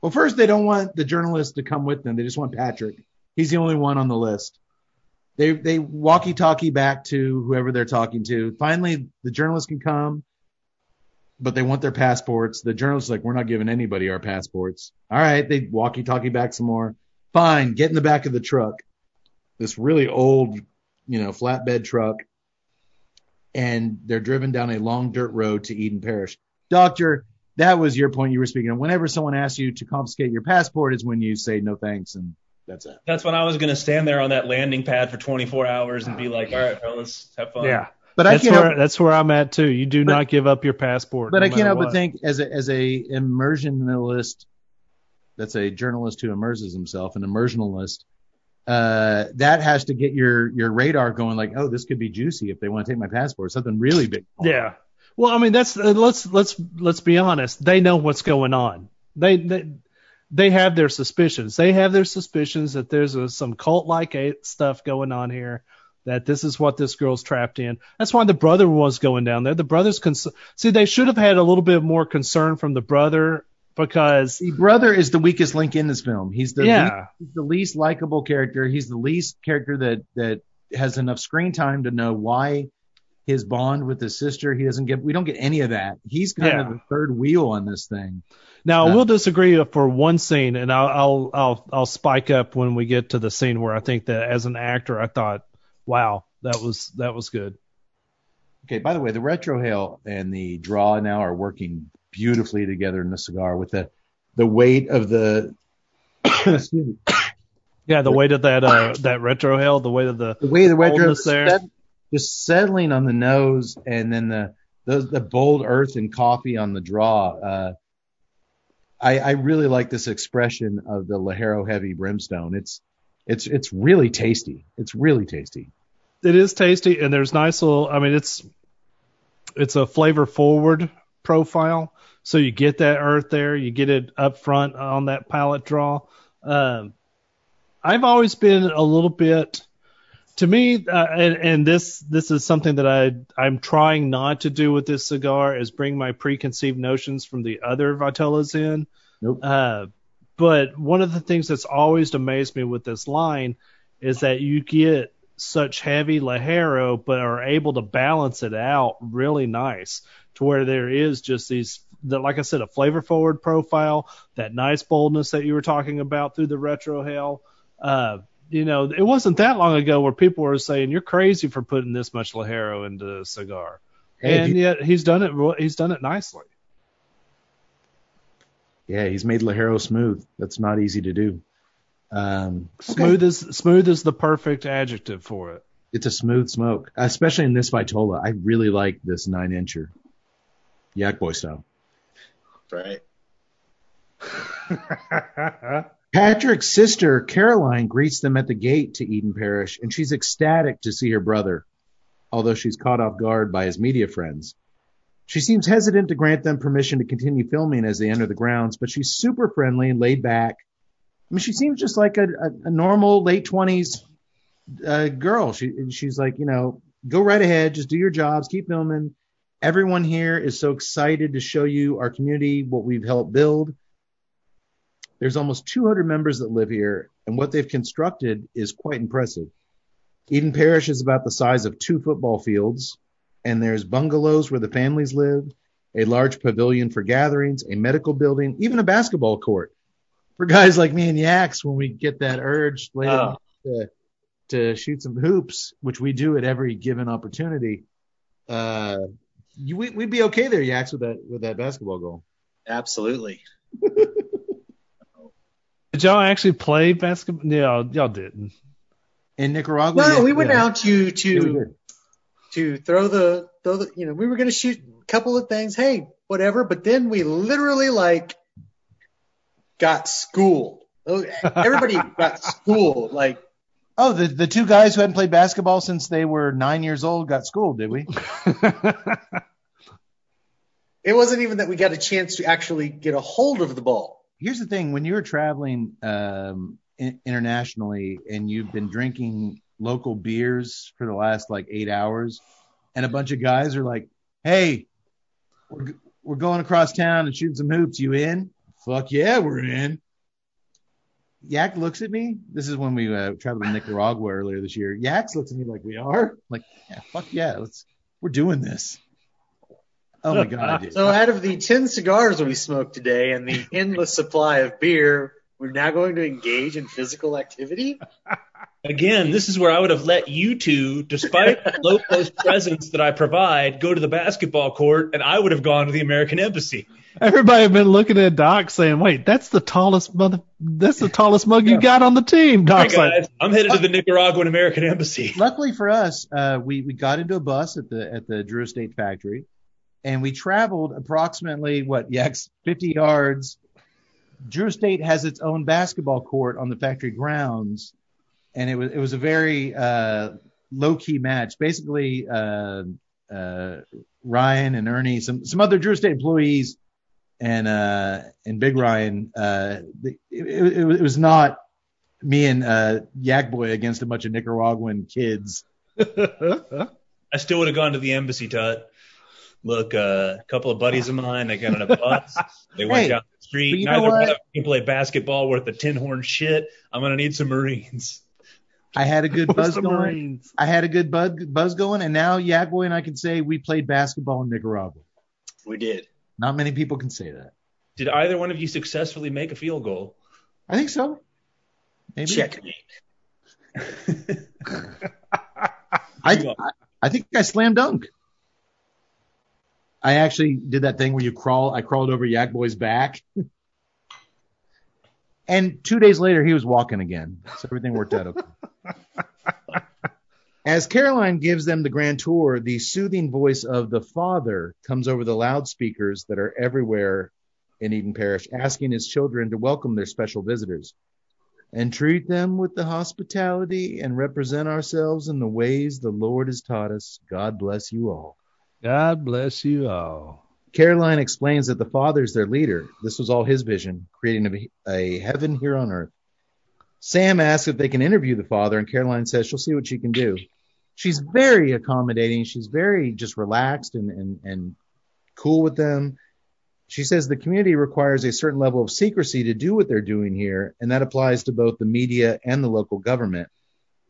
Well, first, they don't want the journalist to come with them, they just want Patrick. He's the only one on the list. They, they walkie talkie back to whoever they're talking to. Finally, the journalist can come but they want their passports. The journalist's like, we're not giving anybody our passports. All right, they walkie talkie back some more. Fine, get in the back of the truck. This really old, you know, flatbed truck. And they're driven down a long dirt road to Eden Parish. Doctor, that was your point you were speaking of. Whenever someone asks you to confiscate your passport is when you say no thanks and that's it. That's when I was going to stand there on that landing pad for 24 hours and be like, all right, fellas, have fun. yeah. But I That's can't where help, that's where I'm at too. You do But- not give up your passport. but no I can't help but think as a as a immersionalist, that's a journalist who immerses himself, an immersionalist. Uh, that has to get your your radar going. Like, oh, this could be juicy if they want to take my passport. Something really big. Yeah. Well, I mean, that's uh, let's let's let's be honest. They know what's going on. They they they have their suspicions. They have their suspicions that there's a, some cult like stuff going on here. That this is what this girl's trapped in. That's why the brother was going down there. The brother's cons- see they should have had a little bit more concern from the brother because The brother is the weakest link in this film. He's the least, yeah he's the least likable character. He's the least character that that has enough screen time to know why his bond with his sister. He doesn't get. We don't get any of that. He's kind Yeah. of the third wheel on this thing. Now Uh, we'll disagree for one scene, and I'll, I'll I'll I'll spike up when we get to the scene where I think that as an actor, I thought, wow, that was that was good. Okay. By the way, the retrohale and the draw now are working beautifully together in the cigar with the the weight of the excuse me, Yeah, the weight of that uh that retrohale, the weight of the the way the retro there. set- just settling on the nose and then the the, the bold earth and coffee on the draw. Uh, I, I really like this expression of the Ligero heavy brimstone. It's it's it's really tasty. It's really tasty. It is tasty and there's nice little I mean it's it's a flavor forward profile. So you get that earth there, you get it up front on that palate draw. Um I've always been a little bit to me uh, and, and this this is something that I I'm trying not to do with this cigar is bring my preconceived notions from the other Vitolas in. Nope. Uh, but one of the things that's always amazed me with this line is that you get such heavy Ligero, but are able to balance it out really nice to where there is just these, the, like I said, a flavor forward profile, that nice boldness that you were talking about through the retrohale. Uh, you know, it wasn't that long ago where people were saying you're crazy for putting this much Ligero into a cigar, Hey, and you- yet he's done it. He's done it nicely. yeah, he's made Ligero smooth. That's not easy to do. Um, Smooth is smooth is the perfect adjective for it. it's a smooth smoke, especially in this Vitola. I really like this nine incher. Yak Boy style. Right. Patrick's sister, Caroline, greets them at the gate to Eden Parish, and she's ecstatic to see her brother, although she's caught off guard by his media friends. She seems hesitant to grant them permission to continue filming as they enter the grounds, but she's super friendly and laid back. I mean, she seems just like a, a, a normal late 20s uh, girl. She, she's like, you know, go right ahead, just do your jobs, keep filming. Everyone here is so excited to show you our community, what we've helped build. There's almost 200 members that live here, and what they've constructed is quite impressive. Eden Parish is about the size of two football fields, and there's bungalows where the families live, a large pavilion for gatherings, a medical building, even a basketball court. For guys like me and Yaks, when we get that urge later to, to shoot some hoops, which we do at every given opportunity, uh, you, we, we'd be okay there, Yaks, with that with that basketball goal. Absolutely. Did y'all actually play basketball? No, y'all didn't. In Nicaragua? No, yeah, we went yeah. out to Yeah, we to did. to throw the throw the you know we were gonna shoot a couple of things. Hey, whatever. But then we literally like got schooled. Everybody got schooled. Like Oh, the, the two guys who hadn't played basketball since they were nine years old got schooled, did we? it wasn't even that we got a chance to actually get a hold of the ball. Here's the thing: when you're traveling um, in, internationally and you've been drinking local beers for the last like eight hours, and a bunch of guys are like, "Hey, we're g- we're going across town and shooting some hoops. You in? Fuck yeah, we're in." Yak looks at me. This is when we uh, traveled to Nicaragua earlier this year. Yak looks at me like, "We are?" like, yeah, fuck yeah, let's. We're doing this. Oh my god, dude. So out of the ten cigars we smoked today and the endless supply of beer, we're now going to engage in physical activity. Again, this is where I would have let you two, despite the low post presence that I provide, go to the basketball court, and I would have gone to the American Embassy. Everybody had been looking at Doc saying, "Wait, that's the tallest mother. That's the tallest mug you got on the team." All right, Doc's like, guys, I'm headed to the Nicaraguan American Embassy. luckily for us, uh, we we got into a bus at the at the Drew Estate factory, and we traveled approximately what yes, 50 yards. Drew Estate has its own basketball court on the factory grounds, and it was it was a very uh, low key match. Basically, uh, uh, Ryan and Ernie, some some other Drew Estate employees, and uh, and Big Ryan. Uh, it, it, it was not me and uh, Yak Boy against a bunch of Nicaraguan kids. I still would have gone to the embassy, Tut. Look, uh, a couple of buddies of mine, they got on a bus. They went Hey, down the street. Neither one of them can play basketball worth a tin horn shit. I'm going to need some Marines. I had a good buzz going. Marines. I had a good buzz, buzz going, and now Yak Boy and I can say we played basketball in Nicaragua. We did. Not many people can say that. Did either one of you successfully make a field goal? I think so. Maybe. Checkmate. I, I I think I slam dunk. I actually did that thing where you crawl. I crawled over Yak Boy's back, and two days later he was walking again, so everything worked out okay. As Caroline gives them the grand tour, the soothing voice of the father comes over the loudspeakers that are everywhere in Eden Parish, asking his children to welcome their special visitors and treat them with the hospitality and represent ourselves in the ways the Lord has taught us. God bless you all. God bless you all. Caroline explains that the Father is their leader. This was all his vision, creating a, a heaven here on earth. Sam asks if they can interview the Father, and Caroline says she'll see what she can do. She's very accommodating. She's very just relaxed and, and, and cool with them. She says the community requires a certain level of secrecy to do what they're doing here, and that applies to both the media and the local government.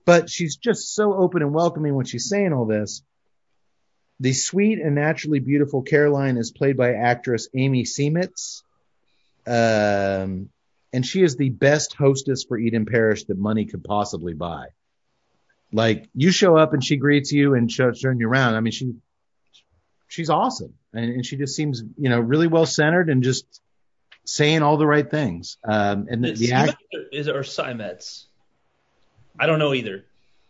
But she's just so open and welcoming when she's saying all this. The sweet and naturally beautiful Caroline is played by actress Amy Seimetz. Um, and she is the best hostess for Eden Parish that money could possibly buy. Like you show up and she greets you and shows you around. I mean, she, she's awesome. And, and she just seems, you know, really well centered and just saying all the right things. Um, and the, the act, is or Simets? I don't know either.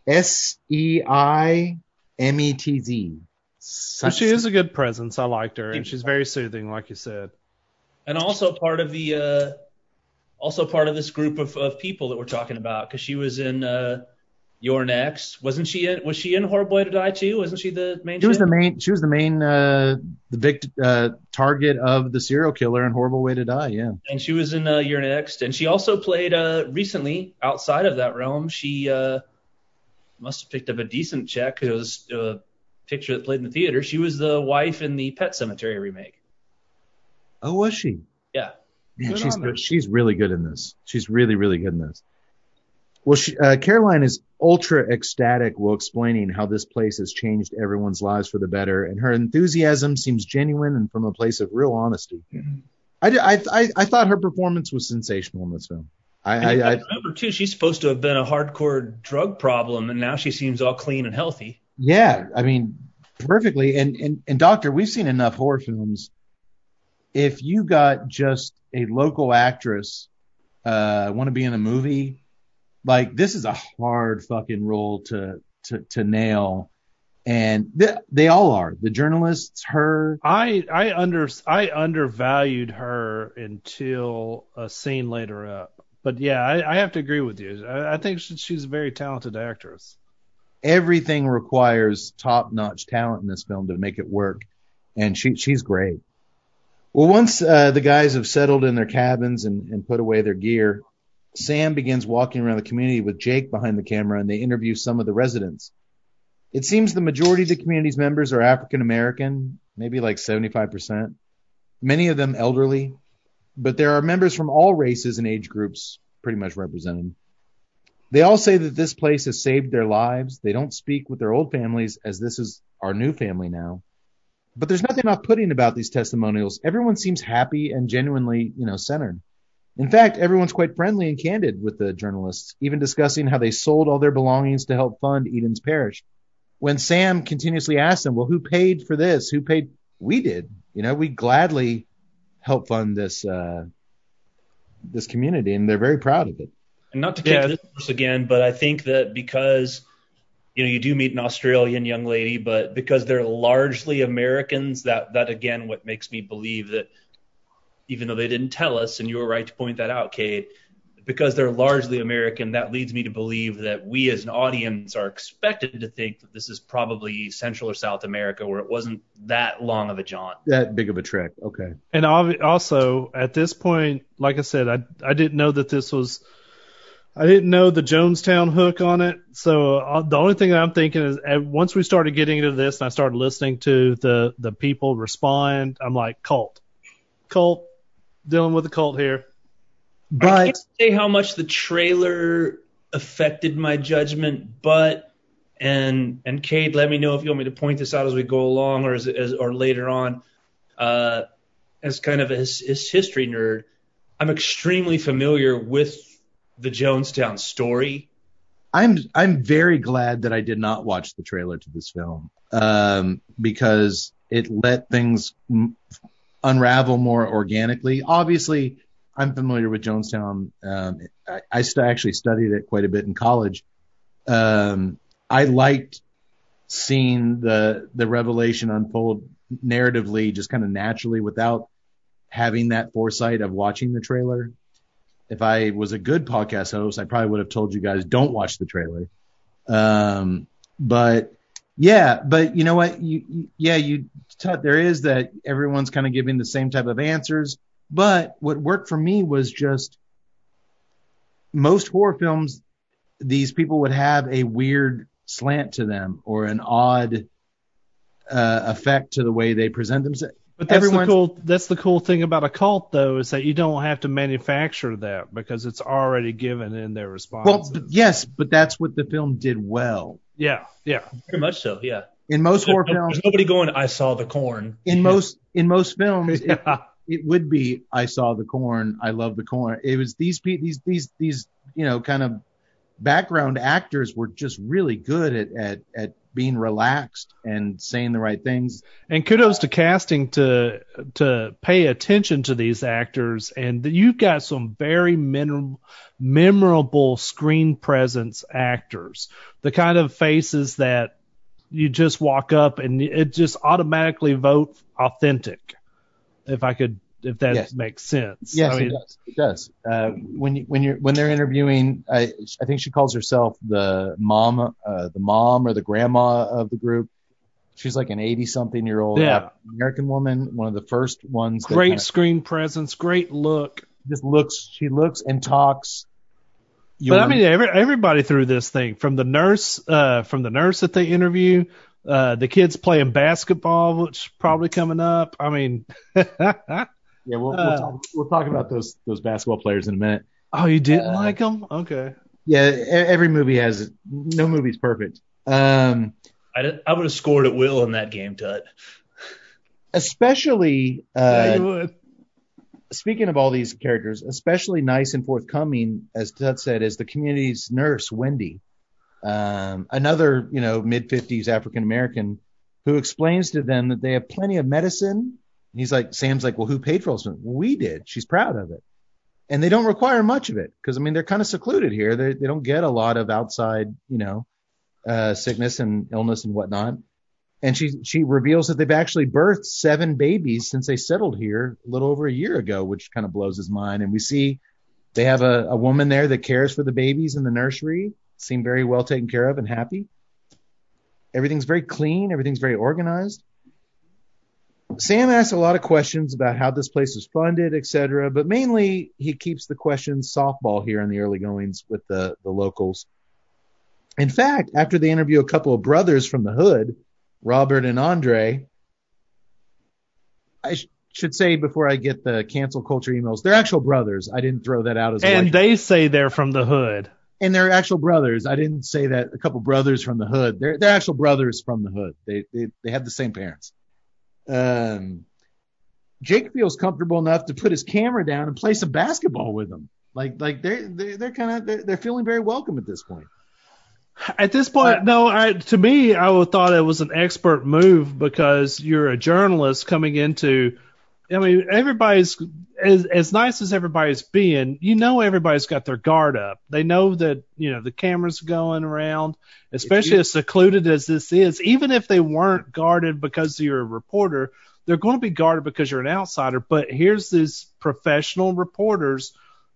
S E I M E T Z. So she is a good presence. I liked her, and she's very soothing, like you said. and also part of the uh, also part of this group of, of people that we're talking about because she was in uh, You're Next. Wasn't she in? Was she in Horrible Way to Die too? Wasn't she the main? She was the main. She was the main. Uh, the vict, uh, target of the serial killer and horrible way to die. Yeah. and she was in uh, You're Next, and she also played uh, recently outside of that realm. She uh, must have picked up a decent check. It was a picture that played in the theater. She was the wife in the Pet Sematary remake. Oh, was she? Yeah. Man, she's on her. good. she's really good in this. She's really really good in this. Well, she, uh, Caroline is ultra ecstatic while explaining how this place has changed everyone's lives for the better, and her enthusiasm seems genuine and from a place of real honesty. I, I, I, I thought her performance was sensational in this film. I, I, I, remember too, she's supposed to have been a hardcore drug problem, and now she seems all clean and healthy. Yeah, I mean, perfectly. And, and and doctor, we've seen enough horror films. If you got just a local actress uh want to be in a movie Like this is a hard fucking role to to to nail, and th- they all are. The journalists, her, I I under I undervalued her until a scene later up. But yeah, I, I have to agree with you. I, I think she, she's a very talented actress. Everything requires top notch talent in this film to make it work, and she she's great. Well, once uh, the guys have settled in their cabins and, and put away their gear, Sam begins walking around the community with Jake behind the camera, and they interview some of the residents. It seems the majority of the community's members are African American, maybe like 75%. Many of them elderly, but there are members from all races and age groups pretty much represented. They all say that this place has saved their lives. They don't speak with their old families as this is our new family now. But there's nothing off-putting about these testimonials. Everyone seems happy and genuinely, you know, centered. In fact, everyone's quite friendly and candid with the journalists, even discussing how they sold all their belongings to help fund Eden's parish. When Sam continuously asks them, "Well, who paid for this? Who paid?" We did. You know, we gladly help fund this uh, this community, and they're very proud of it. And not to kick Yeah. this horse again, but I think that because you know you do meet an Australian young lady, but because they're largely Americans, that that again what makes me believe that even though they didn't tell us, and you were right to point that out, Cade, because they're largely American, that leads me to believe that we as an audience are expected to think that this is probably Central or South America, where it wasn't that long of a jaunt. That big of a trek. Okay. And also at this point, like I said, I I didn't know that this was. I didn't know the Jonestown hook on it, so uh, the only thing I'm thinking is uh, once we started getting into this and I started listening to the the people respond, I'm like cult, cult, dealing with a cult here. I But can't say how much the trailer affected my judgment, but and and Cade, let me know if you want me to point this out as we go along or as, as or later on. Uh, as kind of a his, his history nerd, I'm extremely familiar with the Jonestown story. I'm I'm very glad that I did not watch the trailer to this film um, because it let things unravel more organically. Obviously, I'm familiar with Jonestown. Um, I, I st- actually studied it quite a bit in college. Um, I liked seeing the the revelation unfold narratively, just kind of naturally, without having that foresight of watching the trailer. If I was a good podcast host, I probably would have told you guys don't watch the trailer. Um, but yeah, but you know what? You, you yeah, you t- there is that everyone's kind of giving the same type of answers. But what worked for me was just most horror films. These people would have a weird slant to them or an odd uh, effect to the way they present themselves. But that's Everyone's- the cool. That's the cool thing about a cult, though, is that you don't have to manufacture that because it's already given in their response. Well, yes, but that's what the film did well. yeah, yeah. Very much so, yeah. In most horror There's, films, nobody going, I saw the corn. in most in most films, Yeah. it would be I saw the corn, I love the corn. It was these pe- these these these you know kind of background actors were just really good at at at being relaxed and saying the right things. And kudos to casting to to pay attention to these actors, and you've got some very mem- memorable screen presence actors. The kind of faces that you just walk up and it just automatically vote authentic. If I could, if that Yes. makes sense. Yes, I mean, it does. It does. Uh, when you, when you're when they're interviewing, I I think she calls herself the mom, uh, the mom or the grandma of the group. She's like an 80 something year old Yeah. American woman, one of the first ones great kinda screen presence, great look. just looks. She looks and talks. You but I mean, every, everybody through this thing, from the nurse, uh, from the nurse that they interview, uh, the kids playing basketball, which probably coming up. I mean, Yeah, we'll, Uh, we'll, talk, we'll talk about those those basketball players in a minute. oh, you didn't Uh, like them? Okay. Yeah, every movie has no movie's perfect. Um, I, I would have scored at will in that game, Tut. especially yeah, uh, you would. speaking of all these characters, especially nice and forthcoming, as Tut said, is the community's nurse Wendy, um, another you know mid fifties African American who explains to them that they have plenty of medicine. He's like Sam's like, well, who paid for all this? We did. She's proud of it. and they don't require much of it because I mean they're kind of secluded here. They they don't get a lot of outside, you know, uh, sickness and illness and whatnot. And she she reveals that they've actually birthed seven babies since they settled here a little over a year ago, which kind of blows his mind. And we see they have a, a woman there that cares for the babies in the nursery, seem very well taken care of and happy. Everything's very clean, everything's very organized. Sam asks a lot of questions about how this place is funded, et cetera, but mainly he keeps the questions softball here in the early goings with the, the locals. In fact, after they interview a couple of brothers from the hood, Robert and Andre, I sh- should say before I get the cancel culture emails, they're actual brothers. I didn't throw that out as And they say they're from the hood. and they're actual brothers. I didn't say that a couple brothers from the hood. They're they're actual brothers from the hood. They they they have the same parents. Um, Jake feels comfortable enough to put his camera down and play some basketball with them. Like like they're they're, they're kind of they're, they're feeling very welcome at this point. At this point, no. I, to me, I would thought it was an expert move because you're a journalist coming into. I mean, everybody's as as nice as everybody's being. You know, everybody's got their guard up. They know that you know the cameras going around, especially you- as secluded as this is. Even if they weren't guarded because you're a reporter, they're going to be guarded because you're an outsider. But here's these professional reporters.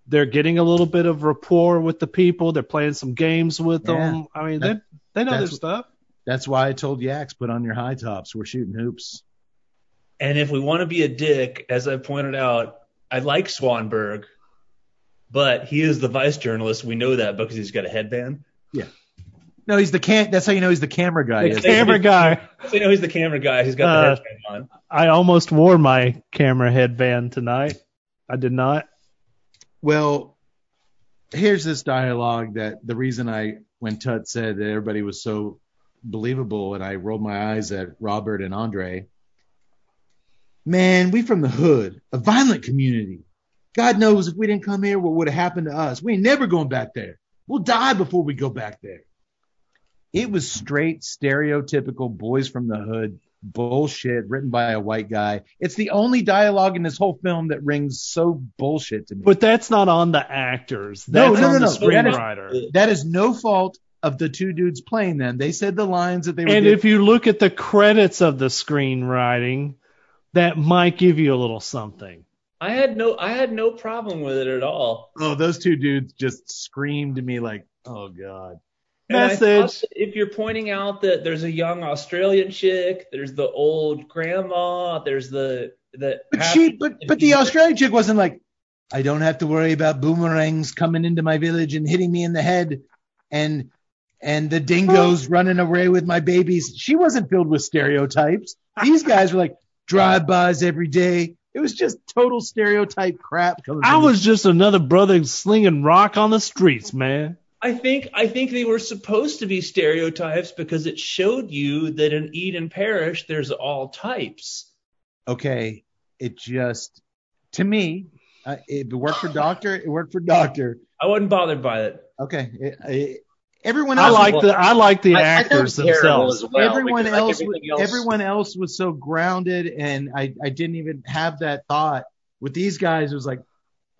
They're getting a little bit of rapport with the people. They're playing some games with Yeah. them. I mean, That- they they know their stuff. That's why I told Yax put on your high tops. We're shooting hoops. And if we want to be a dick, as I pointed out, I like Swanberg, but he is the vice journalist. We know that because he's got a headband. Yeah. No, he's the can. That's how you know he's the camera guy. The is. camera guy. So you know he's the camera guy. He's got the Uh, headband on. I almost wore my camera headband tonight. I did not. Well, here's this dialogue that the reason I, when Tut said that everybody was so believable and I rolled my eyes at Robert and Andre, man, we from the hood, a violent community. God knows if we didn't come here, what would have happened to us? We ain't never going back there. We'll die before we go back there. It was straight stereotypical boys from the hood bullshit written by a white guy. It's the only dialogue in this whole film that rings so bullshit to me. But that's not on the actors. No, That's no, on no, the no. That is- screenwriter. That is no fault of the two dudes playing them. They said the lines that they were. And given- if you look at the credits of the screenwriting, that might give you a little something. I had no I had no problem with it at all. oh, those two dudes just screamed to me like, "Oh God." Message. if you're pointing out that there's a young Australian chick, there's the old grandma, there's the the But she, but but the Australian chick wasn't like, "I don't have to worry about boomerangs coming into my village and hitting me in the head," and and the dingoes running away with my babies. She wasn't filled with stereotypes. These guys were like drive-bys every day. It was just total stereotype crap coming. I from was just another brother slinging rock on the streets, man. I think I think they were supposed to be stereotypes because it showed you that in Eden Parish there's all types. okay, it just to me, uh, it worked for Doctor. It worked for Doctor. I wasn't bothered by it. Okay, it, it, everyone I else, like the I like the I- I thought it actors was themselves. well, everyone because, like, else, was, else- everyone else was so grounded, and I, I didn't even have that thought. With these guys, it was like,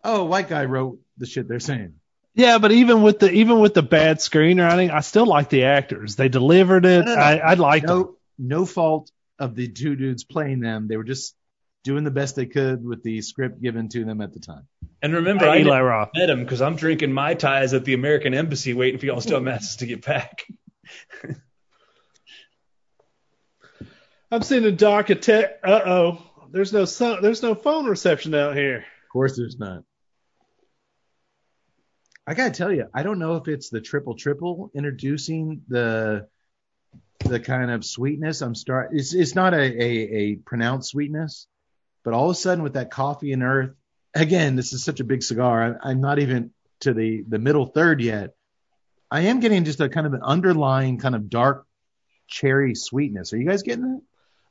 oh, white guy wrote the shit they're saying. Yeah, but even with the even with the bad screenwriting, I still like the actors. They delivered it. No, no, no. I, I liked them. No, no fault of the two dudes playing them. They were just doing the best they could with the script given to them at the time. And remember, I Eli Roth. met him because I'm drinking my ties at the American Embassy, waiting for y'all dumbasses to get back. I'm seeing a doc attack. Uh oh. There's no so- there's no phone reception out here. Of course, there's not. I gotta tell you, I don't know if it's the triple triple introducing the the kind of sweetness. I'm start. It's it's not a, a a pronounced sweetness, but all of a sudden with that coffee and earth. Again, this is such a big cigar. I, I'm not even to the the middle third yet. I am getting just a kind of an underlying kind of dark cherry sweetness. Are you guys getting that?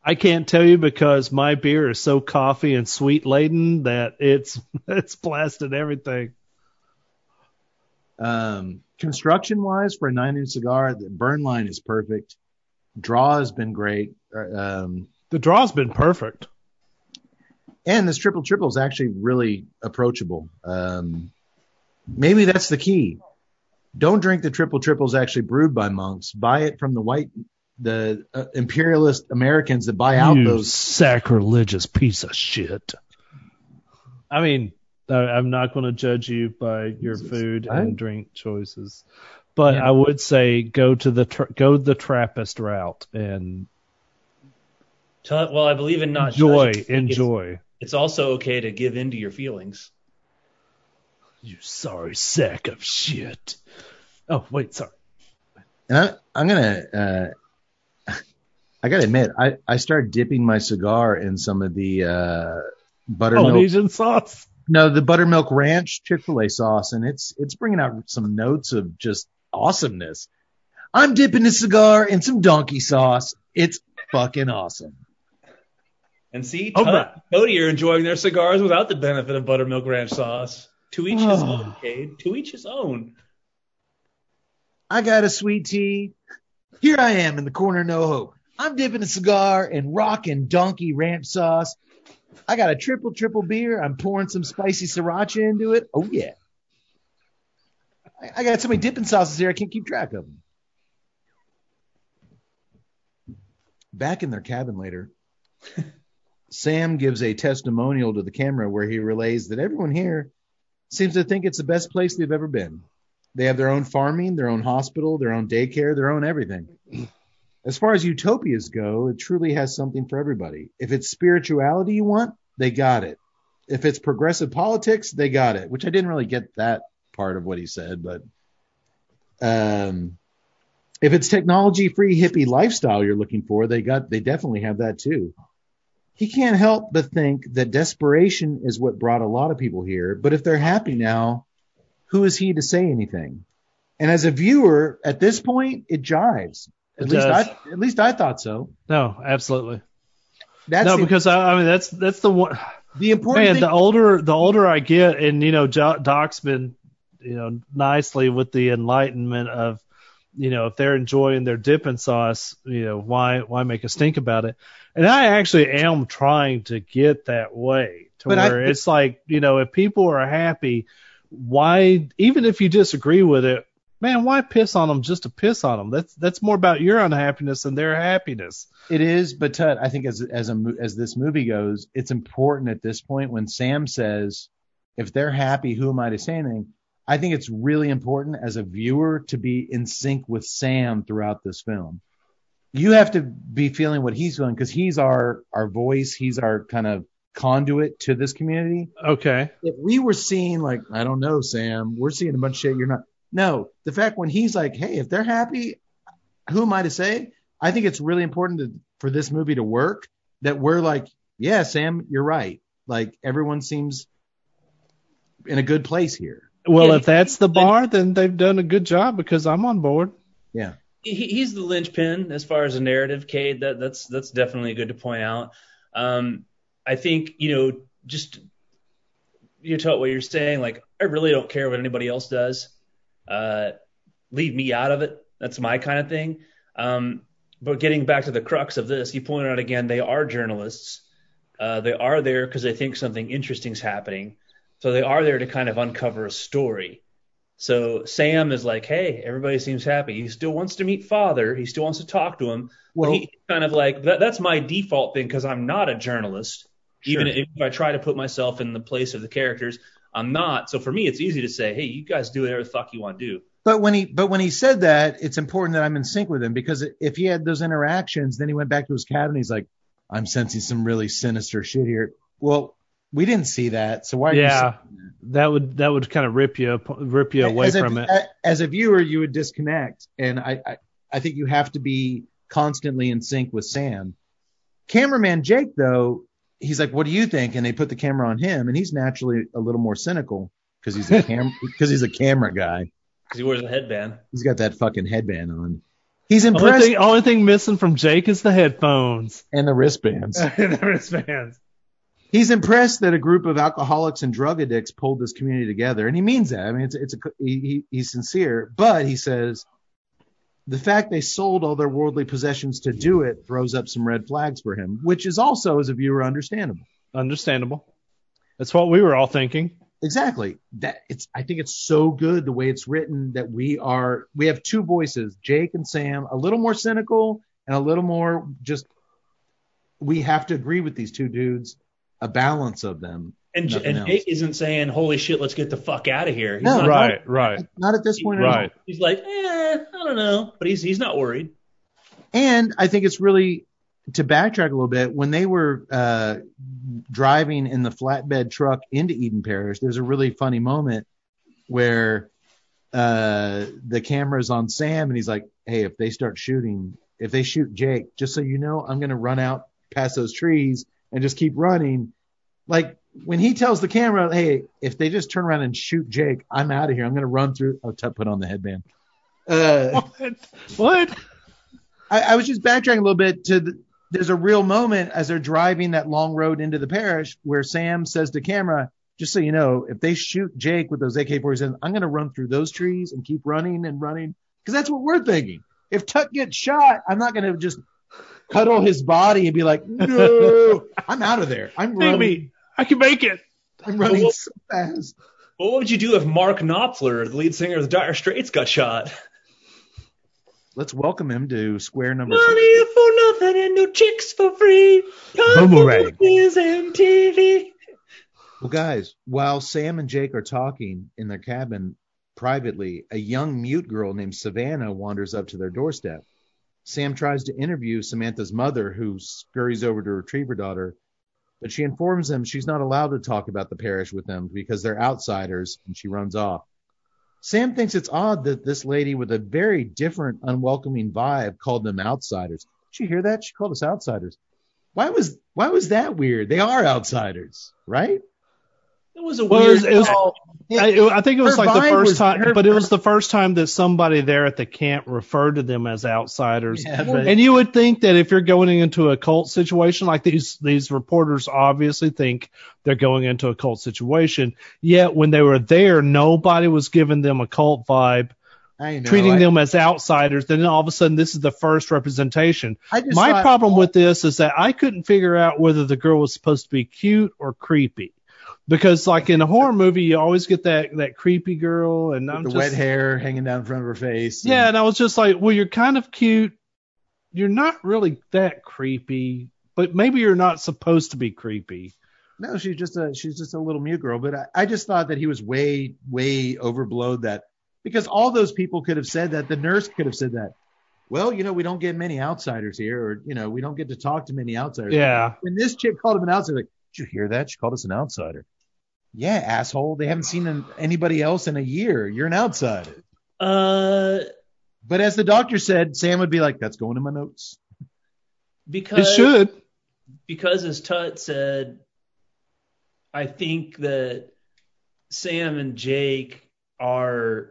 I can't tell you because my beer is so coffee and sweet laden that it's it's blasted everything. Um, construction wise, for a nine inch cigar, the burn line is perfect. Draw has been great. Uh, Um, The draw's been perfect. And this triple triple is actually really approachable. Um, maybe that's the key. Don't drink the triple triples actually brewed by monks. Buy it from the white, the uh, imperialist Americans that buy out you those. sacrilegious piece of shit. I mean, I- I'm not going to judge you by your Jesus. food I- and drink choices, but Yeah. I would say go to the tra- go the Trappist route and Tell, well, I believe in not enjoy, judging. I enjoy. It's also okay to give in to your feelings. You sorry sack of shit. Oh wait, sorry. And I, I'm gonna. Uh, I gotta admit, I I started dipping my cigar in some of the uh, buttermilk. Polynesian sauce. No, the buttermilk ranch Chick Fil A sauce, and it's it's bringing out some notes of just awesomeness. I'm dipping the cigar in some donkey sauce. It's fucking awesome. And see, oh, right. Cody are enjoying their cigars without the benefit of buttermilk ranch sauce. To each his Oh. own, Cade. To each his own. I got a sweet tea. Here I am in the corner no hope. I'm dipping a cigar in rockin' donkey ranch sauce. I got a triple triple beer. I'm pouring some spicy sriracha into it. Oh yeah. I, I got so many dipping sauces here I can't keep track of them. Back in their cabin later, Sam gives a testimonial to the camera where he relays that everyone here seems to think it's the best place they've ever been. They have their own farming, their own hospital, their own daycare, their own everything. As far as utopias go, it truly has something for everybody. If it's spirituality you want, they got it. If it's progressive politics, they got it, which I didn't really get that part of what he said, but um if it's technology free hippie lifestyle you're looking for, they got they definitely have that too. He can't help but think that desperation is what brought a lot of people here, but if they're happy now, who is he to say anything? And as a viewer, at this point, it jives. At It least does. I, at least I thought so. No, absolutely. That's no, the, because I, I mean that's that's the one. the important Man, thing. the older the older I get, and you know, Jo- Doc's been, you know, nicely with the enlightenment of, you know, if they're enjoying their dipping sauce, you know, why why make a stink about it? And I actually am trying to get that way to But I- where it's like, you know, if people are happy, why even if you disagree with it, man, why piss on them just to piss on them? That's that's more about your unhappiness than their happiness. It is, but Tut, I think as as a as this movie goes, it's important at this point when Sam says, "If they're happy, who am I to say anything?" I think it's really important as a viewer to be in sync with Sam throughout this film. You have to be feeling what he's feeling because he's our our voice, he's our kind of conduit to this community. Okay. if we were seeing like I don't know, Sam, we're seeing a bunch of shit you're not. No, the fact when he's like, hey, if they're happy, who am I to say? I think it's really important to, for this movie to work that we're like, yeah, Sam, you're right. Like everyone seems in a good place here. Well, Yeah, if that's the bar, then they've done a good job because I'm on board. Yeah. He, he's the linchpin as far as a narrative, Cade. That that's that's definitely good to point out. Um, I think you know just you tell what you're saying. Like I really don't care what anybody else does. Uh, leave me out of it. That's my kind of thing. Um, but getting back to the crux of this, you pointed out again, they are journalists. Uh, they are there because they think something interesting is happening. So they are there to kind of uncover a story. So Sam is like, hey, everybody seems happy. He still wants to meet father. He still wants to talk to him. Well- he kind of like that, that's my default thing because I'm not a journalist. Sure. Even if I try to put myself in the place of the characters, I'm not. So for me, it's easy to say, hey, you guys do whatever the fuck you want to do. But when he but when he said that, it's important that I'm in sync with him because if he had those interactions, then he went back to his cabin. He's like, I'm sensing some really sinister shit here. Well, we didn't see that, so why? Are you Yeah, that would that would kind of rip you rip you away as from a, it. As a viewer, you would disconnect, and I, I, I think you have to be constantly in sync with Sam. Cameraman Jake, though, he's like, "What do you think?" And they put the camera on him, and he's naturally a little more cynical because he's a cam because he's a camera guy. Because he wears a headband. He's got that fucking headband on. He's Only impressed, thing, only thing missing from Jake is the headphones and the wristbands. and the wristbands. He's impressed that a group of alcoholics and drug addicts pulled this community together, and he means that. I mean, it's it's a he, he- he's sincere, but he says the fact they sold all their worldly possessions to do it throws up some red flags for him, which is also, as a viewer, understandable. Understandable. That's what we were all thinking. Exactly. That it's I think it's so good the way it's written that we are we have two voices, Jake and Sam, a little more cynical and a little more just we have to agree with these two dudes, a balance of them. And, J- Nothing and else. Jake isn't saying, "Holy shit, let's get the fuck out of here." He's No, not, Right, right, Not at this point at all. right. He's like, "Eh, I don't know," but he's he's not worried. And I think it's really to backtrack a little bit when they were uh, driving in the flatbed truck into Eden Parish. There's a really funny moment where uh, the camera's on Sam and he's like, "Hey, if they start shooting, if they shoot Jake, just so you know, I'm gonna run out past those trees and just keep running." Like when he tells the camera, "Hey, if they just turn around and shoot Jake, I'm out of here. I'm gonna run through." Oh, Tut put on the headband. Uh, What? What? I, I was just backtracking a little bit to the, there's a real moment as they're driving that long road into the parish where Sam says to camera, just so you know, if they shoot Jake with those AK-47, I'm going to run through those trees and keep running and running because that's what we're thinking. If Tuck gets shot, I'm not going to just cuddle his body and be like, no, I'm out of there. I'm Take running. me. I can make it. I'm running Well, so fast. What would you do if Mark Knopfler, the lead singer of the Dire Straits, got shot? Let's welcome him to square number six. Money for nothing and no chicks for free. Time Boomerang. for and TV. Well, guys, while Sam and Jake are talking in their cabin privately, a young mute girl named Savannah wanders up to their doorstep. Sam tries to interview Samantha's mother, who scurries over to retrieve her daughter, but she informs them she's not allowed to talk about the parish with them because they're outsiders, and she runs off. Sam thinks it's odd that this lady with a very different, unwelcoming vibe called them outsiders. Did you hear that? She called us outsiders. Why was why was that weird? They are outsiders, right? It was a Well, it weird. was- it was- call. I, I think it was Her like the first was- time, but it was the first time that somebody there at the camp referred to them as outsiders. Yeah, but- And you would think that if you're going into a cult situation like these, these reporters obviously think they're going into a cult situation. Yet when they were there, nobody was giving them a cult vibe, I know. treating I- them as outsiders. Then all of a sudden, this is the first representation. My thought- problem with this is that I couldn't figure out whether the girl was supposed to be cute or creepy. Because like in a horror movie, you always get that that creepy girl, and I'm the just wet hair hanging down in front of her face. yeah, and I was just like, well, you're kind of cute. You're not really that creepy, but maybe you're not supposed to be creepy. No, she's just a she's just a little mute girl. But I, I just thought that he was way way overblowed that because all those people could have said that. The nurse could have said that. Well, you know, we don't get many outsiders here, or you know, we don't get to talk to many outsiders. Yeah, When this chick called him an outsider, like, did you hear that? She called us an outsider. Yeah, asshole. They haven't seen an, anybody else in a year. You're an outsider. Uh, But as the doctor said, Sam would be like, "That's going in my notes." Because it should. because as Tut said, I think that Sam and Jake are.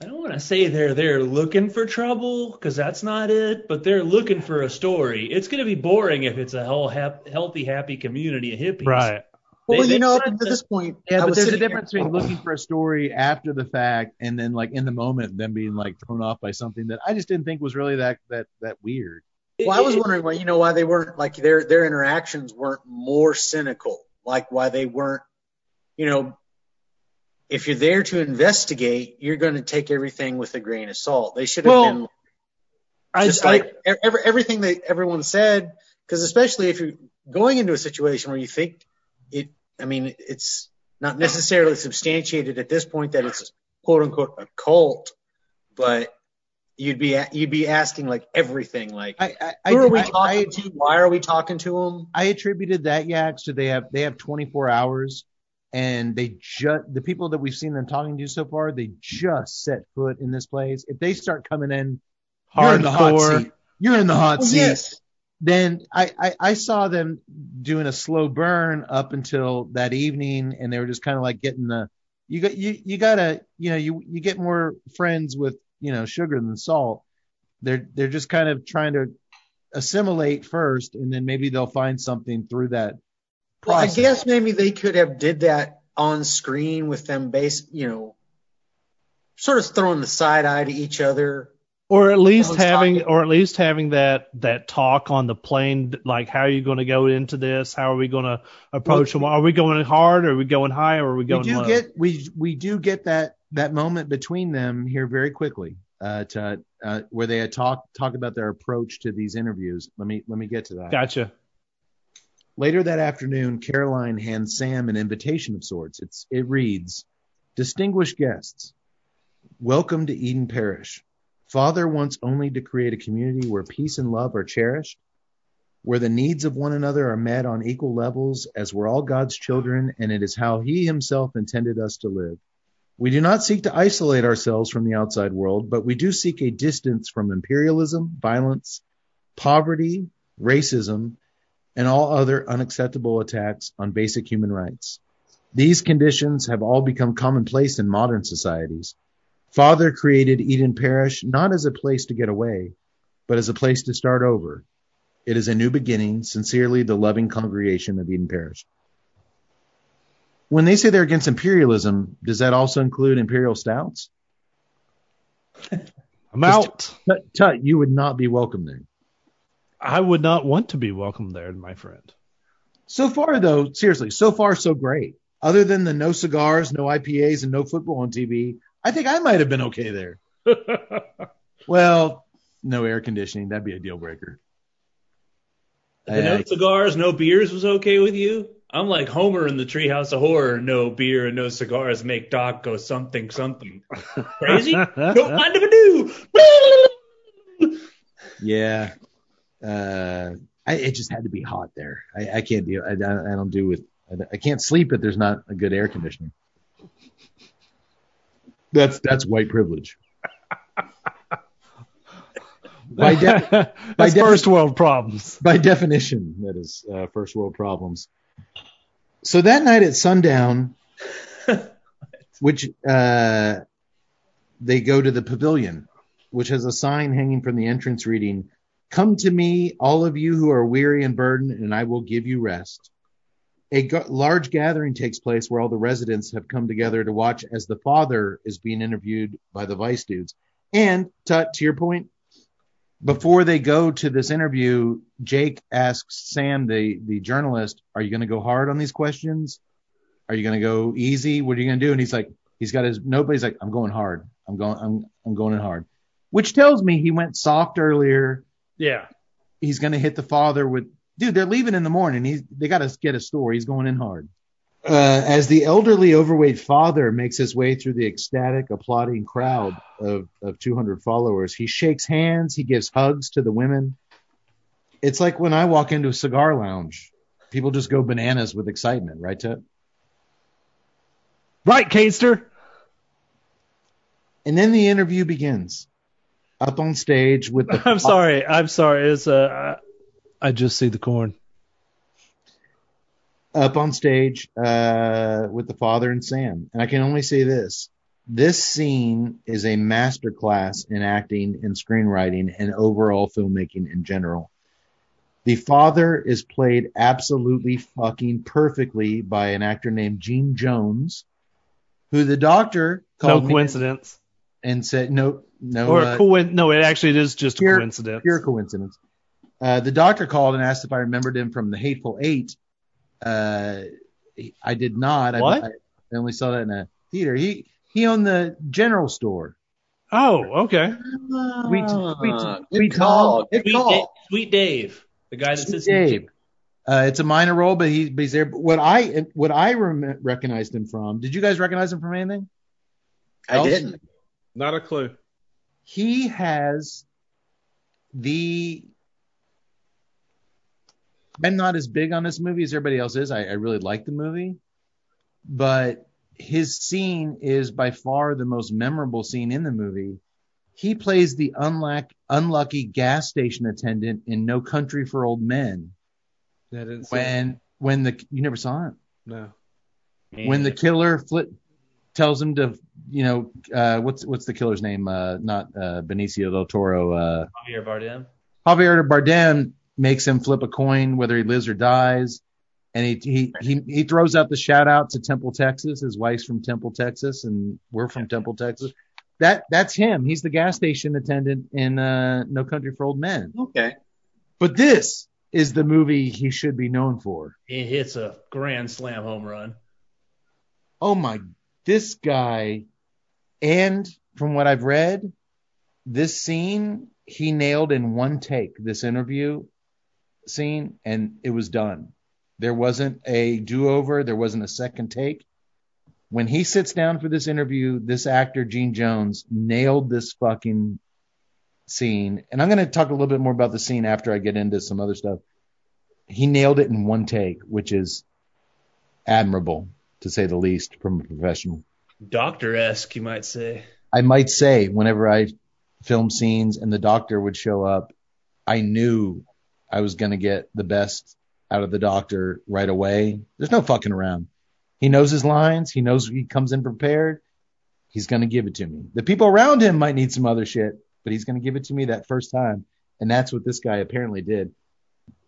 I don't want to say they're they're looking for trouble because that's not it, but they're looking for a story. It's going to be boring if it's a whole hap- healthy, happy community of hippies. Right. Well, They- you know, up to- this point, Yeah, I but there's a sitting here- difference between looking for a story after the fact and then like in the moment them being like thrown off by something that I just didn't think was really that that that weird. Well, I was wondering why, you know, why they weren't like their their interactions weren't more cynical, like why they weren't, you know, if you're there to investigate, you're going to take everything with a grain of salt. They should have Well, been I, just I- like e- every, everything that everyone said, because especially if you're going into a situation where you think it, I mean, it's not necessarily substantiated at this point that it's quote unquote a cult, but you'd be you'd be asking like everything, like I I, I, who are we I- talking I- to? Why are we talking to them? I attributed that yaks to they have they have 24 hours and they just the people that we've seen them talking to so far they just set foot in this place. If they start coming in, you're in the hot seat. You're in the hot seat. yes. then I, I, I saw them doing a slow burn up until that evening and they were just kind of like getting the you got you you gotta you know you you get more friends with you know sugar than salt they're they're just kind of trying to assimilate first and then maybe they'll find something through that Well, I guess maybe they could have did that on screen with them base, you know, sort of throwing the side eye to each other. Or at least having talking- or at least having that that talk on the plane like how are you going to go into this? How are we going to approach them? Are we going hard? Or are we going high? Or are we going? we going do low? get we we do get that that moment between them here very quickly uh, to uh, where they had talk talk about their approach to these interviews. Let me let me get to that. gotcha Later that afternoon, Caroline hands Sam an invitation of sorts. It's it reads, "Distinguished guests, welcome to Eden Parish. Father wants only to create a community where peace and love are cherished, where the needs of one another are met on equal levels, as we're all God's children, and it is how He Himself intended us to live. We do not seek to isolate ourselves from the outside world, but we do seek a distance from imperialism, violence, poverty, racism, and all other unacceptable attacks on basic human rights. These conditions have all become commonplace in modern societies. Father created Eden Parish not as a place to get away, but as a place to start over. It is a new beginning, sincerely the loving congregation of Eden Parish. When they say they're against imperialism, does that also include imperial stouts? i'm out Tut, tut, you would not be welcome there. I would not want to be welcomed there my friend So far, though, seriously, so far so great. Other than the no cigars, no IPAs, and no football on TV, I think I might have been okay there. Well, no air conditioning, that'd be a deal breaker. The no cigars, no beers was okay with you? I'm like Homer in the Treehouse of Horror. No beer and no cigars make Doc go something something crazy. Don't mind if I do. yeah, uh, I, it just had to be hot there. I, I can't deal. I, I, don't do with. I, I can't sleep if there's not a good air conditioning. That's that's white privilege. By, de- that's defi- first world problems by definition, that is uh, first world problems. So that night at sundown, which uh, they go to the pavilion, which has a sign hanging from the entrance reading, "Come to me, all of you who are weary and burdened, and I will give you rest." A g- large gathering takes place where all the residents have come together to watch as the father is being interviewed by the vice dudes. And Tut, to your point, before they go to this interview, Jake asks Sam, the the journalist, "Are you going to go hard on these questions? Are you going to go easy? What are you going to do?" And he's like, he's got his notebook. He's like, "I'm going hard. I'm going. I'm I'm going in hard," which tells me he went soft earlier. Yeah He's going to hit the father with, dude. They're leaving in the morning. He's they got to get a story. He's going in hard. Uh, as the elderly, overweight father makes his way through the ecstatic, applauding crowd of, of 200 followers, he shakes hands, he gives hugs to the women. It's like when I walk into a cigar lounge, people just go bananas with excitement, right, Tut? right Caster. And then the interview begins. Up on stage with the i'm sorry i'm sorry it's uh i just see the corn up on stage uh, with the father and Sam. And I can only say this. This scene is a masterclass in acting and screenwriting and overall filmmaking in general. The father is played absolutely fucking perfectly by an actor named Gene Jones, who the doctor called me coincidence and said, no, no, or uh, a coin no it actually is just a pure- coincidence pure coincidence. Uh, the doctor called and asked if I remembered him from the Hateful Eight. Uh, I did not. I- What? I, I only saw that in a theater. He he owned the general store. oh okay We, we, Ah, we good call. Good Sweet, Da- Sweet Dave, the guy that Sweet sits in the Dave. Uh, it's a minor role, but, he, but he's there. But what I what I rem- recognized him from? Did you guys recognize him from anything? I else? didn't. not a clue He has the. I'm not as big on this movie as everybody else is. I, I really like the movie, but his scene is by far the most memorable scene in the movie. He plays the unluck, unlucky gas station attendant in No Country for Old Men. I didn't see When when the you never saw it no when the killer flip tells him to you know uh, what's what's the killer's name? Uh, not uh, Benicio del Toro. Uh, Javier Bardem. Javier Bardem makes him flip a coin whether he lives or dies, and he he he, he throws out the shout out to Temple, Texas. His wife's from Temple, Texas, and we're from Temple, Texas. that that's him. He's the gas station attendant in uh, No Country for Old Men. Okay. But this is the movie he should be known for. He hits a grand slam home run. Oh my, this guy, and from what I've read, this scene he nailed in one take. This interview scene, and it was done. There wasn't a do over. There wasn't a second take. When he sits down for this interview, this actor Gene Jones nailed this fucking scene. And I'm going to talk a little bit more about the scene after I get into some other stuff. He nailed it in one take, which is admirable to say the least from a professional. Doctor esque, you might say. I might say whenever I film scenes and the doctor would show up, I knew I was going to get the best out of the doctor right away. There's no fucking around. He knows his lines. He knows he comes in prepared. He's going to give it to me. The people around him might need some other shit, but he's going to give it to me that first time. And that's what this guy apparently did.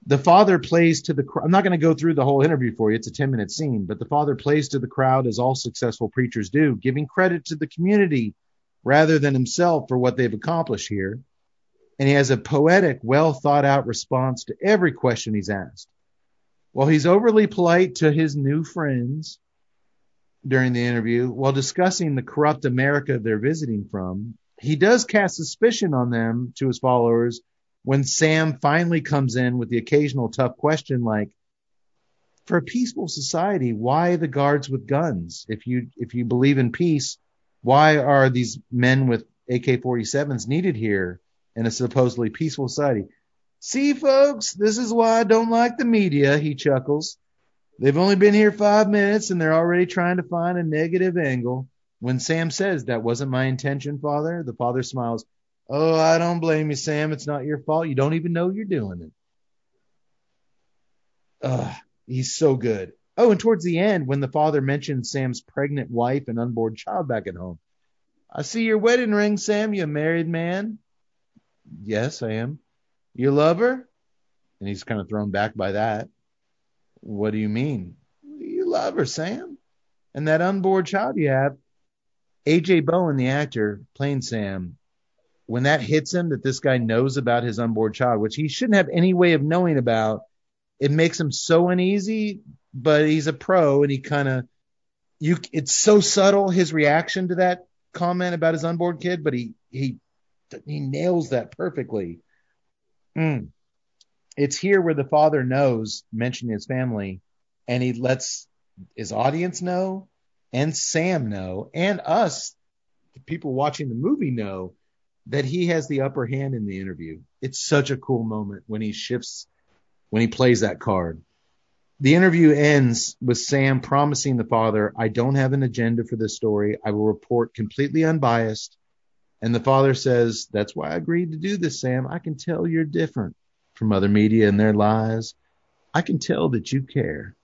The father plays to the crowd. I'm not going to go through the whole interview for you. It's a 10 minute scene, but the father plays to the crowd as all successful preachers do, giving credit to the community rather than himself for what they've accomplished here. And he has a poetic, well thought out response to every question he's asked. While he's overly polite to his new friends during the interview, while discussing the corrupt America they're visiting from, he does cast suspicion on them to his followers when Sam finally comes in with the occasional tough question like, for a peaceful society, why the guards with guns? If you if you believe in peace, why are these men with AK-47s needed here in a supposedly peaceful society? See, folks, this is why I don't like the media, he chuckles. They've only been here five minutes and they're already trying to find a negative angle. When Sam says, That wasn't my intention, father, the father smiles, Oh, I don't blame you, Sam. It's not your fault. You don't even know you're doing it. Ugh, he's so good. Oh, and towards the end, when the father mentions Sam's pregnant wife and unborn child back at home, I see your wedding ring, Sam. You a married man? Yes, I am. You love her? And he's kind of thrown back by that. What do you mean? You love her, Sam. And that unborn child you have, AJ Bowen, the actor playing Sam, when that hits him that this guy knows about his unborn child, which he shouldn't have any way of knowing about, it makes him so uneasy. But he's a pro, and he kind of you. It's so subtle his reaction to that comment about his unborn kid, but he he he nails that perfectly. Mm. It's here where the father knows, mentioning his family, and he lets his audience know, and Sam know, and us, the people watching the movie know that he has the upper hand in the interview. It's such a cool moment when he shifts, when he plays that card. The interview ends with Sam promising the father, I don't have an agenda for this story. I will report completely unbiased. And the father says, That's why I agreed to do this, Sam. I can tell you're different from other media and their lies. I can tell that you care.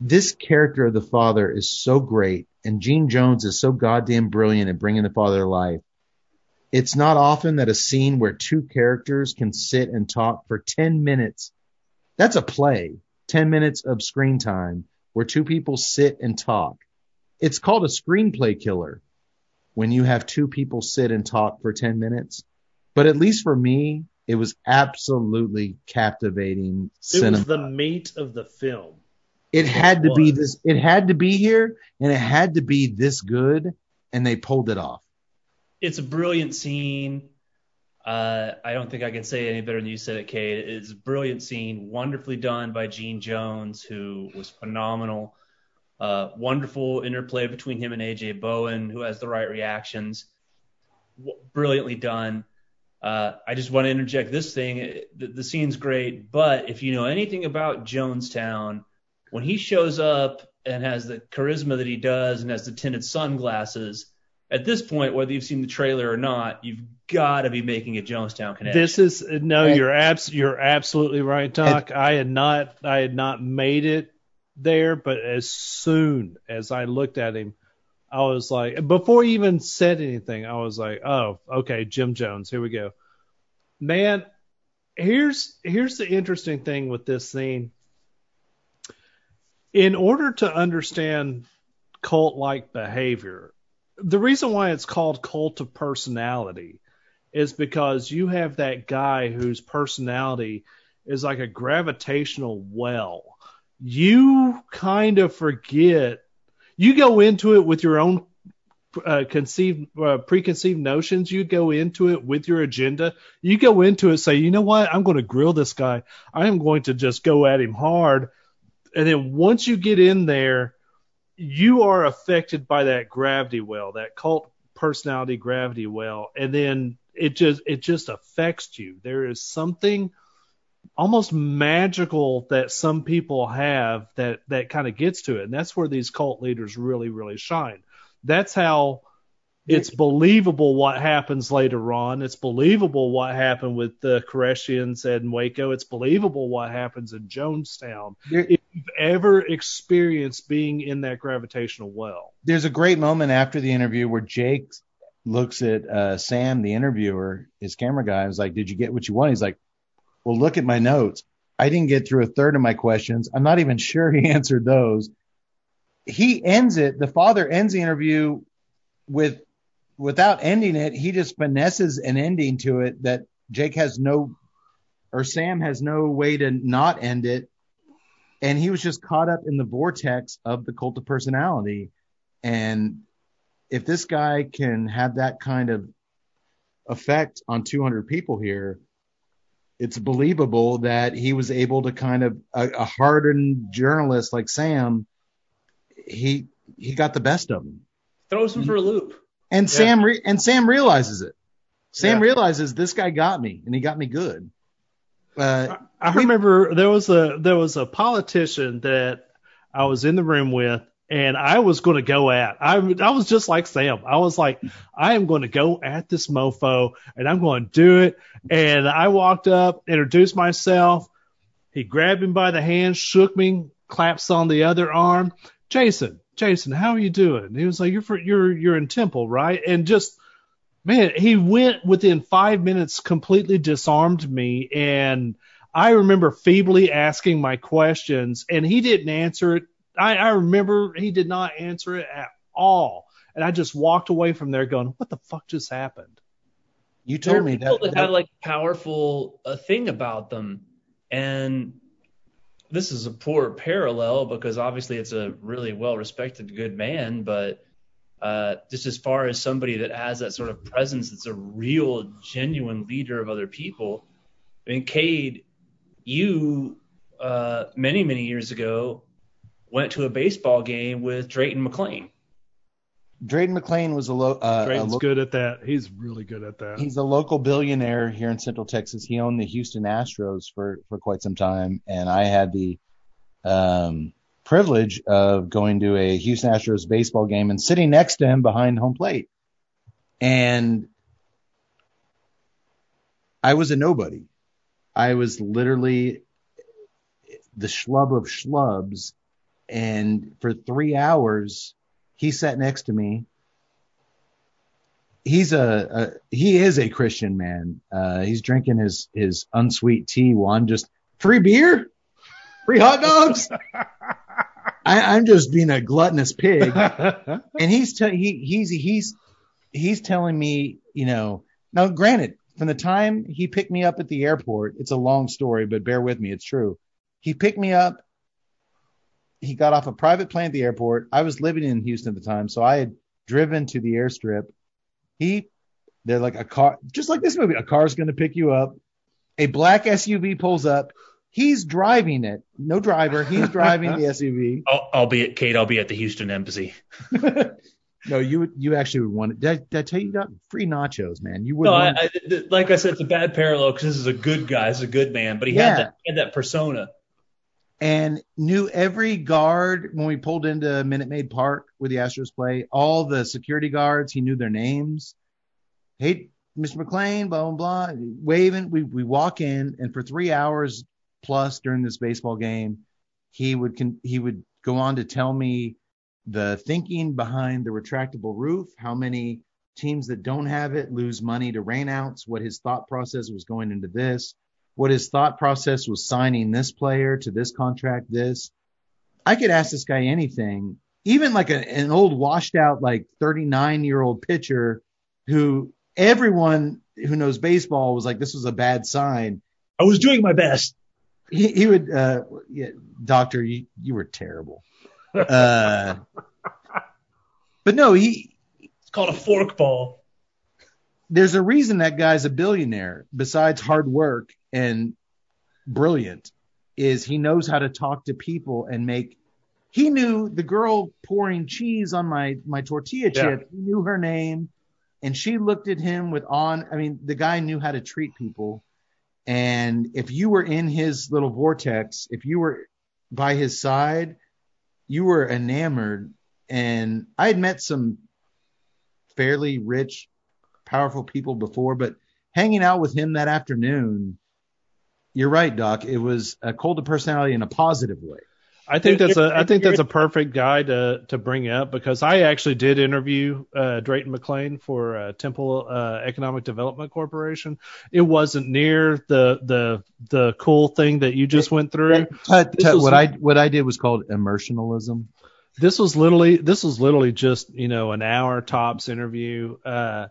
This character of the father is so great, and Gene Jones is so goddamn brilliant at bringing the father to life. It's not often that a scene where two characters can sit and talk for 10 minutes. That's a play. 10 minutes of screen time where two people sit and talk. It's called a screenplay killer when you have two people sit and talk for 10 minutes. But at least for me, it was absolutely captivating It cinema. was the meat of the film. it had to be this, it had to be here and it had to be this good and they pulled it off. It's a brilliant scene. Uh, I don't think I can say any better than you said it, Cade. It's a brilliant scene, wonderfully done by Gene Jones, who was phenomenal. Uh, wonderful interplay between him and AJ Bowen, who has the right reactions. W- brilliantly done. Uh, I just want to interject this thing. The, the scene's great, but if you know anything about Jonestown, when he shows up and has the charisma that he does and has the tinted sunglasses, at this point, whether you've seen the trailer or not, you've got to be making a Jonestown connection. This is no, And- you're abs- you're absolutely right, Doc. I had not I had not made it there, but as soon as I looked at him, I was like, before he even said anything, I was like, oh, okay, Jim Jones, here we go. Man, here's here's the interesting thing with this scene. In order to understand cult like behavior, the reason why it's called cult of personality is because you have that guy whose personality is like a gravitational well. You kind of forget. You go into it with your own uh, conceived uh, preconceived notions. You go into it with your agenda. You go into it say, you know what? I'm going to grill this guy. I am going to just go at him hard. And then once you get in there, you are affected by that gravity well, that cult personality gravity well, and then it just it just affects you. There is something almost magical that some people have that that kind of gets to it, and that's where these cult leaders really really shine. That's how it's believable what happens later on. It's believable what happened with the Koreshians and Waco. It's believable what happens in Jonestown. There- if you've ever experienced being in that gravitational well. There's a great moment after the interview where Jake looks at uh, Sam, the interviewer, his camera guy, and is like, "Did you get what you want?" He's like, "Well, look at my notes. I didn't get through a third of my questions. I'm not even sure he answered those." He ends it. The father ends the interview with, without ending it, he just finesses an ending to it that Jake has no, or Sam has no way to not end it. And he was just caught up in the vortex of the cult of personality. And if this guy can have that kind of effect on 200 people here, it's believable that he was able to kind of a, a hardened journalist like Sam, he he got the best of him. Throws him for a loop. And Sam re- and Sam realizes it. Sam Yeah. realizes this guy got me, and he got me good. Uh, I remember there was a there was a politician that I was in the room with, and I was going to go at. I I was just like Sam. I was like, I am going to go at this mofo, and I'm going to do it. And I walked up, introduced myself. He grabbed me by the hand, shook me, claps on the other arm. Jason, Jason, how are you doing? And he was like, you're for, you're you're in Temple, right? And just man, he went within five minutes, completely disarmed me, and I remember feebly asking my questions, and he didn't answer it. I, I remember he did not answer it at all, and I just walked away from there going, "What the fuck just happened?" you There told are me people that. that have like a powerful uh, thing about them, and this is a poor parallel because obviously it's a really well respected good man, but uh, just as far as somebody that has that sort of presence that's a real genuine leader of other people. I mean, Cade, you uh, many many years ago went to a baseball game with Drayton McLane. Drayton McLane was a, lo- uh, a Drayton's good at that. He's really good at that. he's a local billionaire here in Central Texas. He owned the Houston Astros for for quite some time, and I had the um, privilege of going to a Houston Astros baseball game and sitting next to him behind home plate. And I was a nobody. I was literally the schlub of schlubs. And for three hours, he sat next to me he's a, a he is a Christian man. Uh, he's drinking his his unsweet tea while I'm just free beer, free hot dogs. I, I'm just being a gluttonous pig, and he's te- he he's he's he's telling me, you know. Now, granted, from the time he picked me up at the airport, it's a long story, but bear with me, it's true. He picked me up. He got off a private plane at the airport. I was living in Houston at the time, so I had driven to the airstrip he they're like a car just like this movie a car's going to pick you up a black suv pulls up he's driving it no driver he's driving the suv I'll, I'll be at Kate. I'll be at the Houston embassy. no you would you actually would want it did I, did I tell you you got free nachos man you would No, I, I, like I said, it's a bad parallel because this is a good guy, this is a good man, but he Yeah. had that he had that persona. And knew every guard when we pulled into Minute Maid Park where the Astros play. All the security guards, he knew their names. Hey, Mr. McLane, blah blah blah, waving. We we walk in, and for three hours plus during this baseball game, he would con- he would go on to tell me the thinking behind the retractable roof, how many teams that don't have it lose money to rainouts, what his thought process was going into this what his thought process was signing this player to this contract, this. I could ask this guy anything even like a, an old washed out like 39 year old pitcher who everyone who knows baseball was like this was a bad sign. I was doing my best. He, he would, uh, yeah, doctor, you you were terrible. Uh, but no, he It's called a fork ball. there's a reason that guy's a billionaire besides hard work and brilliant is he knows how to talk to people and make he knew the girl pouring cheese on my my tortilla Yeah. chip he knew her name and she looked at him with on i mean the guy knew how to treat people. And if you were in his little vortex if you were by his side you were enamored. And i had met some fairly rich powerful people before, but hanging out with him that afternoon, you're right, Doc. It was a cold of personality in a positive way. I think that's a I think that's a perfect guy to to bring up because I actually did interview uh, Drayton McLane for uh, Temple uh, Economic Development Corporation. It wasn't near the the the cool thing that you just went through. Tut, This tut, was- what I what I did was called immersionalism. This was literally this was literally just you know an hour tops interview. Uh,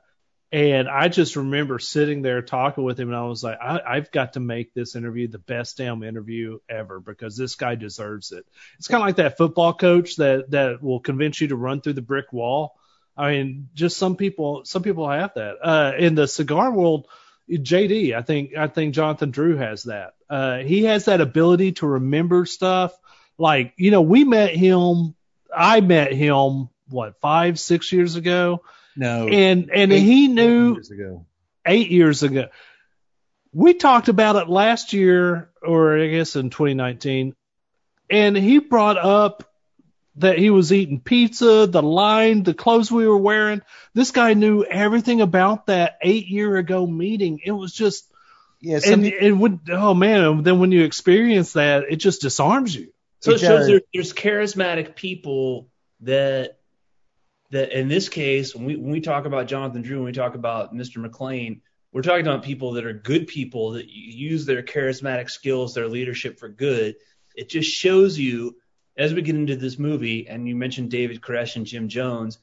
and I just remember sitting there talking with him, and I was like, I, I've got to make this interview the best damn interview ever because this guy deserves it. It's kind of like that football coach that that will convince you to run through the brick wall. I mean, just some people, some people have that. Uh, in the cigar world, JD, I think, I think Jonathan Drew has that. Uh, he has that ability to remember stuff. Like, you know, we met him, I met him, what, five, six years ago, No, and and eight- he eight knew years ago. eight years ago. We talked about it last year, or I guess in 2019, and he brought up that he was eating pizza, the line, the clothes we were wearing. This guy knew everything about that eight year ago meeting. It was just, Yeah, some and people, it would, oh man, then when you experience that, it just disarms you. So It it shows does. there, there's charismatic people that that in this case, when we when we talk about Jonathan Drew, when we talk about Mr. McLane, we're talking about people that are good people that use their charismatic skills, their leadership for good. It just shows you as we get into this movie, and you mentioned David Koresh and Jim Jones,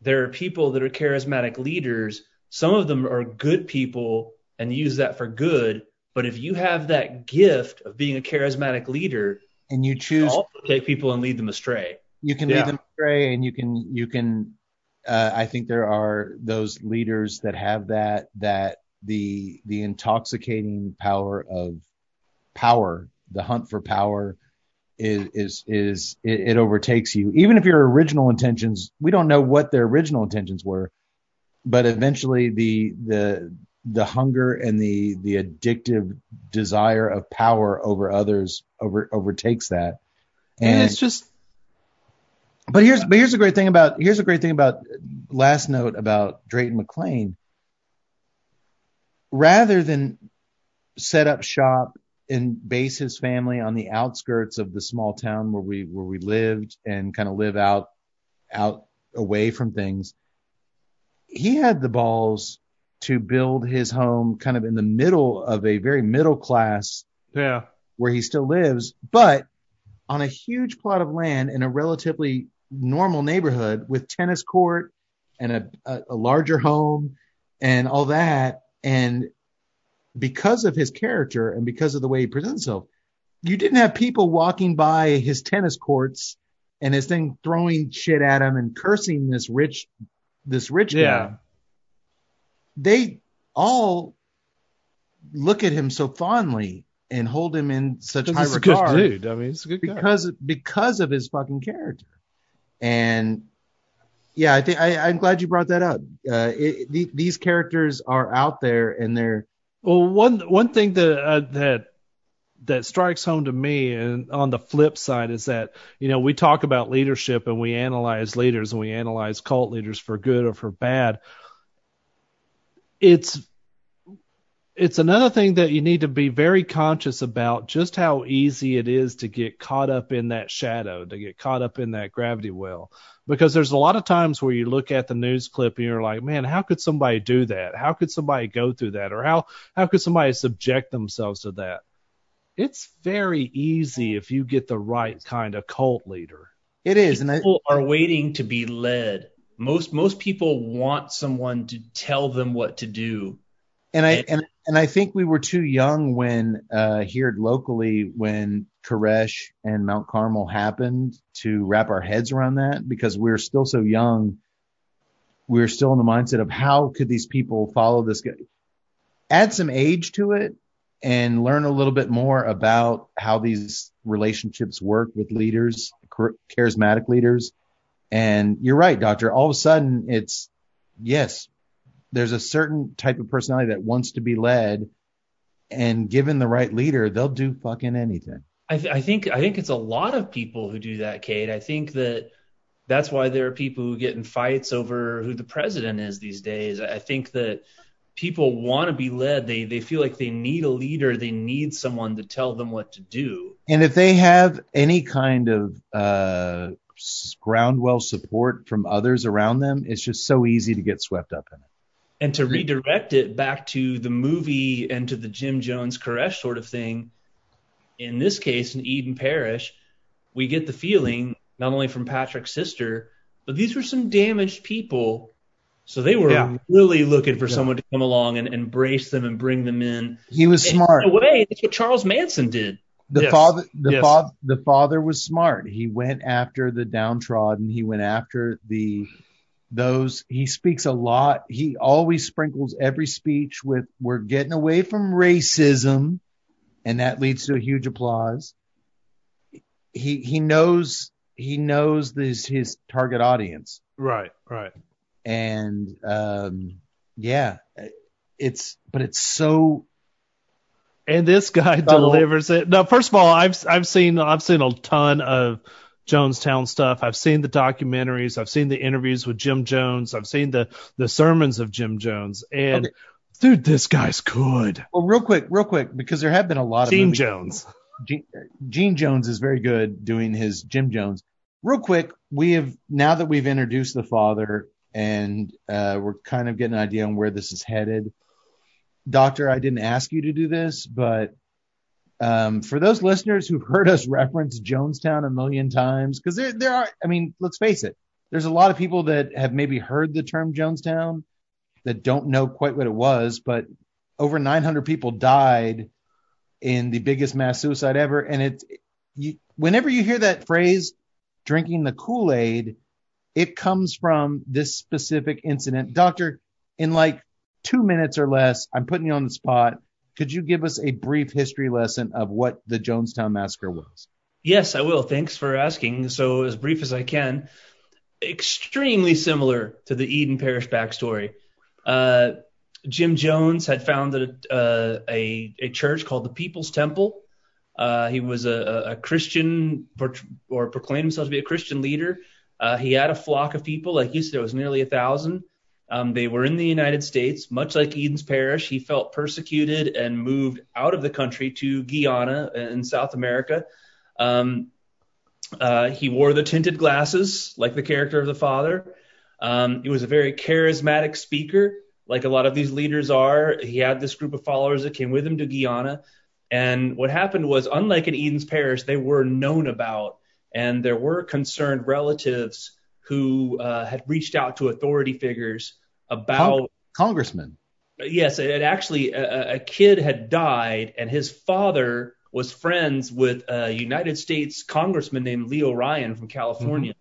there are people that are charismatic leaders. Some of them are good people and use that for good. But if you have that gift of being a charismatic leader, and you you choose to take people and lead them astray. You can Yeah. lead them astray and you can you can uh, i think there are those leaders that have that that the the intoxicating power of power the hunt for power is is is it, it overtakes you even if your original intentions we don't know what their original intentions were but eventually the the the hunger and the the addictive desire of power over others over overtakes that And, it's just, but here's but here's a great thing about here's a great thing about last note about Drayton McLane. Rather than set up shop and base his family on the outskirts of the small town where we where we lived and kind of live out out away from things, he had the balls to build his home kind of in the middle of a very middle class yeah. where he still lives, but on a huge plot of land in a relatively normal neighborhood with tennis court and a, a, a larger home and all that. And because of his character and because of the way he presents himself, you didn't have people walking by his tennis courts and his thing throwing shit at him and cursing this rich, this rich guy Yeah. they all look at him so fondly and hold him in such high Because he's a good regard dude. I mean, he's a good guy. because because of his fucking character. And yeah, I think I, I'm glad you brought that up. Uh, it, the, these characters are out there and they're Well, one one thing that uh, that that strikes home to me, and on the flip side, is that you know we talk about leadership and we analyze leaders and we analyze cult leaders for good or for bad. It's it's another thing that you need to be very conscious about just how easy it is to get caught up in that shadow, to get caught up in that gravity well. Because there's a lot of times where you look at the news clip and you're like, man, how could somebody do that? How could somebody go through that? Or how, how could somebody subject themselves to that? It's very easy if you get the right kind of cult leader. It is, and I, People are waiting to be led. Most most people want someone to tell them what to do. And I and and I think we were too young when uh, here locally when Koresh and Mount Carmel happened to wrap our heads around that because we were still so young. We were still in the mindset of how could these people follow this guy? Add some age to it and learn a little bit more about how these relationships work with leaders, charismatic leaders. And you're right, doctor. All of a sudden, it's yes, there's a certain type of personality that wants to be led, and given the right leader, they'll do fucking anything. I, th- I think I think it's a lot of people who do that, Cade. I think that that's why there are people who get in fights over who the president is these days. I think that people want to be led. They they feel like they need a leader. They need someone to tell them what to do. And if they have any kind of uh, groundwell support from others around them, it's just so easy to get swept up in it. And to mm-hmm. redirect it back to the movie and to the Jim Jones Koresh sort of thing, in this case in Eden Parish, we get the feeling not only from Patrick's sister, but these were some damaged people. So they were Yeah. really looking for someone to come along and embrace them and bring them in. He was smart. In a way, that's what Charles Manson did. The Yes. father, the Yes. father, the father was smart. He went after the downtrodden. He went after the those. He speaks a lot. He always sprinkles every speech with "We're getting away from racism," and that leads to a huge applause. He he knows he knows this his target audience, Right, right. and um, yeah, it's but it's so And this guy Subtle. delivers it. Now, first of all, I've I've seen I've seen a ton of Jonestown stuff. I've seen the documentaries. I've seen the interviews with Jim Jones. I've seen the the sermons of Jim Jones. And Okay. dude, this guy's good. well. Real quick, real quick, because there have been a lot of Gene Jones. Gene, Gene Jones is very good doing his Jim Jones. Real quick, we have now that we've introduced the father and uh, we're kind of getting an idea on where this is headed. Doctor, I didn't ask you to do this, but um, for those listeners who've heard us reference Jonestown a million times, because there there are, I mean, let's face it, there's a lot of people that have maybe heard the term Jonestown that don't know quite what it was, but over 900 people died in the biggest mass suicide ever. And it, you, whenever you hear that phrase, drinking the Kool Aid, it comes from this specific incident. Doctor, in like two minutes or less, I'm putting you on the spot. Could you give us a brief history lesson of what the Jonestown Massacre was? Yes, I will. Thanks for asking. So, as brief as I can, extremely similar to the Eden Parish backstory. Uh, Jim Jones had founded uh, a, a church called the People's Temple. Uh, he was a, a- Christian or, or proclaimed himself to be a Christian leader. Uh, he had a flock of people, like you said, it was nearly a thousand. Um, they were in the United States, much like Eden's Parish. He felt persecuted and moved out of the country to Guyana in South America. Um, uh, he wore the tinted glasses, like the character of the father. Um, he was a very charismatic speaker, like a lot of these leaders are. He had this group of followers that came with him to Guyana. And what happened was, unlike in Eden's Parish, they were known about, and there were concerned relatives who uh, had reached out to authority figures about Congressman. yes, it actually a, a kid had died, and his father was friends with a United States congressman named Leo Ryan from California,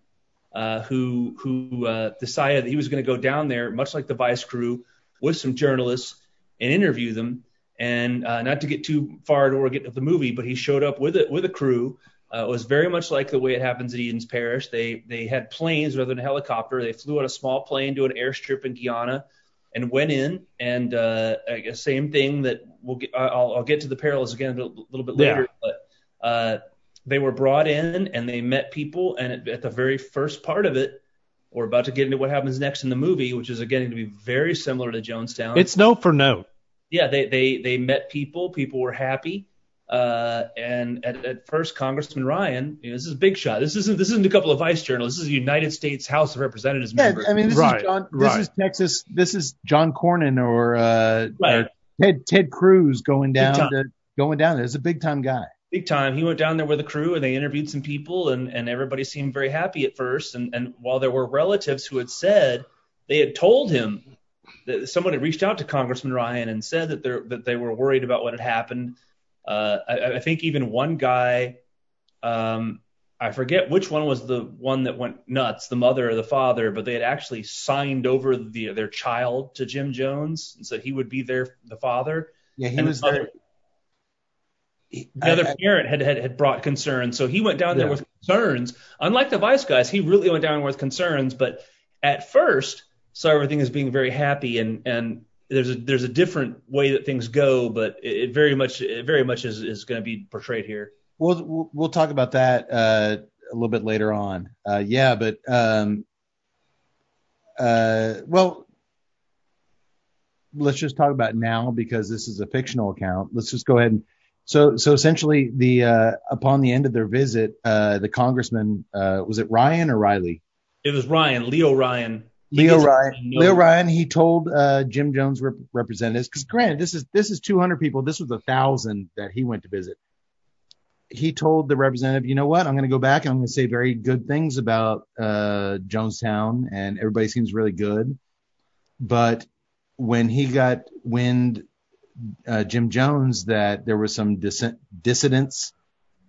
uh, who who uh, decided that he was going to go down there, much like the Vice crew, with some journalists and interview them. And uh, not to get too far to get to the movie, but he showed up with it with a crew. Uh, it was very much like the way it happens at Eden's Parish. They they had planes rather than a helicopter. They flew out a small plane to an airstrip in Guyana and went in and uh, same thing that we'll get. I'll, I'll get to the parallels again a little bit later, Yeah. but uh, they were brought in and they met people, and at, at the very first part of it, we're about to get into what happens next in the movie, which is again going to be very similar to Jonestown. It's note for note. yeah, they they they met people. People were happy. Uh, and at, at first, Congressman Ryan, you know, this is a big shot. This isn't this isn't a couple of vice journalists. This is a United States House of Representatives Yeah, member. I mean, this Right, is John. This right. is Texas. This is John Cornyn or, uh, Right. or Ted Ted Cruz going down to going down there. It's a big time guy. big time. He went down there with a crew and they interviewed some people and, and everybody seemed very happy at first. And, and while there were relatives who had said they had told him that someone had reached out to Congressman Ryan and said that they that they were worried about what had happened. Uh, I, I think even one guy, um, I forget which one was the one that went nuts, the mother or the father, but they had actually signed over the, their child to Jim Jones and said he would be their the father. Yeah, he And was the other- there. the other I- I- parent had, had had brought concerns, so he went down there with concerns. Unlike the vice guys, he really went down there with concerns. But at first, saw everything as being very happy, and and there's a there's a different way that things go, but it, very much it very much is is going to be portrayed here. We'll we'll- we'll talk about that uh, a little bit later on. Uh, yeah, but um, uh, well, let's just talk about now because this is a fictional account. Let's just go ahead and so so essentially the uh, upon the end of their visit, uh, the congressman uh, was it Ryan or Riley? It was Ryan, Leo Ryan. Leo Ryan. note. Leo Ryan. He told uh, Jim Jones rep- representatives because granted this is this is 200 people. This was a thousand that he went to visit. He told the representative, you know what? I'm going to go back and I'm going to say very good things about uh, Jonestown, and everybody seems really good. But when he got wind, uh, Jim Jones, that there was some dis- dissidents.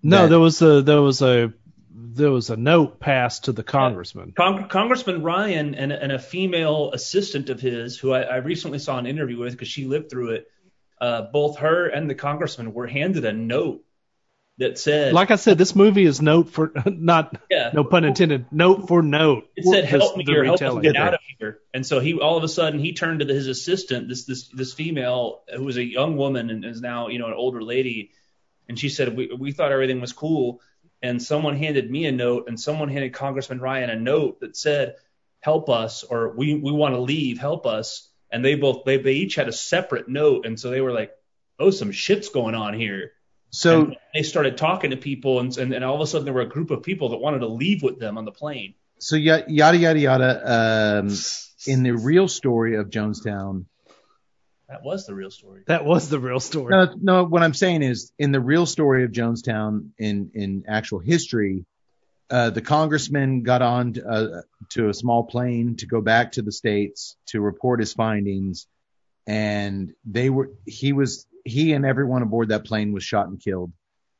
No, that- there was a there was a there was a note passed to the congressman. Cong- Congressman Ryan and, and a female assistant of his, who I, I recently saw an interview with because she lived through it, uh, both her and the congressman were handed a note that said, Like I said, this movie is note for not yeah, no pun intended, note for note. it said, "Help me or help retelling. get out of here." And so he, all of a sudden, he turned to the, his assistant, this this this female who was a young woman and is now you know an older lady, and she said, "We we thought everything was cool." And someone handed me a note, and someone handed Congressman Ryan a note that said, "Help us," or "We we want to leave. Help us." And they both they they each had a separate note, and so they were like, "Oh, some shit's going on here." So they started talking to people, and, and all of a sudden there were a group of people that wanted to leave with them on the plane. so ya- yada yada yada. Um, in the real story of Jonestown, That was the real story. That was the real story. No, no. What I'm saying is, in the real story of Jonestown, in in actual history, uh, the congressman got on to, uh, to a small plane to go back to the states to report his findings, and they were he was he and everyone aboard that plane was shot and killed.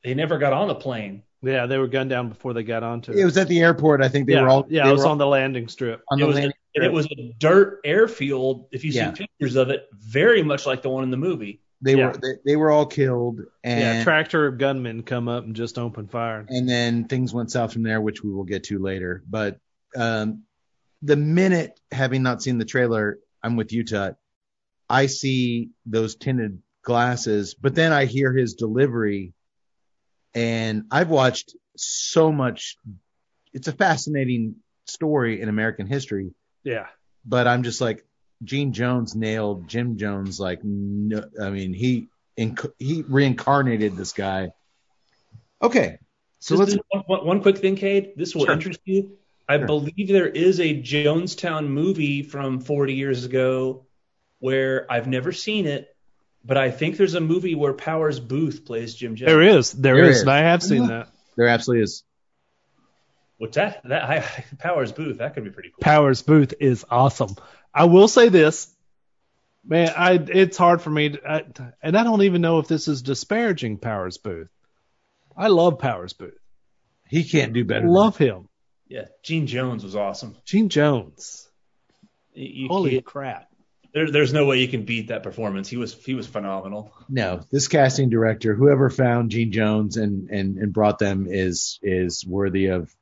They never got on the plane. Yeah, they were gunned down before they got onto It It was at the airport. I think they yeah, were all yeah, it was on the landing strip. on it the was a, landing and it was a dirt airfield. If you see pictures of it, very much like the one in the movie. they yeah. were they, they were all killed, and yeah, tractor of gunmen come up and just open fire. and then things went south from there, which we will get to later. But um, the minute, having not seen the trailer, I'm with you, Tut. I see those tinted glasses, but then I hear his delivery, and I've watched so much. It's a fascinating story in American history, Yeah. but I'm just like Gene Jones nailed Jim Jones. Like, no, I mean, he inc- he reincarnated this guy. Okay, so Just let's one, one- quick thing, Cade. This will Sure. interest you. I Sure. believe there is a Jonestown movie from 40 years ago where I've never seen it, but I think there's a movie where Powers Boothe plays Jim Jones. There is. there There is. is. And I have seen that. There absolutely is. What's that? That I, Powers Boothe. That could be pretty cool. Powers Boothe is awesome. I will say this, man. I it's hard for me, to, I, and I don't even know if this is disparaging Powers Boothe. I love Powers Boothe. He can't do better. Love him. yeah, Gene Jones was awesome. Gene Jones. You- you Holy crap. There, there's no way you can beat that performance. He was he was phenomenal. No, this casting director, whoever found Gene Jones and, and, and brought them is is worthy of.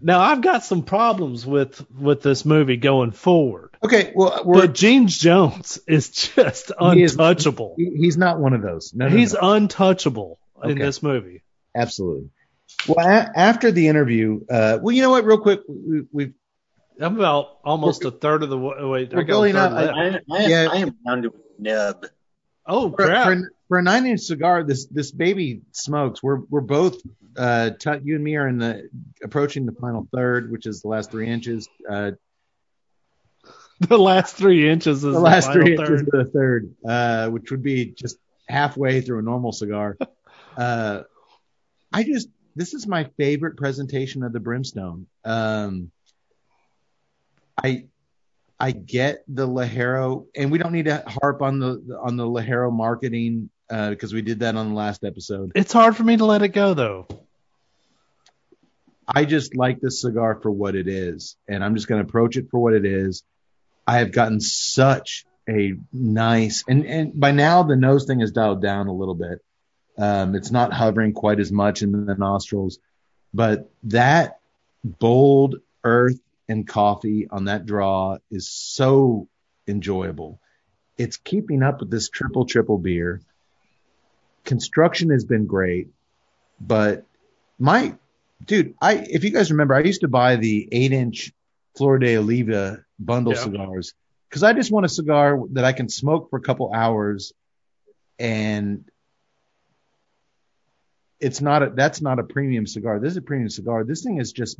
Now I've got some problems with with this movie going forward. Okay, well, we're, But Gene Jones is just He is- untouchable. he- he's not one of those. No, no, He's no. untouchable in this movie. absolutely. Well, a- after the interview, uh, well, you know what? Real quick, we, we've I'm about almost a third of the wa- wait. I we're got a up. left. I, I, Yeah. I am down to a nub. oh for, crap! for, for a nine inch cigar, this this baby smokes. We're we're both uh, Tut, you and me are in the approaching the final third, which is the last three inches. Uh, the last three inches is the last final three third. inches of the third, uh, which would be just halfway through a normal cigar. Uh, I just this is my favorite presentation of the brimstone. Um, I I get the Ligero, and we don't need to harp on the on the Ligero marketing because we did that on the last episode. It's hard for me to let it go though. I just like this cigar for what it is, and I'm just going to approach it for what it is. I have gotten such a nice, and and by now the nose thing is dialed down a little bit. Um, it's not hovering quite as much in the nostrils, but that bold earth and coffee on that draw is so enjoyable. It's keeping up with this triple triple beer. Construction has been great, but my dude, I if you guys remember, I used to buy the eight inch Flor de Oliva bundle cigars because I just want a cigar that I can smoke for a couple hours and it's not a that's not a premium cigar. This is a premium cigar. This thing is just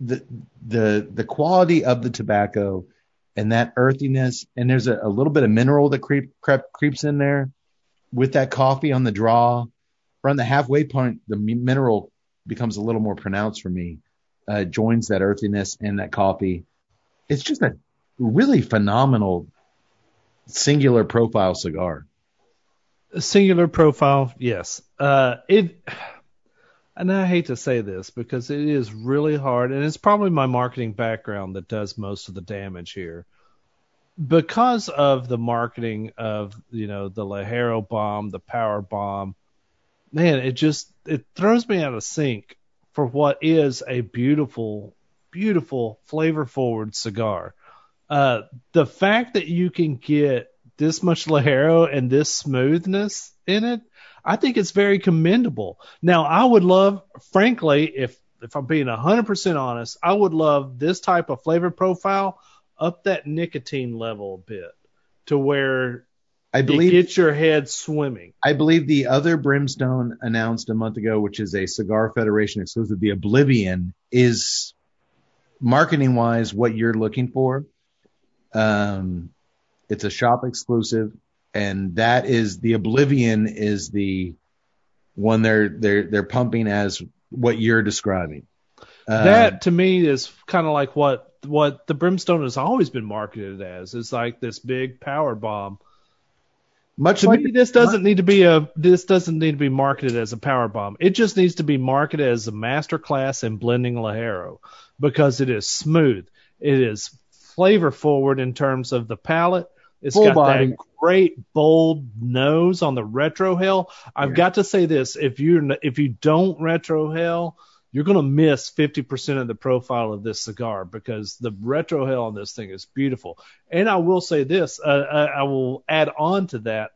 the the the quality of the tobacco and that earthiness and there's a, a little bit of mineral that creep, creep creeps in there with that coffee on the draw. Around the halfway point, the mineral becomes a little more pronounced for me. Uh, joins that earthiness and that coffee. It's just a really phenomenal singular profile cigar. singular profile, yes. Uh, it, and I hate to say this because it is really hard, and it's probably my marketing background that does most of the damage here. Because of the marketing of you know the Ligero bomb, the power bomb, man, it just it throws me out of sync for what is a beautiful, beautiful flavor forward cigar. Uh, the fact that you can get this much Ligero and this smoothness in it, I think it's very commendable. Now, I would love, frankly, if if I'm being 100% honest, I would love this type of flavor profile up that nicotine level a bit to where I it believe gets your head swimming. I believe the other Brimstone announced a month ago, which is a Cigar Federation exclusive, the Oblivion, is marketing wise what you're looking for. Um, it's a shop exclusive, and that is the Oblivion is the one they're they're they're pumping as what you're describing. Uh, that to me is kind of like what what the brimstone has always been marketed as. It's like this big power bomb. much like this doesn't need to be a this doesn't need to be marketed as a power bomb. It just needs to be marketed as a master class in blending Ligero because it is smooth. It is flavor forward in terms of the palate. It's Full got body. that great bold nose on the retrohale. I've Yeah. got to say this: if you if you don't retrohale, you're going to miss 50% of the profile of this cigar because the retrohale on this thing is beautiful. And I will say this, uh, I, I will add on to that.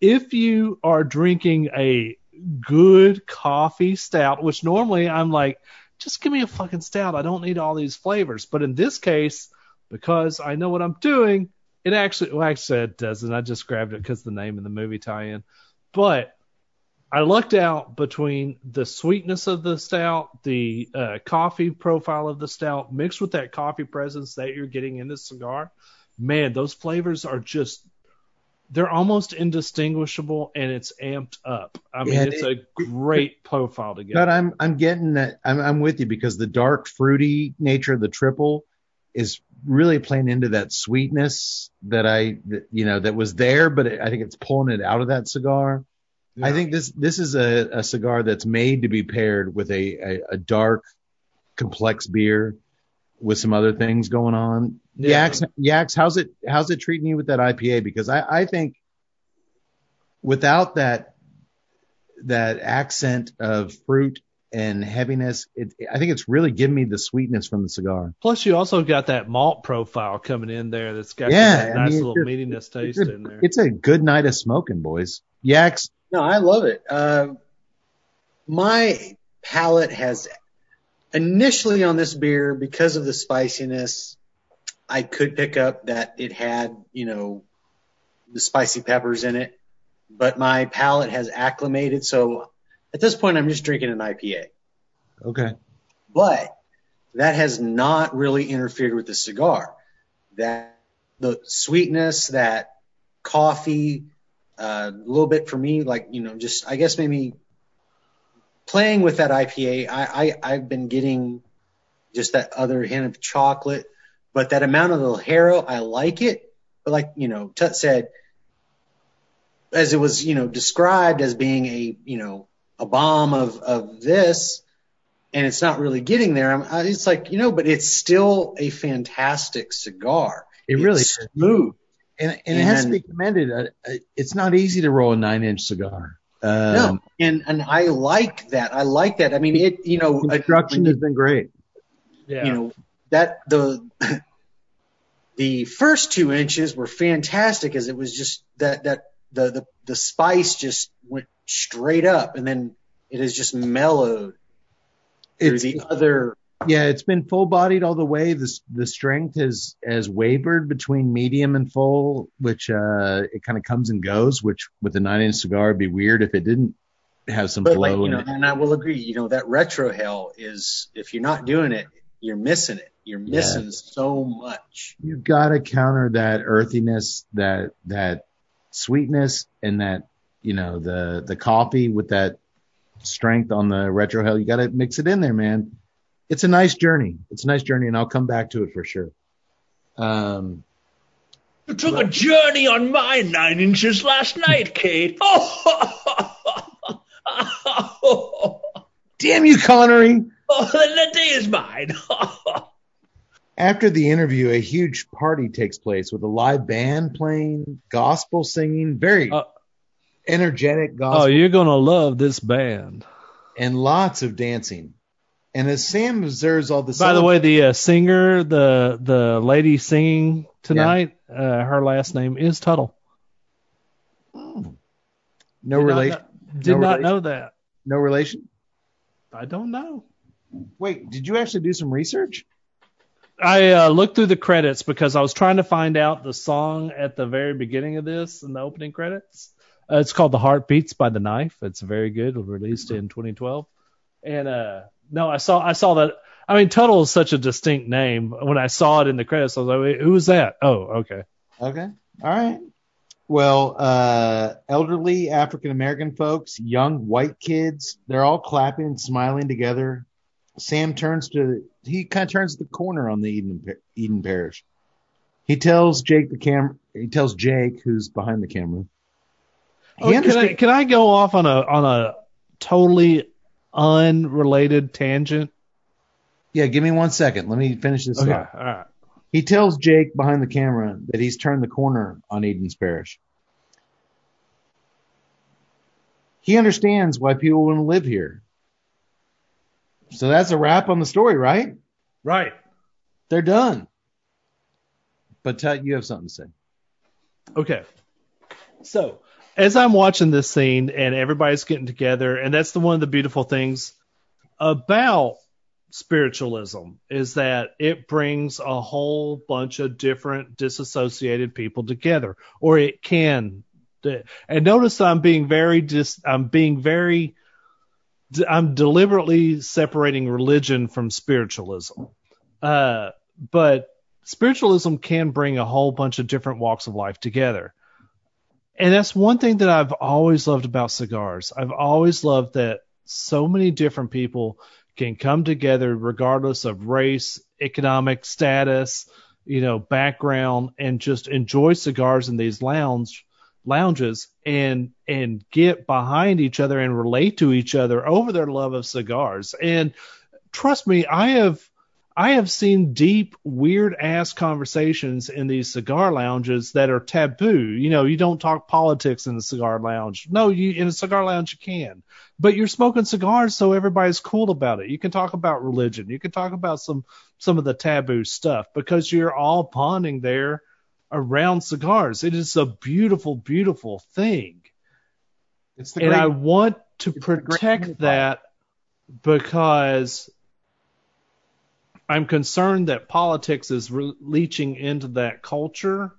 If you are drinking a good coffee stout, which normally I'm like, just give me a fucking stout. I don't need all these flavors. But in this case, because I know what I'm doing, it actually, well, actually it doesn't. I just grabbed it because the name of the movie tie-in. But I lucked out between the sweetness of the stout, the uh, coffee profile of the stout, mixed with that coffee presence that you're getting in this cigar. Man, those flavors are just. They're almost indistinguishable, and it's amped up. I mean, Yeah, it's it- a great profile to get. But I'm I'm getting that I'm I'm with you because the dark fruity nature of the triple is really playing into that sweetness that I that, you know that was there, but I think it's pulling it out of that cigar. I think this this is a, a cigar that's made to be paired with a, a, a dark, complex beer with some other things going on. Yeah. Yaks, Yaks, how's it how's it treating you with that IPA? Because I, I think without that that accent of fruit and heaviness, it, I think it's really giving me the sweetness from the cigar. Plus, you also got that malt profile coming in there that's got Yeah, that nice mean, little it's meatiness taste It's a, in there. it's a good night of smoking, boys. Yaks, No, I love it. Uh, my palate has initially on this beer because of the spiciness, I could pick up that it had, you know, the spicy peppers in it, but my palate has acclimated. So at this point, I'm just drinking an IPA. okay. but that has not really interfered with the cigar. That the sweetness, that coffee, Uh, a little bit for me, like you know, just I guess maybe playing with that IPA. I, I I've been getting just that other hint of chocolate, but that amount of the hero, I like it. But like you know, Tut said, as it was you know described as being a you know a bomb of of this, and it's not really getting there. I'm, I, it's like you know, but it's still a fantastic cigar. It really It's is. smooth. and, and it has to be commended. Uh, uh, it's not easy to roll a nine inch cigar. Um, no, and and I like that. I like that. I mean, it you know, construction when you- has been great. Yeah. you know that the the first two inches were fantastic as it was just that that the the, the spice just went straight up and then it has just mellowed through the other yeah, it's been full bodied all the way. The the strength has has wavered between medium and full, which uh it kind of comes and goes. Which with a nine inch cigar would be weird if it didn't have some but flow. like you in know it. and I will agree you know that retrohale is if you're not doing it you're missing it you're missing so much You've got to counter that earthiness, that that sweetness, and that you know the the coffee with that strength on the retrohale. You got to mix it in there, man. It's a nice journey. It's a nice journey, and I'll come back to it for sure. Um, You took a journey on my nine inches last night, Cade. Oh, damn you, Connery! oh the day is mine. After the interview, a huge party takes place with a live band playing, gospel singing, very Uh, energetic gospel. oh, you're gonna love this band. and lots of dancing. And as Sam observes all the By the way, the uh, singer, the the lady singing tonight, uh, her last name is Tuttle. no Did not relation, know- Did no not relation? know that. no relation. I don't know. Wait, did you actually do some research? I uh, looked through the credits because I was trying to find out the song at the very beginning of this in the opening credits. Uh, it's called "The Heart Beats" by The Knife. It's very good. Was released in 2012. And uh, no, I saw I saw that. I mean, Tuttle is such a distinct name. When I saw it in the credits, I was like, "Who is that?" Oh, okay. Okay, all right. Well, uh, elderly African American folks, young white kids, they're all clapping and smiling together. Sam turns to he kind of turns the corner on the Eden Eden Parish. He tells Jake the camera. He tells Jake, who's behind the camera. Oh, can I can I go off on a on a totally unrelated tangent? yeah, give me one second. Let me finish this Okay, up. all right. He tells Jake behind the camera that he's turned the corner on Eden's Parish. He understands why people want to live here. So that's a wrap on the story, right? Right. They're done. But Tut, you have something to say. Okay. So, as I'm watching this scene and everybody's getting together, and that's the one of the beautiful things about spiritualism is that it brings a whole bunch of different disassociated people together, or it can. And notice I'm being very dis. I'm being very. I'm deliberately separating religion from spiritualism. Uh, but spiritualism can bring a whole bunch of different walks of life together. And that's one thing that I've always loved about cigars. I've always loved that so many different people can come together regardless of race, economic status, you know, background and just enjoy cigars in these lounge lounges and and get behind each other and relate to each other over their love of cigars. And trust me, I have I have seen deep, weird ass conversations in these cigar lounges that are taboo. You know, you don't talk politics in a cigar lounge. No, you in a cigar lounge you can. But you're smoking cigars so everybody's cool about it. You can talk about religion. You can talk about some some of the taboo stuff because you're all bonding there around cigars. It is a beautiful, beautiful thing. It's the And great, I want to it's the great protect that because I'm concerned that politics is re- leaching into that culture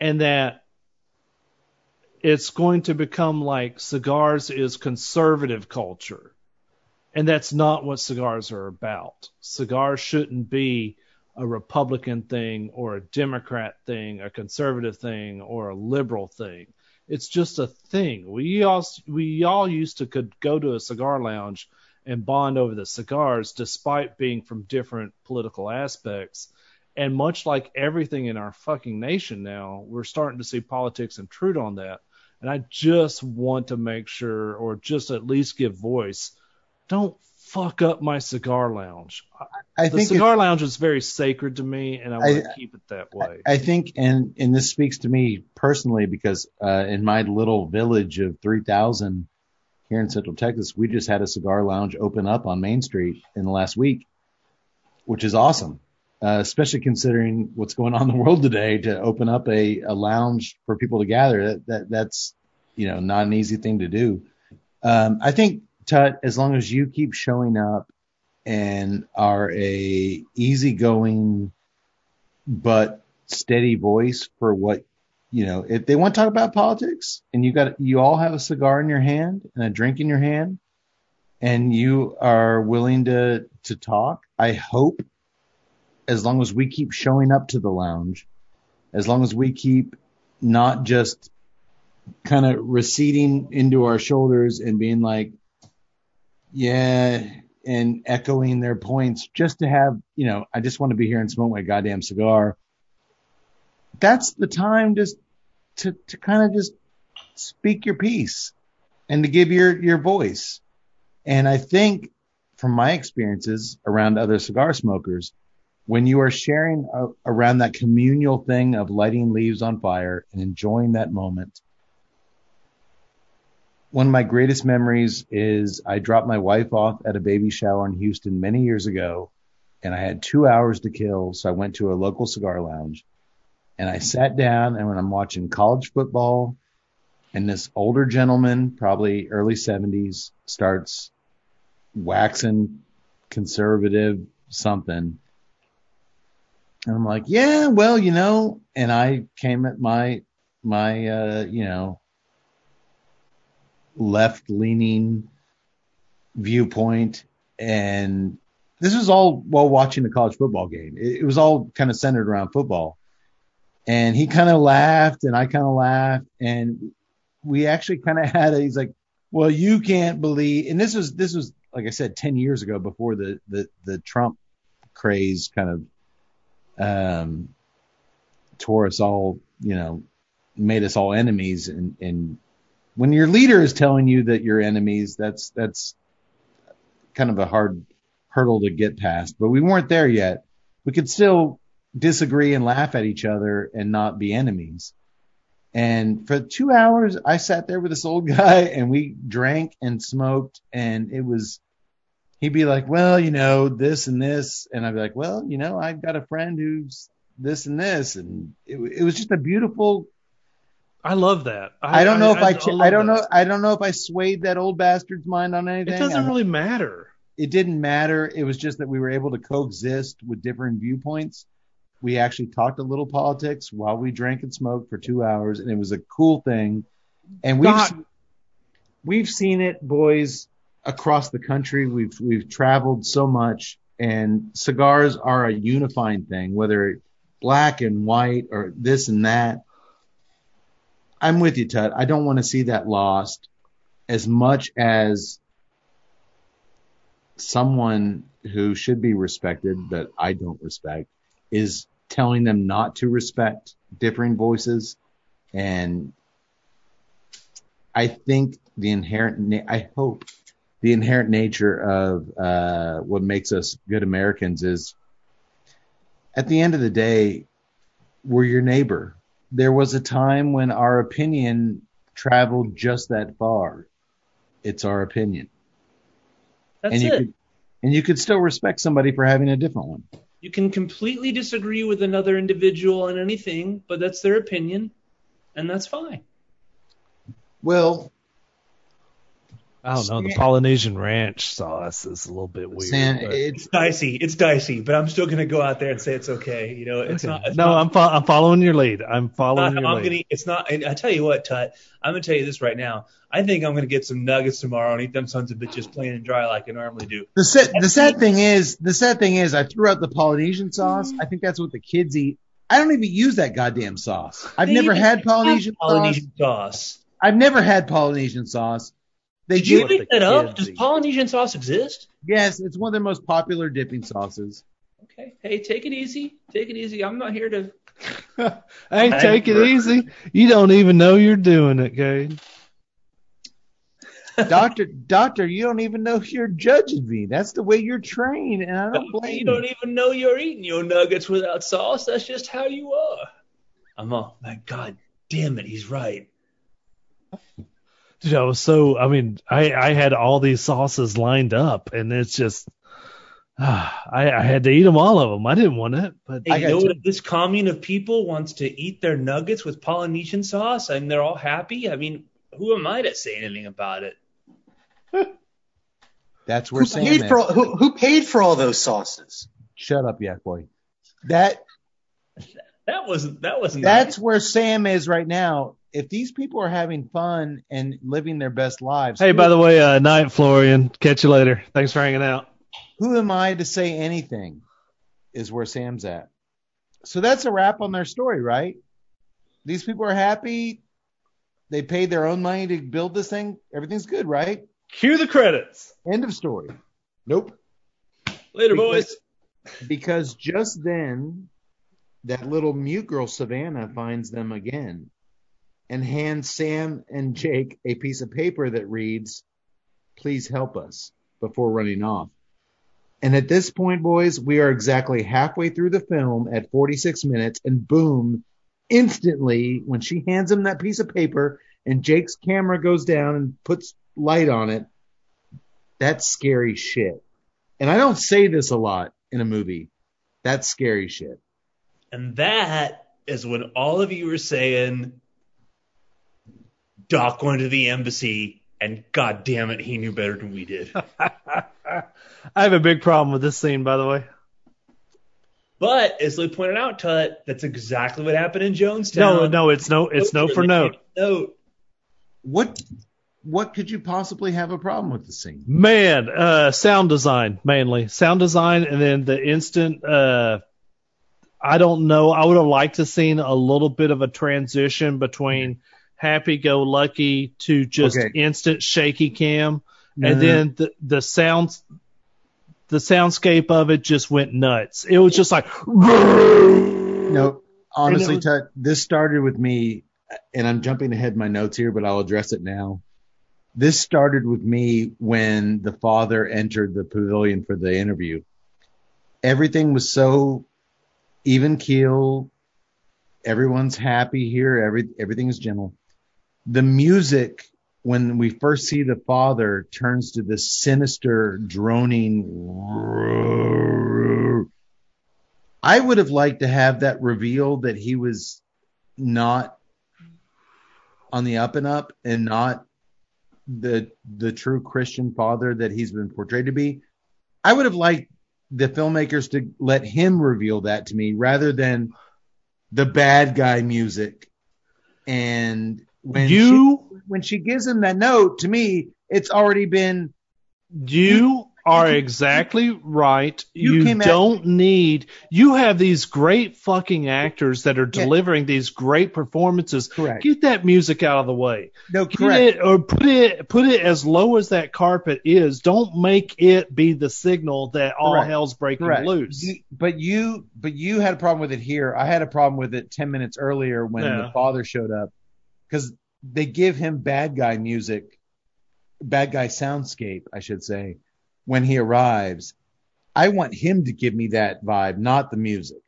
and that it's going to become like cigars is conservative culture. And that's not what cigars are about. Cigars shouldn't be a Republican thing or a Democrat thing, a conservative thing or a liberal thing. It's just a thing. We all we all used to could go to a cigar lounge and bond over the cigars, despite being from different political aspects. And much like everything in our fucking nation now, we're starting to see politics intrude on that. And I just want to make sure, or just at least give voice, don't fuck up my cigar lounge. I the think cigar lounge is very sacred to me, and I want to keep it that way. I think, and and this speaks to me personally because uh, in my little village of 3,000 here in Central Texas, we just had a cigar lounge open up on Main Street in the last week, which is awesome, uh, especially considering what's going on in the world today. To open up a, a lounge for people to gather, that, that that's you know not an easy thing to do. Um, I think Tut, as long as you keep showing up and are a easygoing but steady voice for what you know if they want to talk about politics and you got you all have a cigar in your hand and a drink in your hand and you are willing to to talk i hope as long as we keep showing up to the lounge as long as we keep not just kind of receding into our shoulders and being like yeah and echoing their points just to have you know i just want to be here and smoke my goddamn cigar that's the time just to to kind of just speak your piece and to give your your voice. And I think from my experiences around other cigar smokers, when you are sharing a, around that communal thing of lighting leaves on fire and enjoying that moment, one of my greatest memories is I dropped my wife off at a baby shower in Houston many years ago, and I had two hours to kill, so I went to a local cigar lounge and I sat down and when I'm watching college football and this older gentleman, probably early 70s, starts waxing conservative something. And I'm like, yeah, well, you know, and I came at my, my, uh, you know, left leaning viewpoint. And this was all while watching the college football game. It, it was all kind of centered around football and he kind of laughed and I kind of laughed and we actually kind of had a, he's like, well, you can't believe, and this was, this was, like I said, 10 years ago before the, the, the Trump craze kind of, um, tore us all, you know, made us all enemies. And, and when your leader is telling you that you're enemies, that's, that's kind of a hard hurdle to get past, but we weren't there yet. We could still disagree and laugh at each other and not be enemies. And for two hours, I sat there with this old guy and we drank and smoked and it was, he'd be like, well, you know, this and this. And I'd be like, well, you know, I've got a friend who's this and this. And it, it was just a beautiful, I love that. I, don't know if I, ch- I don't that. know, I don't know if I swayed that old bastard's mind on anything. It doesn't I- really matter. it didn't matter. It was just that we were able to coexist with different viewpoints. We actually talked a little politics while we drank and smoked for two hours, and it was a cool thing. And we've God. we've seen it, boys, across the country. We've we've traveled so much, and cigars are a unifying thing, whether black and white or this and that. I'm with you, Tut. I don't want to see that lost as much as someone who should be respected that I don't respect is telling them not to respect differing voices. And I think the inherent, na- I hope the inherent nature of uh, what makes us good Americans is at the end of the day, we're your neighbor. There was a time when our opinion traveled just that far. It's our opinion That's and you it. could and you could still respect somebody for having a different one. You can completely disagree with another individual on anything, but that's their opinion, and that's fine. Well, I don't know. The Polynesian ranch sauce is a little bit weird. Sam, but- it's Dicey, it's dicey, but I'm still gonna go out there and say it's okay. You know, it's Okay. not. It's no, not, I'm fo- I'm following your lead. I'm following not your I'm lead. gonna. It's not. And I tell you what, Tut. I'm gonna tell you this right now. I think I'm gonna get some nuggets tomorrow and eat them sons of bitches plain and dry like I normally do. the sad, the sad thing is the sad thing is I threw out the Polynesian sauce. I think that's what the kids eat I don't even use that goddamn sauce. I've They never had have Polynesian sauce. Polynesian sauce. I've never had Polynesian sauce. They Did you do. make that up? Does. Polynesian sauce exist? Yes, it's one of their most popular dipping sauces. Okay. Hey, take it easy. Take it easy. I'm not here to. Hey, take it easy. You don't even know you're doing it, Cade. Doctor, doctor, you don't even know you're judging me. That's the way you're trained, and I don't blame You you. don't even know you're eating your nuggets without sauce. That's just how you are. I'm all, my God damn it, he's right. Dude, I was so. I mean, I I had all these sauces lined up, and it's just. ah, I, I had to eat them all of them. I didn't want it, but Hey, I you know you. what? This commune of people wants to eat their nuggets with Polynesian sauce and they're all happy, I mean, who am I to say anything about it? That's where Who Sam paid is. for who, who paid for all those sauces? Shut up, yak boy. That That wasn't. That wasn't. that's where Sam is right now. If these people are having fun and living their best lives, hey, by the way, uh, night, Florian. Catch you later. Thanks for hanging out. who am I to say anything? Is where Sam's at. So that's a wrap on their story, right? These people are happy. They paid their own money to build this thing. Everything's good, right? Cue the credits. End of story. Nope. later, because- boys. because just then that little mute girl Savannah finds them again and hands Sam and Jake a piece of paper that reads, Please help us before running off. And at this point, boys, we are exactly halfway through the film at 46 minutes, and boom, instantly, when she hands him that piece of paper and Jake's camera goes down and puts light on it, that's scary shit. And I don't say this a lot in a movie. That's scary shit. And that is when all of you were saying, Doc went to the embassy, and God damn it, he knew better than we did. I have a big problem with this scene, by the way. But as Lou pointed out, Tut, that's exactly what happened in Jonestown. No, no, it's no, it's no for note. Note. What what could you possibly have a problem with the scene? Man, uh, sound design mainly sound design, and then the instant. Uh, I don't know. I would have liked to seen a little bit of a transition between happy go lucky to just Okay. instant shaky cam, No, and mm-hmm. then the the sounds. The soundscape of it just went nuts. It was just like, No, honestly, was- Tut, this started with me, and I'm jumping ahead in my notes here, but I'll address it now. This started with me when the father entered the pavilion for the interview. Everything was so even keel. Everyone's happy here. Every everything is gentle. The music, when we first see the father, turns to this sinister, droning. I would have liked to have that reveal that he was not on the up and up and not the the true Christian father that he's been portrayed to be. I would have liked the filmmakers to let him reveal that to me rather than the bad guy music. And when she, when she gives him that note to me, it's already been you are exactly right. You You, don't need. You have these great fucking actors that are Yeah. delivering these great performances. correct. Get that music out of the way. No, Get correct. it or put it put it as low as that carpet is. Don't make it be the signal that all Correct. hell's breaking Correct. loose. You- but you, but you had a problem with it here. I had a problem with it ten minutes earlier when Yeah. the father showed up, because they give him bad guy music, bad guy soundscape, I should say, when he arrives. I want him to give me that vibe, not the music.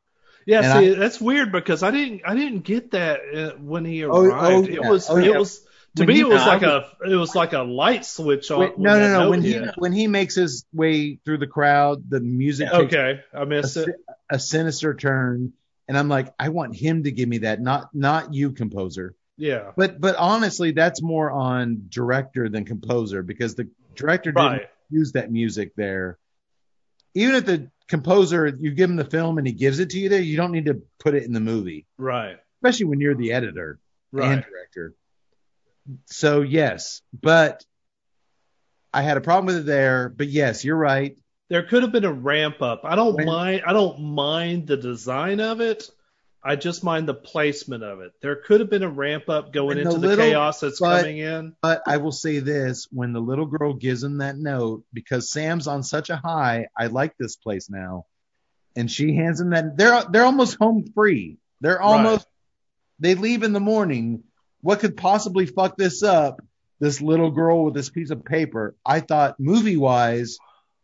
yeah, and see, that's weird because I didn't I didn't get that uh, when he Oh, arrived. oh, it yeah. was Oh, it yeah. was to When me he- it was I like a it was like a light switch on. Wait, no, no, no. When he hit. when he makes his way through the crowd, the music takes okay, I a, missed it. a sinister turn, and I'm like, I want him to give me that, not not you, composer. Yeah, But but honestly, that's more on director than composer because the director didn't right. use that music there. Even if the composer, you give him the film and he gives it to you there, you don't need to put it in the movie, Right. especially when you're the editor and director. So yes, but I had a problem with it there. But yes, you're right. There could have been a ramp up. I don't mind. I don't mind the design of it, I just mind the placement of it. There could have been a ramp up going And into the the, chaos that's but- coming in. But I will say this: when the little girl gives him that note, because Sam's on such a high, I like this place now, and she hands him that. They're they're almost home free. They're almost. They leave in the morning. What could possibly fuck this up? This little girl with this piece of paper. I thought movie wise,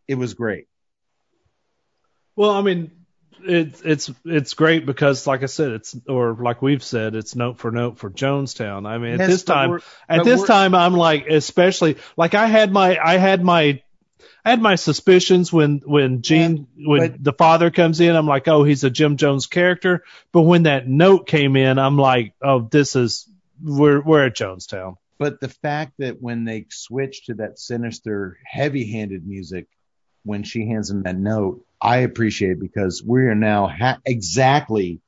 it was great. Well, I mean, it's it's it's great because, like I said, it's or like we've said, it's note for note for Jonestown. I mean, at Yes, this time, at this time, I'm like, especially like I had my I had my I had my suspicions when when Gene when but- the father comes in, I'm like, oh, he's a Jim Jones character. But when that note came in, I'm like, oh, this is we're we're at Jonestown. But the fact that when they switch to that sinister, heavy-handed music, when she hands him that note, I appreciate because we are now ha- exactly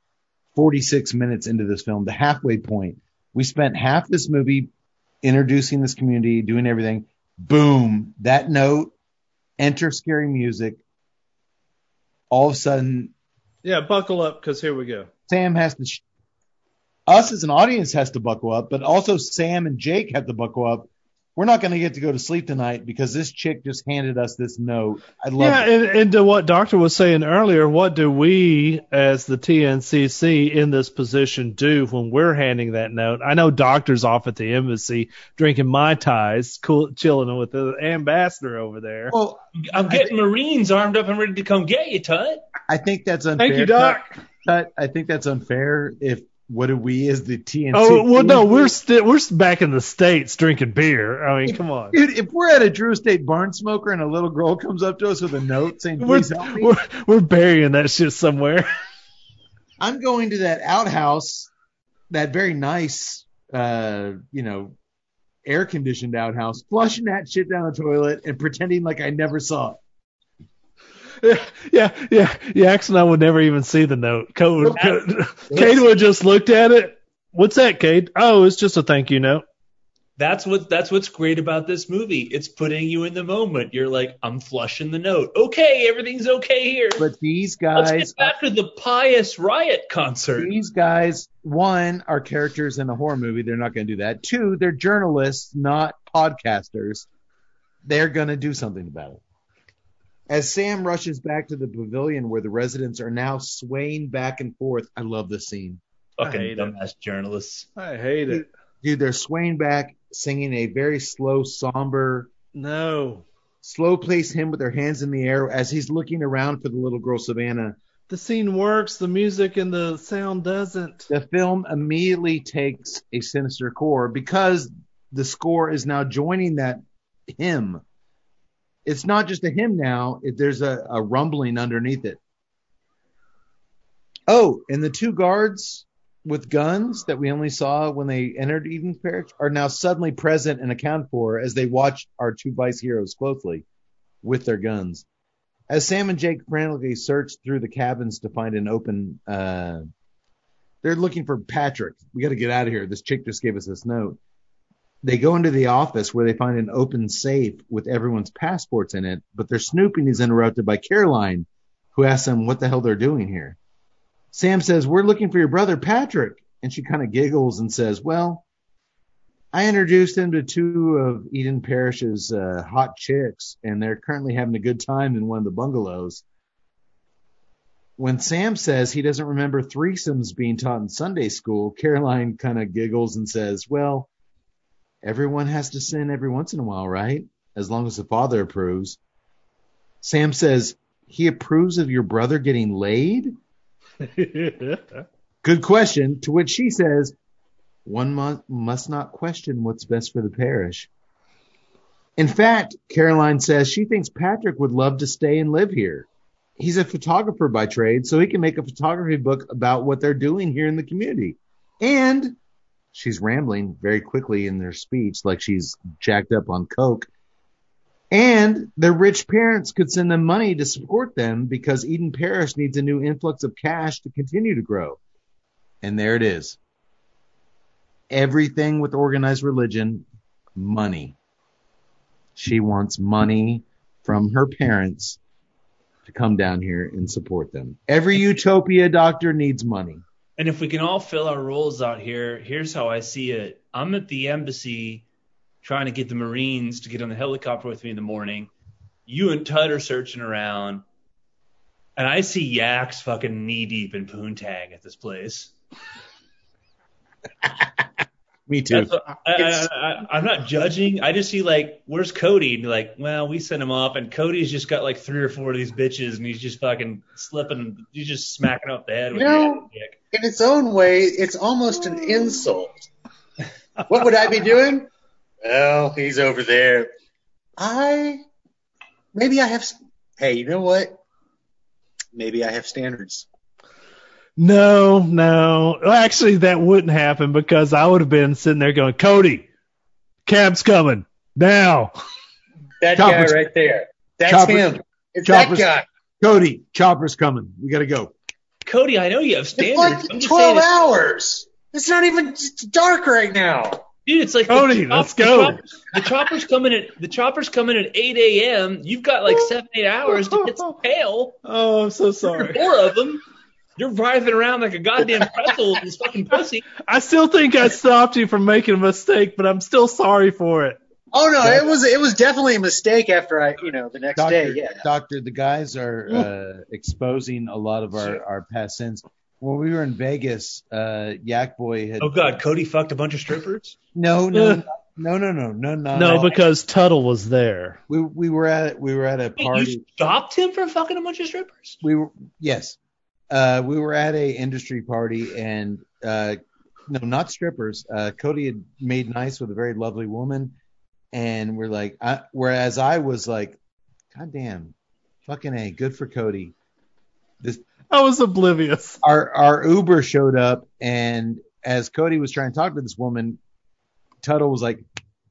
46 minutes into this film, the halfway point. We spent half this movie introducing this community, doing everything. Boom, that note, enter scary music. All of a sudden, Yeah, buckle up because here we go. Sam has to, sh- us as an audience has to buckle up, but also Sam and Jake have to buckle up. We're not going to get to go to sleep tonight because this chick just handed us this note. I love Yeah, it. and, and to what Doctor was saying earlier, what do we as the TNCC in this position do when we're handing that note? I know Doctor's off at the embassy drinking mai tais, cool, chilling with the ambassador over there. Well, I'm getting Marines armed up and ready to come get you, Tut. I think that's unfair. Thank you, Doc. Tut. I think that's unfair. If what do we as the TNC? Oh well, no, we're still we're back in the states drinking beer. I mean, come on. Dude, if we're at a Drew Estate barn smoker and a little girl comes up to us with a note saying, We're, "Please help me," we're we're burying that shit somewhere. I'm going to that outhouse, that very nice, uh, you know, air conditioned outhouse, flushing that shit down the toilet and pretending like I never saw it. yeah, yeah. yeah. Yax and I would never even see the note. Code, Nope. Cade would just looked at it. What's that, Cade? Oh, it's just a thank you note. That's what that's what's great about this movie. It's putting you in the moment. You're like, I'm flushing the note. Okay, everything's okay here. But these guys Let's guys, get back to the pious riot concert. these guys, one, are characters in a horror movie. They're not going to do that. Two, they're journalists, not podcasters. They're going to do something about it. As Sam rushes back to the pavilion where the residents are now swaying back and forth, I love this scene. Fucking hate it. dumbass journalists. I hate it. Dude, they're swaying back, singing a very slow, somber, No. slow place hymn with their hands in the air as he's looking around for the little girl Savannah. The scene works, the music and the sound doesn't. The film immediately takes a sinister core because the score is now joining that hymn. It's not just a hymn now, it, there's a, a rumbling underneath it. Oh, and the two guards with guns that we only saw when they entered Eden's Parish are now suddenly present and accounted for as they watch our two vice heroes closely with their guns. As Sam and Jake frantically search through the cabins to find an open, uh, they're looking for Patrick. We got to get out of here. This chick just gave us this note. They go into the office where they find an open safe with everyone's passports in it, but their snooping is interrupted by Caroline, who asks them what the hell they're doing here. Sam says, We're looking for your brother, Patrick. And she kind of giggles and says, Well, I introduced him to two of Eden Parish's uh, hot chicks, and they're currently having a good time in one of the bungalows. When Sam says he doesn't remember threesomes being taught in Sunday school, Caroline kind of giggles and says, Well, everyone has to sin every once in a while, right? As long as the father approves. Sam says, He approves of your brother getting laid? Good question. To which she says, one mu- must not question what's best for the parish. In fact, Caroline says she thinks Patrick would love to stay and live here. He's a photographer by trade, so he can make a photography book about what they're doing here in the community. And she's rambling very quickly in their speech, like she's jacked up on coke. And their rich parents could send them money to support them because Eden Parish needs a new influx of cash to continue to grow. And there it is. Everything with organized religion, money. She wants money from her parents to come down here and support them. Every utopia doctor needs money. And if we can all fill our roles out here, here's how I see it. I'm at the embassy trying to get the Marines to get on the helicopter with me in the morning. You and Tut are searching around, and I see Yaks fucking knee deep in poontang at this place. Me too. What- I, I, I, I'm not judging. I just see like, where's Cody? And like, well, we sent him off, and Cody's just got like three or four of these bitches, and he's just fucking slipping. He's just smacking up the head with You know- head. In its own way, it's almost an insult. What would I be doing? Well, he's over there. I maybe I have. Hey, you know what? Maybe I have standards. No, no. Actually, that wouldn't happen because I would have been sitting there going, Cody, cab's coming now. That Choppers. guy right there. That's Choppers. him. It's Choppers. that guy. Cody, chopper's coming. We gotta go. Cody, I know you have It's standards. like I'm just 12 saying, hours. It's not even dark right now. dude, it's like Cody, the, chop- let's the go. choppers- The choppers coming at the choppers coming at 8 a.m. You've got like seven, eight hours to get some tail. Oh, I'm so sorry. Four of them. You're writhing around like a goddamn pretzel with this fucking pussy. I still think I stopped you from making a mistake, but I'm still sorry for it. Oh no, it was it was definitely a mistake after I, you know, the next Doctor, day. Yeah. Doctor, the guys are uh, exposing a lot of our, our past sins. When we were in Vegas, uh, Yak Boy had Oh god, Cody fucked a bunch of strippers. no, no, no, no, no, no, no, No, because Tuttle was there. we we were at we were at a Wait, party. you stopped him from fucking a bunch of strippers? we were yes uh we were at a industry party and uh no not strippers. Uh cody had made nice with a very lovely woman. And we're like I, whereas i was like god damn fucking a good for cody. This I was oblivious. our our uber showed up and as cody was trying to talk to this woman tuttle was like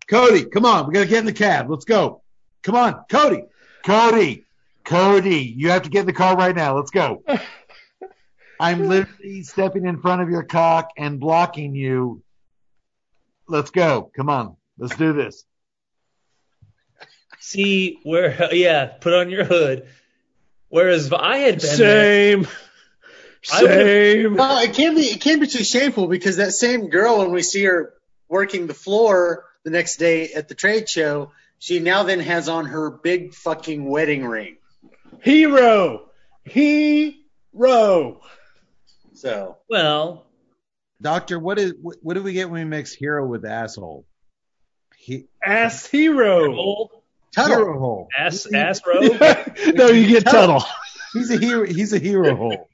cody come on we gotta get in the cab. Let's go. Come on cody cody cody you have to get in the car right now. Let's go i'm literally stepping in front of your cock and blocking you let's go come on let's do this See where yeah, put on your hood. Whereas if I had been there, Shame. I. No, it can't be it can't be too shameful because that same girl when we see her working the floor the next day at the trade show, she now then has on her big fucking wedding ring. Hero. Hero. So well, doctor what is what, what do we get when we mix hero with asshole he, Ass hero. old Tuttle. hero hole ass ass row. no, you get Tuttle. he's a hero he's a hero hole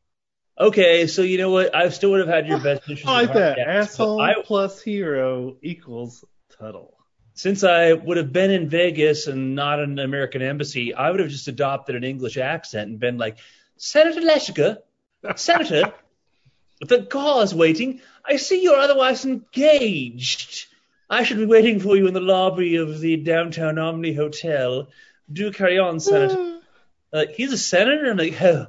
Okay, so you know what? I still would have had your best interest. I like that. yes, Asshole I, plus hero equals Tuttle. since I would have been in Vegas and not an American embassy, I would have just adopted an English accent and been like, Senator Leshka, Senator, the call is waiting. I see you're otherwise engaged. I should be waiting for you in the lobby of the downtown Omni Hotel. Do carry on, Senator. Like, he's a senator? I'm like, oh,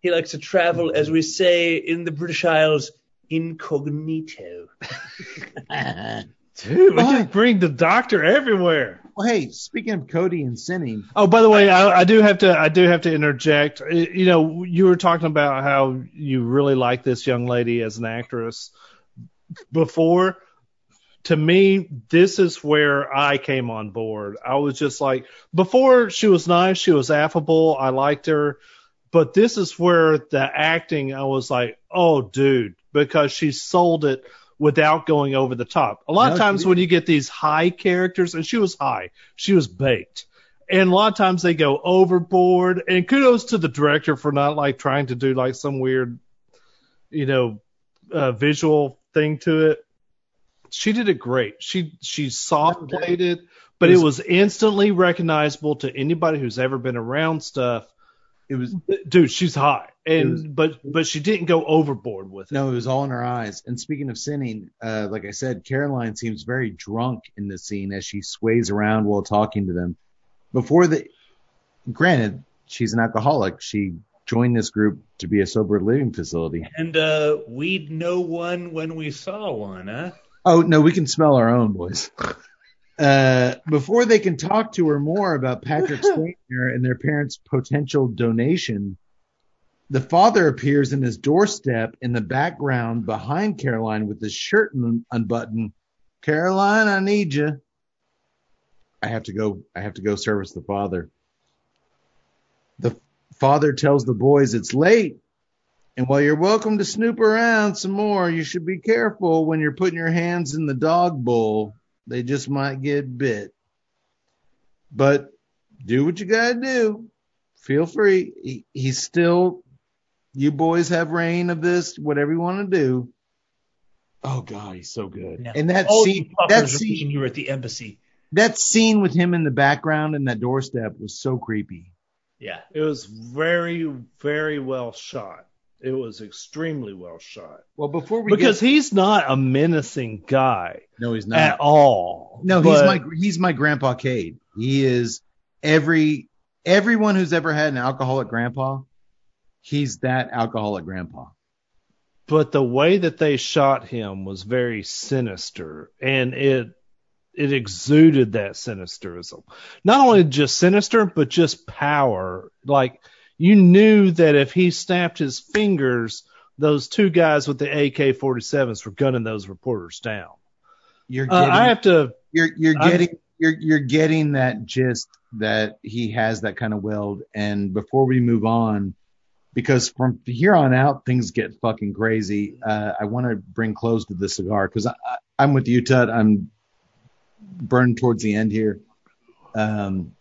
he likes to travel, as we say in the British Isles, incognito. Dude, we just bring the doctor everywhere. Well hey speaking of cody and sinning Oh, by the way, I, I do have to I do have to interject. You know, you were talking about how you really like this young lady as an actress before. To me, this is where I came on board. I was just like, before she was nice, she was affable, I liked her, but this is where the acting, I was like, oh, dude, because she sold it without going over the top. A lot No, of times when you get these high characters, and she was high, she was baked. And a lot of times they go overboard and kudos to the director for not like trying to do like some weird you know uh, visual thing to it. She did it great. She she soft played it but it was instantly recognizable to anybody who's ever been around stuff. It was dude she's hot and was- but but she didn't go overboard with it. No it was all in her eyes. And speaking of sinning uh like i said caroline seems very drunk in the scene as she sways around while talking to them. Before the granted she's an alcoholic. She joined this group to be a sober living facility. And uh, we'd know one when we saw one, huh? Oh no, we can smell our own, boys. Uh, before they can talk to her more about Patrick Stainer and their parents' potential donation, the father appears in his doorstep in the background behind Caroline with his shirt unbuttoned. Caroline, I need you. I have to go. I have to go service the father. The father tells the boys it's late, and while you're welcome to snoop around some more, you should be careful when you're putting your hands in the dog bowl. They just might get bit. But do what you gotta do. Feel free. He, he's still. You boys have reign of this. Whatever you want to do. Oh God, he's so good. Yeah. And that All scene, that scene, you were at the embassy. that scene with him in the background and that doorstep was so creepy. Yeah. It was very, very well shot. It was extremely well shot. Well, before we Because get, he's not a menacing guy no, he's not at all. No, he's my he's my grandpa Cade. He is every everyone who's ever had an alcoholic grandpa. He's that alcoholic grandpa. but the way that they shot him was very sinister and it it exuded that sinisterism not only just sinister but just power like you knew that if he snapped his fingers those two guys with the AK-47s were gunning those reporters down You're uh, getting i have to you're you're getting you're you're getting that gist that he has that kind of weld. And before we move on, because from here on out things get fucking crazy. Uh, I want to bring close to the cigar because I'm with you, Tut. I'm burned towards the end here, um,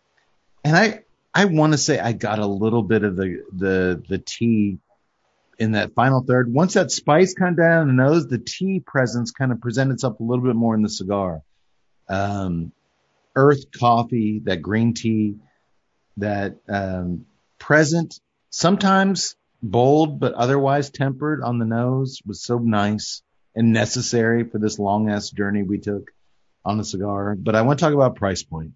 and I I want to say I got a little bit of the the the tea in that final third. Once that spice kind of down the nose, the tea presence kind of presents itself a little bit more in the cigar um, earth coffee, that green tea, that um, present, sometimes bold, but otherwise tempered on the nose was so nice and necessary for this long ass journey we took on the cigar. But I want to talk about price point.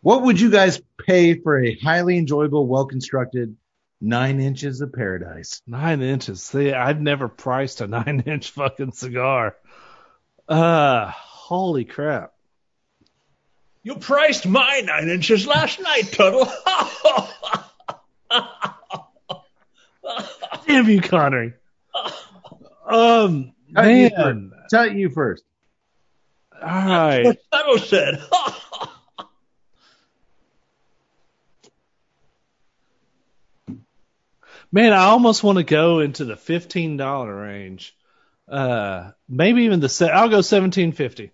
What would you guys pay for a highly enjoyable, well constructed nine inches of paradise? nine inches see i've never priced a nine inch fucking cigar uh holy crap You priced my nine inches last night, Tuttle. damn you connery um Tell you man Tell you first. all right what Tuttle said. Man, I almost want to go into the fifteen dollar range. Uh, maybe even the se- I'll go seventeen fifty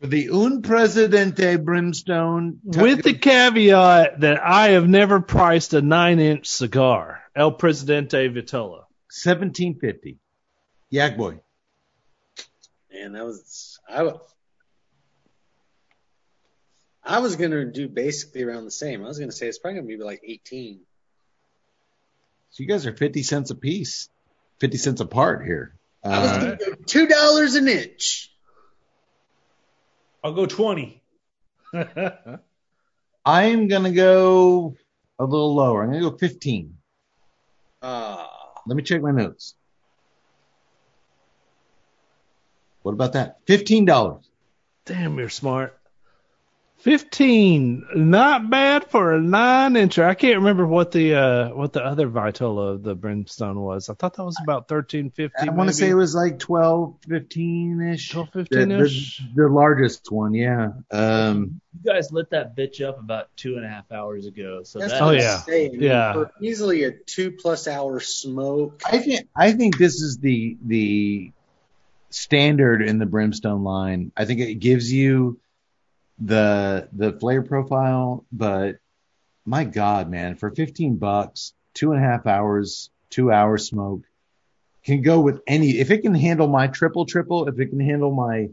For the Un Presidente Brimstone. with the caveat that I have never priced a nine inch cigar, El Presidente Vitola. 1750. Yak boy. Man, that was I. wa- I was gonna do basically around the same. I was gonna say it's probably gonna be like 18. So you guys are 50 cents a piece, 50 cents apart here. I was Uh, gonna go two dollars an inch. I'll go 20. I'm going to go a little lower. I'm going to go 15. Ah, Let me check my notes. What about that? $15. Damn, you're smart. Fifteen, not bad for a nine incher. I can't remember what the uh what the other Vitola of the Brimstone was. I thought that was about thirteen fifty. I want to say it was like 12, 15 ish. 12, 15 ish. the, the largest one, yeah. Um, You guys lit that bitch up about two and a half hours ago. So that's that Oh, what is- I'm yeah. saying. Yeah. For easily a two plus hour smoke. I think I think this is the the standard in the brimstone line. I think it gives you the the flavor profile, but my God, man, for fifteen bucks, two and a half hours, two hour smoke, can go with any. If it can handle my triple triple, if it can handle my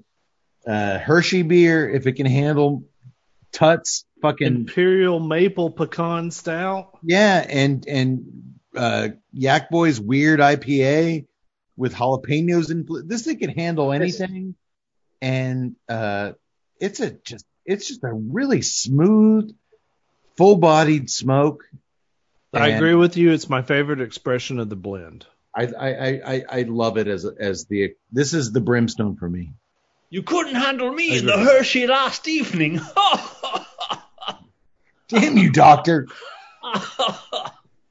uh, Hershey beer, if it can handle Tuts fucking Imperial Maple Pecan Stout. yeah, and and uh, Yak Boy's weird IPA with jalapenos and this thing can handle anything, and uh, it's a just it's just a really smooth, full-bodied smoke. I agree with you. It's my favorite expression of the blend. I I I, I- I love it as as the this is the brimstone for me. You couldn't handle me in the. Hershey last evening. Damn you, doctor!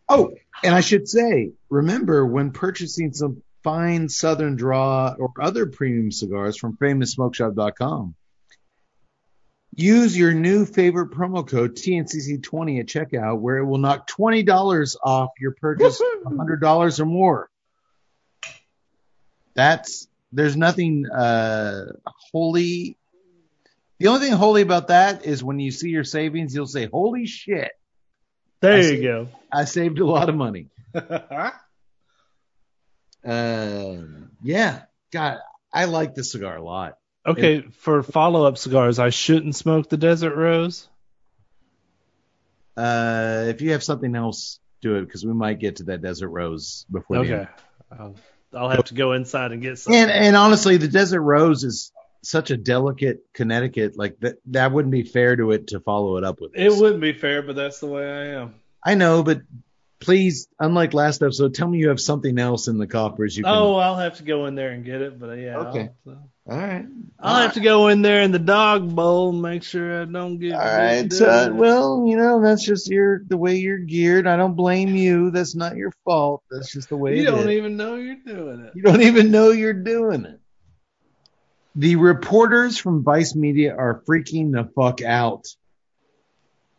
Oh, and I should say, remember when purchasing some fine Southern Draw or other premium cigars from FamousSmokeShop.com, use your new favorite promo code TNCC20 at checkout, where it will knock twenty dollars off your purchase, hundred dollars or more. That's there's nothing uh, holy. The only thing holy about that is when you see your savings, you'll say, "Holy shit!" There I you go. I saved a lot of money. Uh, yeah, God, I like this cigar a lot. Okay, for follow up cigars, I shouldn't smoke the Desert Rose. Uh, if you have something else, do it because we might get to that Desert Rose before the Okay. end. I'll, I'll have to go inside and get some. And and honestly, the Desert Rose is such a delicate Connecticut. Like that, that wouldn't be fair to it to follow it up with. it wouldn't be fair, but that's the way I am. I know, but please, unlike last episode, tell me you have something else in the coffers. You can. Oh, I'll have to go in there and get it, but yeah. Okay. I'll, all right. I'll have to go in there in the dog bowl and make sure I don't get. All right, uh, well, you know that's just your the way you're geared. I don't blame you. That's not your fault. That's just the way you it don't is. even know you're doing it. You don't even know you're doing it. The reporters from Vice Media are freaking the fuck out.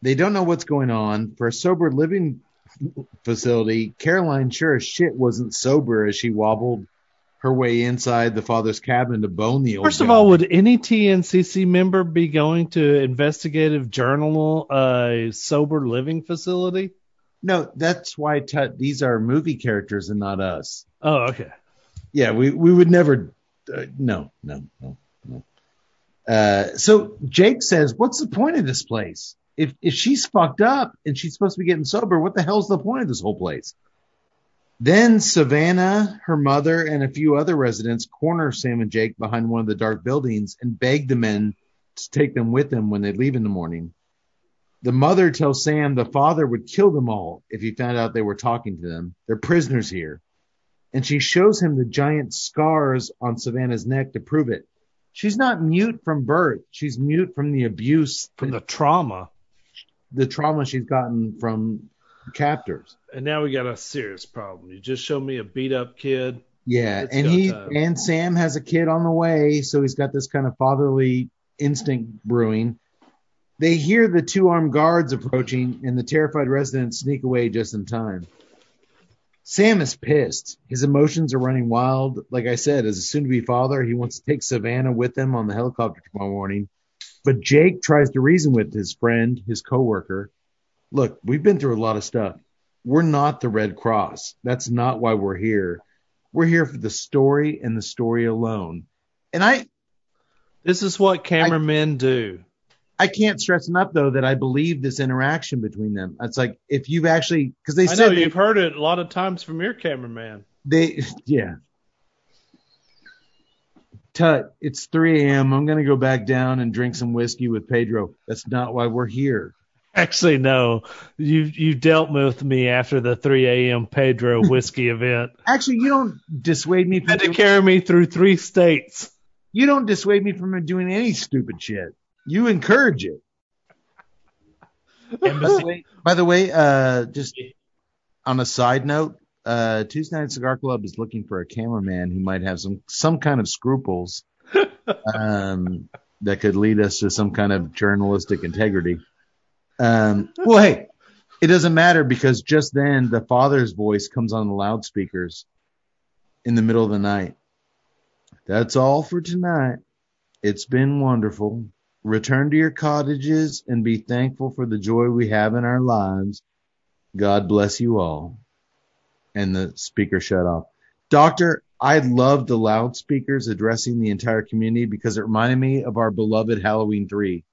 They don't know what's going on. For a sober living facility, Caroline sure as shit wasn't sober as she wobbled her way inside the father's cabin to bone the old First of guy. all, would any TNCC member be going to investigative journal a sober living facility? no, that's why Tut, these are movie characters and not us. Oh, okay. Yeah, we we would never. Uh, no, no, no, no. Uh, so Jake says, "What's the point of this place? If if she's fucked up and she's supposed to be getting sober, what the hell's the point of this whole place?" Then Savannah, her mother, and a few other residents corner Sam and Jake behind one of the dark buildings and beg the men to take them with them when they leave in the morning. The mother tells Sam the father would kill them all if he found out they were talking to them. They're prisoners here and she shows him the giant scars on Savannah's neck to prove it. She's not mute from birth. She's mute from the abuse, From the trauma. the trauma she's gotten from captors. And now we got a serious problem. You just showed me a beat up kid. Yeah, It's and he time. and Sam has a kid on the way, so he's got this kind of fatherly instinct brewing. They hear the two armed guards approaching, and the terrified residents sneak away just in time. Sam is pissed. His emotions are running wild. Like I said, as a soon to be father, he wants to take Savannah with him on the helicopter tomorrow morning. But Jake tries to reason with his friend, his coworker. Look, we've been through a lot of stuff. We're not the Red Cross. That's not why we're here. We're here for the story and the story alone. And I, This is what cameramen do. I can't stress enough though that I believe this interaction between them. It's like if you've actually, because they I know said they, you've heard it a lot of times from your cameraman. they, yeah. Tut, it's 3 a.m. I'm gonna go back down and drink some whiskey with Pedro. That's not why we're here. Actually, no. You you dealt with me after the 3 a.m. Pedro whiskey event. Actually, you don't dissuade me from Had to doing, carry me through three states. you don't dissuade me from doing any stupid shit. You encourage it. By the way, by the way, uh, just on a side note, uh, Tuesday Night Cigar Club is looking for a cameraman who might have some some kind of scruples um, that could lead us to some kind of journalistic integrity. Um, well, hey, it doesn't matter because just then the father's voice comes on the loudspeakers in the middle of the night. That's all for tonight. It's been wonderful. Return to your cottages and be thankful for the joy we have in our lives. God bless you all. And the speaker shut off. Doctor, I loved the loudspeakers addressing the entire community because it reminded me of our beloved Halloween 3.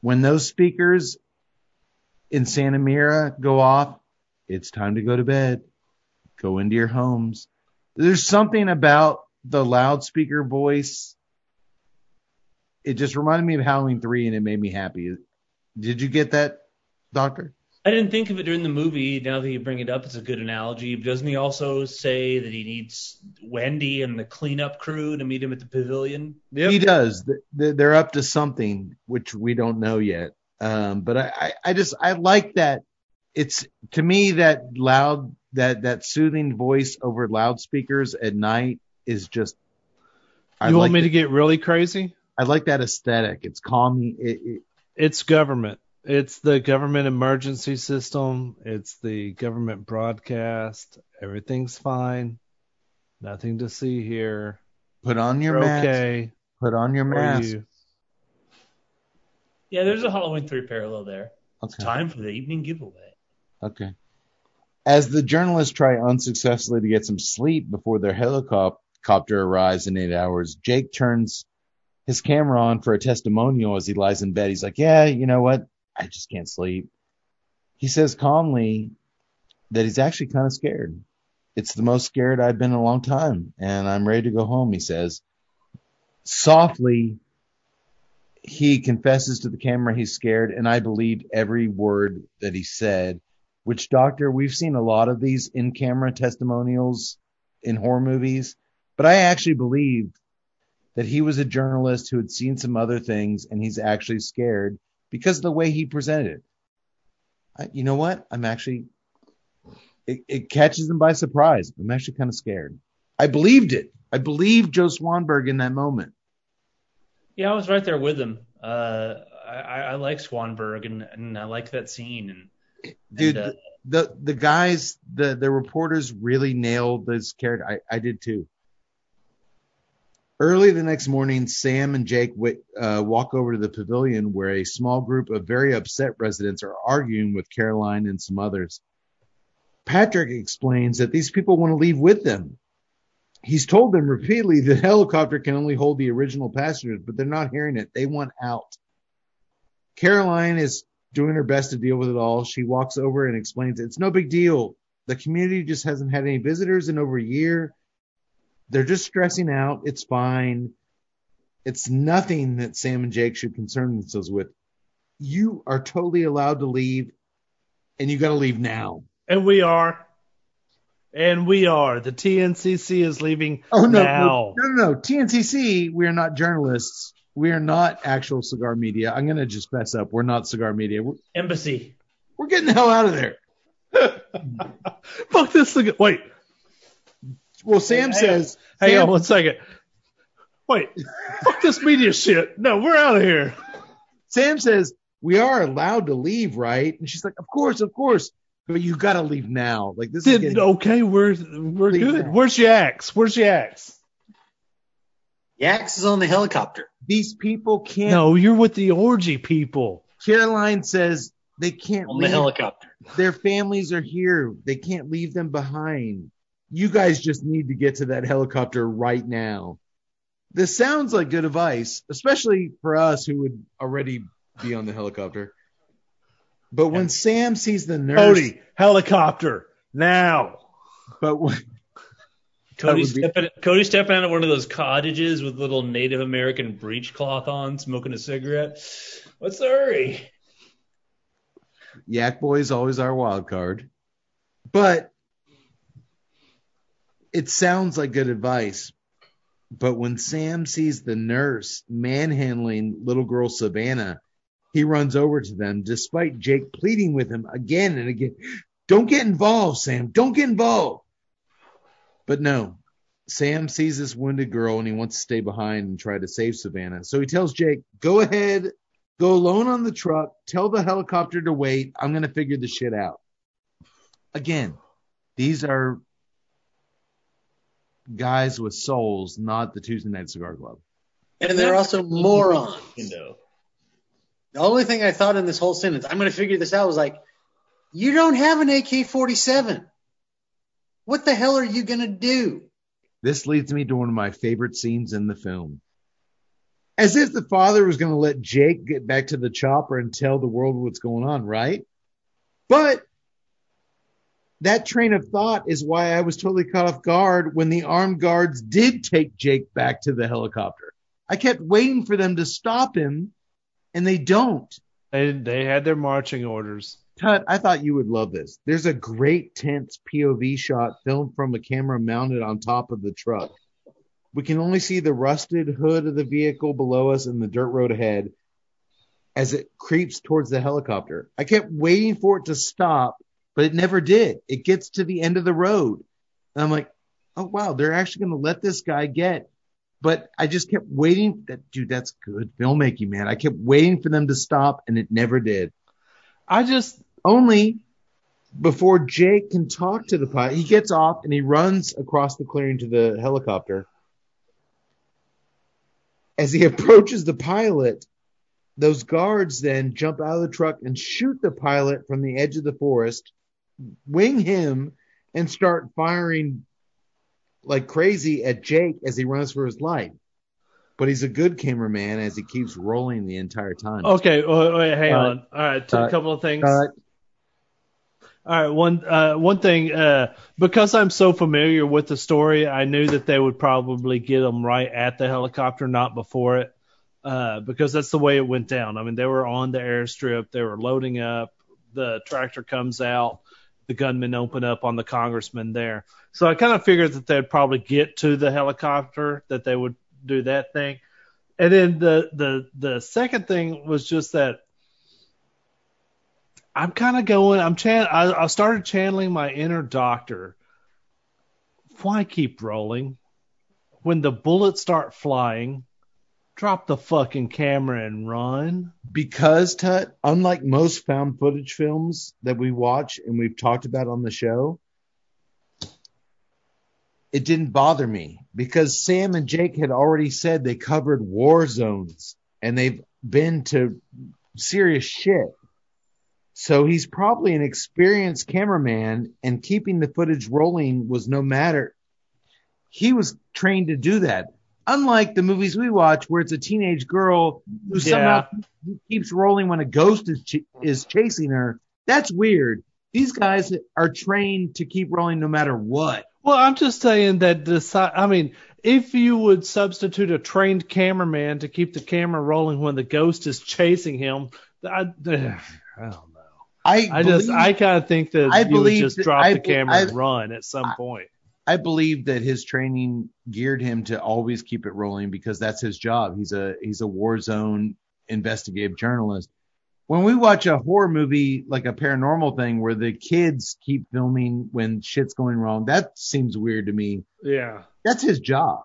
When those speakers in Santa Mira go off, it's time to go to bed. Go into your homes. There's something about the loudspeaker voice. It just reminded me of Halloween 3 and it made me happy. Did you get that, Doctor? I didn't think of it during the movie. Now that you bring it up, it's a good analogy. Doesn't he also say that he needs Wendy and the cleanup crew to meet him at the pavilion? Yep. He does. Th- th- They're up to something which we don't know yet. Um, but I, I, I just I like that it's to me that loud that that soothing voice over loudspeakers at night is just. I you want like me the- to get really crazy? I like that aesthetic. It's calming. It, it, It's government. It's the government emergency system. It's the government broadcast. Everything's fine. Nothing to see here. put on your You're mask. okay. Put on your Or mask. you- Yeah, there's a Halloween three parallel there. It's time for the evening giveaway. Okay. As the journalists try unsuccessfully to get some sleep before their helicopter arrives in eight hours, Jake turns his camera on for a testimonial as he lies in bed. He's like, Yeah, you know what? I just can't sleep. He says calmly that he's actually kind of scared. It's the most scared I've been in a long time, and I'm ready to go home, he says. Softly, he confesses to the camera he's scared, and I believed every word that he said. Which, Doctor, we've seen a lot of these in camera testimonials in horror movies, but I actually believed that he was a journalist who had seen some other things and he's actually scared because of the way he presented it. I, you know what? I'm actually, it, it catches him by surprise. I'm actually kind of scared. I believed it. I believed Joe Swanberg in that moment. Yeah, I was right there with him. Uh, I, I I like Swanberg and, and I like that scene. And, Dude, uh, the the guys, the the reporters really nailed this character. I, I did too. Early the next morning, Sam and Jake wi- uh, walk over to the pavilion where a small group of very upset residents are arguing with Caroline and some others. Patrick explains that these people want to leave with them. He's told them repeatedly that the helicopter can only hold the original passengers, but they're not hearing it. They want out. Caroline is doing her best to deal with it all. She walks over and explains it's no big deal. The community just hasn't had any visitors in over a year. They're just stressing out. It's fine. It's nothing that Sam and Jake should concern themselves with. You are totally allowed to leave, and you got to leave now. And we are. And we are. The TNCC is leaving Oh no, now. no, no, no. TNCC, we are not journalists. We are not actual cigar media. I'm gonna just mess up. We're not cigar media. We're, embassy. we're getting the hell out of there. Fuck this. Wait, Well, Sam Hang on. says, hang Sam- on one second. Wait, fuck this media shit. No, we're out of here. Sam says, We are allowed to leave, right? And she's like, Of course, of course. But you got to leave now. Like, this is getting. okay, we're we're Leave good. now. Where's Yax? Where's Yax? Yax is on the helicopter. These people can't. No, you're with the orgy people. Caroline says they can't On the helicopter. Their families are here. They can't leave them behind. You guys just need to get to that helicopter right now. This sounds like good advice, especially for us who would already be on the helicopter. But when Sam sees the nurse, Cody, helicopter now. but when, Cody would be- stepping, Cody stepping out of one of those cottages with little Native American breechcloth on, smoking a cigarette. What's the hurry? Yak Boy is always our wild card. But it sounds like good advice. But when Sam sees the nurse manhandling little girl Savannah, he runs over to them despite Jake pleading with him again and again. Don't get involved, Sam. Don't get involved. But no, Sam sees this wounded girl and he wants to stay behind and try to save Savannah. So he tells Jake, go ahead, go alone on the truck, tell the helicopter to wait. I'm going to figure the shit out. Again, these are guys with souls, not the Tuesday Night Cigar Club. And they're also morons. The only thing I thought in this whole sentence, I'm going to figure this out, was like, you don't have an AK 47. What the hell are you going to do? This leads me to one of my favorite scenes in the film. As if the father was going to let Jake get back to the chopper and tell the world what's going on, right? But that train of thought is why I was totally caught off guard when the armed guards did take Jake back to the helicopter. I kept waiting for them to stop him, and they don't. They they had their marching orders. Tut, I thought you would love this. There's a great tense POV shot filmed from a camera mounted on top of the truck. We can only see the rusted hood of the vehicle below us and the dirt road ahead as it creeps towards the helicopter. I kept waiting for it to stop but it never did. It gets to the end of the road. And I'm like, oh wow, they're actually going to let this guy get. But I just kept waiting. That dude, that's good filmmaking, man. I kept waiting for them to stop, and it never did. I just Only before Jake can talk to the pilot, he gets off and he runs across the clearing to the helicopter. As he approaches the pilot, those guards then jump out of the truck and shoot the pilot from the edge of the forest, wing him, and start firing like crazy at Jake as he runs for his life. But he's a good cameraman as he keeps rolling the entire time. okay. Wait, wait, hang Uh, on. All right, a uh, couple of things. Uh, All right, one uh, one thing uh, because I'm so familiar with the story, I knew that they would probably get them right at the helicopter, not before it, uh, because that's the way it went down. I mean, they were on the airstrip, they were loading up, the tractor comes out, the gunmen open up on the congressman there. So I kind of figured that they'd probably get to the helicopter, that they would do that thing, and then the the the second thing was just that I'm kind of going. I'm chan. I, I started channeling my inner doctor. Why keep rolling? When the bullets start flying, drop the fucking camera and run. because Tut, unlike most found footage films that we watch and we've talked about on the show, it didn't bother me because Sam and Jake had already said they covered war zones and they've been to serious shit. So he's probably an experienced cameraman and keeping the footage rolling was no matter. He was trained to do that. Unlike the movies we watch where it's a teenage girl who somehow keeps rolling when a ghost is ch- is chasing her. That's weird. These guys are trained to keep rolling no matter what. Well, I'm just saying that the. I mean, if you would substitute a trained cameraman to keep the camera rolling when the ghost is chasing him, I, I don't know. I, I just, I kind of think that I you would just drop I the camera I- and run at some point. I believe that his training geared him to always keep it rolling because that's his job. He's a he's a war zone investigative journalist. When we watch a horror movie like a paranormal thing where the kids keep filming when shit's going wrong, that seems weird to me. Yeah. That's his job.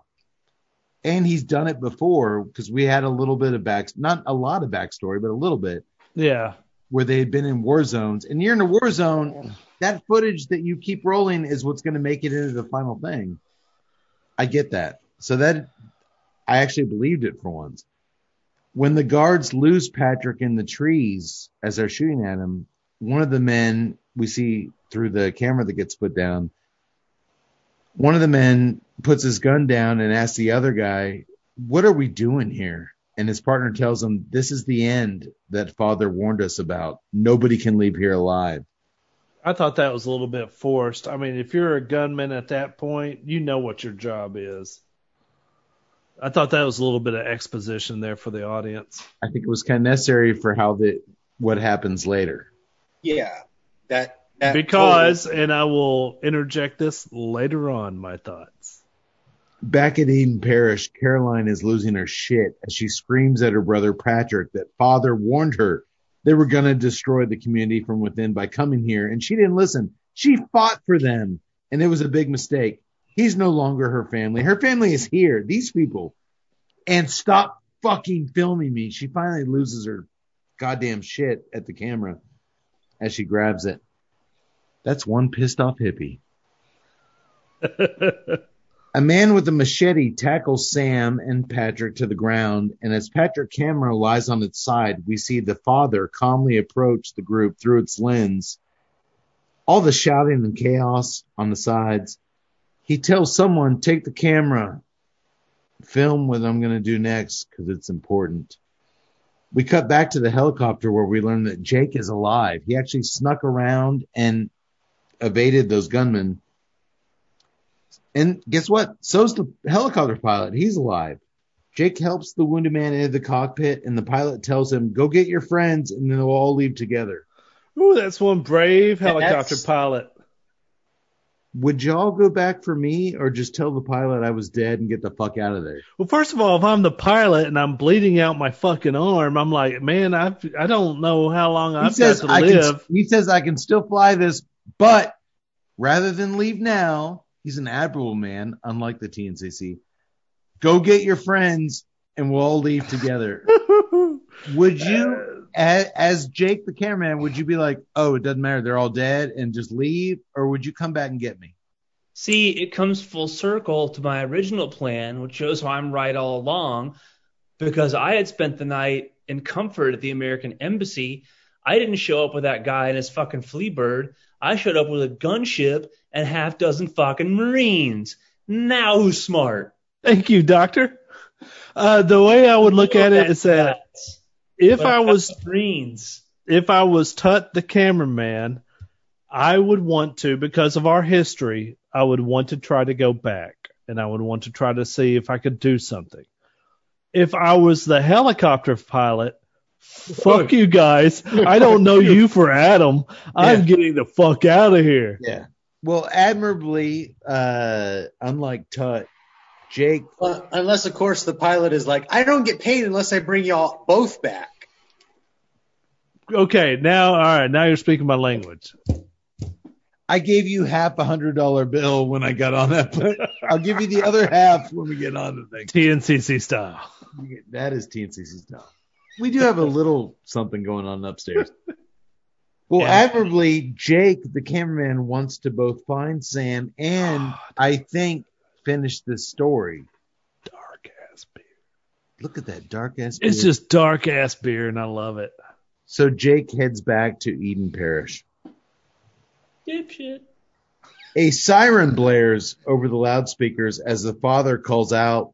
And he's done it before because we had a little bit of back, not a lot of backstory, but a little bit Yeah. where they had been in war zones. And you're in a war zone, that footage that you keep rolling is what's going to make it into the final thing. I get that. So that I actually believed it for once. When the guards lose Patrick in the trees as they're shooting at him, one of the men we see through the camera that gets put down, one of the men puts his gun down and asks the other guy, What are we doing here? And his partner tells him, This is the end that father warned us about. Nobody can leave here alive. I thought that was a little bit forced. I mean, if you're a gunman at that point, you know what your job is. I thought that was a little bit of exposition there for the audience. I think it was kind of necessary for how the what happens later. Yeah, that, that Because, and I will interject this later on, my thoughts. Back at Eden Parish, Caroline is losing her shit as she screams at her brother Patrick that father warned her they were going to destroy the community from within by coming here, and she didn't listen. She fought for them, and it was a big mistake. He's no longer her family. Her family is here, these people. And stop fucking filming me. She finally loses her goddamn shit at the camera as she grabs it. That's one pissed off hippie. A man with a machete tackles Sam and Patrick to the ground, and as Patrick camera lies on its side, we see the father calmly approach the group through its lens. All the shouting and chaos on the sides. He tells someone, take the camera, film what I'm going to do next because it's important. We cut back to the helicopter where we learn that Jake is alive. He actually snuck around and evaded those gunmen. And guess what? So's the helicopter pilot. He's alive. Jake helps the wounded man into the cockpit, and the pilot tells him, Go get your friends, and then they'll all leave together. Ooh, that's one brave helicopter pilot. would y'all go back for me or just tell the pilot I was dead and get the fuck out of there? Well, first of all, if I'm the pilot and I'm bleeding out my fucking arm, I'm like, man, I I don't know how long He I've says got to I live. can. He says I can still fly this, but rather than leave now, he's an admirable man, unlike the TNCC. Go get your friends, and we'll all leave together. would you, uh, as, as Jake the cameraman, would you be like, "Oh, it doesn't matter, they're all dead," and just leave, or would you come back and get me? See, it comes full circle to my original plan, which shows how I'm right all along, because I had spent the night in comfort at the American Embassy. I didn't show up with that guy and his fucking flea bird. I showed up with a gunship and half dozen fucking Marines. Now who's smart? Thank you, Doctor. Uh, the way I would look at it is that if I was Marines. if I was Tut the cameraman, I would want to, because of our history, I would want to try to go back and I would want to try to see if I could do something. If I was the helicopter pilot, fuck you guys. I don't know you for Adam. I'm Yeah. getting the fuck out of here. Yeah. Well, admirably, uh, unlike Tut, Jake Well, unless, of course, the pilot is like, I don't get paid unless I bring y'all both back. Okay, now, all right, now you're speaking my language. I gave you half a hundred dollar bill when I got on that, but I'll give you the other half when we get on the thing. TNCC style. That is TNCC style. We do have a little something going on upstairs. Well, Yeah. admirably, Jake, the cameraman, wants to both find Sam and ah, I think finish this story. Dark ass beer. Look at that dark ass. Beer. It's just dark ass beer, and I love it. so Jake heads back to Eden Parish. Dipshit. A siren blares over the loudspeakers as the father calls out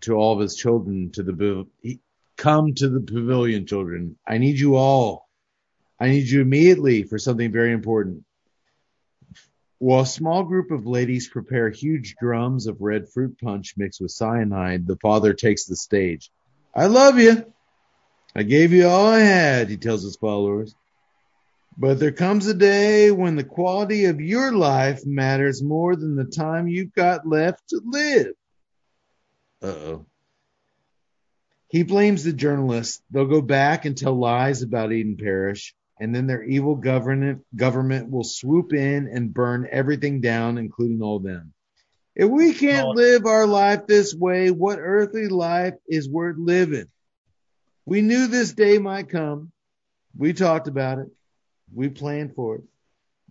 to all of his children to the he- come to the pavilion children. I need you all. I need you immediately for something very important. While a small group of ladies prepare huge drums of red fruit punch mixed with cyanide, the father takes the stage. I love you. I gave you all I had, he tells his followers. But there comes a day when the quality of your life matters more than the time you've got left to live. Uh oh. He blames the journalists. They'll go back and tell lies about Eden Parish, and then their evil government government will swoop in and burn everything down, including all them. If we can't Oh. live our life this way, what earthly life is worth living? We knew this day might come. We talked about it. We planned for it.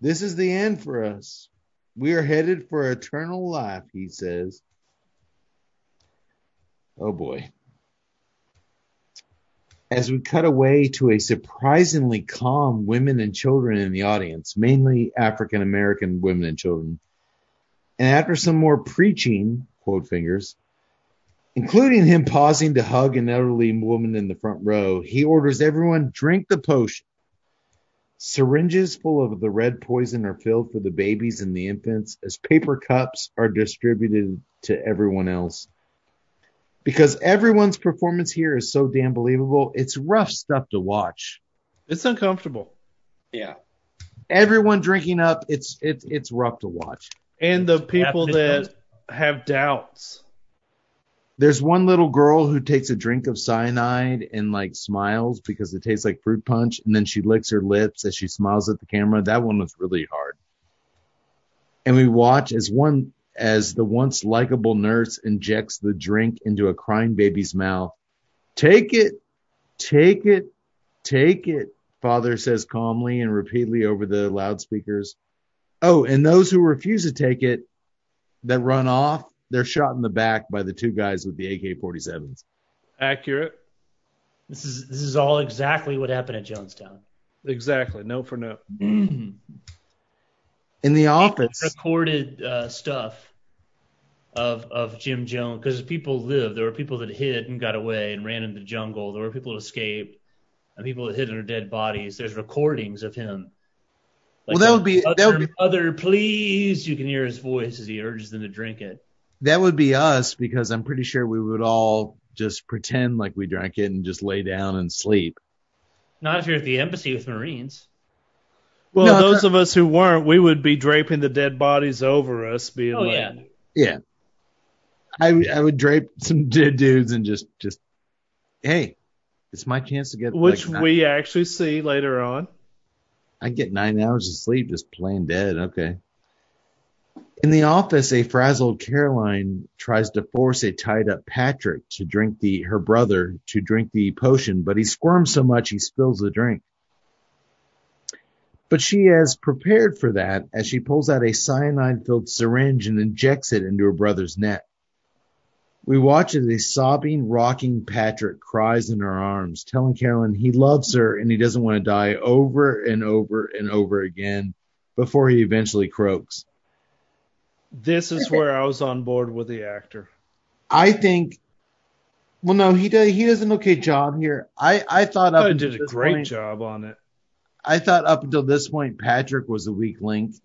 This is the end for us. We are headed for eternal life, he says. Oh boy. As we cut away to a surprisingly calm women and children in the audience, mainly African American women and children. And after some more preaching, quote fingers, including him pausing to hug an elderly woman in the front row, he orders everyone drink the potion. Syringes full of the red poison are filled for the babies and the infants as paper cups are distributed to everyone else. Because everyone's performance here is so damn believable, it's rough stuff to watch. It's uncomfortable. Yeah. Everyone drinking up, it's it's it's rough to watch. And the people that have doubts. There's one little girl who takes a drink of cyanide and like smiles because it tastes like fruit punch, and then she licks her lips as she smiles at the camera. That one was really hard. And we watch as one as the once likable nurse injects the drink into a crying baby's mouth. Take it, take it, take it, father says calmly and repeatedly over the loudspeakers. Oh, and those who refuse to take it that run off, they're shot in the back by the two guys with the AK-47s. Accurate. This is this is all exactly what happened at Jonestown. Exactly. Note for note. In the office, recorded uh, stuff of of Jim Jones because people lived. There were people that hid and got away and ran into the jungle. There were people that escaped and people that hid under dead bodies. There's recordings of him. Well, that would be- that would be- other please. You can hear his voice as he urges them to drink it. that would be us because I'm pretty sure we would all just pretend like we drank it and just lay down and sleep. Not if you're at the embassy with Marines. Well, No, those of us who weren't, we would be draping the dead bodies over us, being Oh, like, yeah. Yeah. I would- I would drape some dead dudes and just just hey, it's my chance to get which like, we actually see later on. I get nine hours of sleep just playing dead. Okay. In the office, a frazzled Caroline tries to force a tied up Patrick to drink the her brother to drink the potion, but he squirms so much he spills the drink. But she has prepared for that as she pulls out a cyanide filled syringe and injects it into her brother's neck. We watch as a sobbing, rocking Patrick cries in her arms, telling Caroline he loves her and he doesn't want to die over and over and over again before he eventually croaks. This is where I was on board with the actor. I think, well, no, he does. He does an okay job here. I I thought up I until did a great point, job on it. I thought up until this point Patrick was the weak link.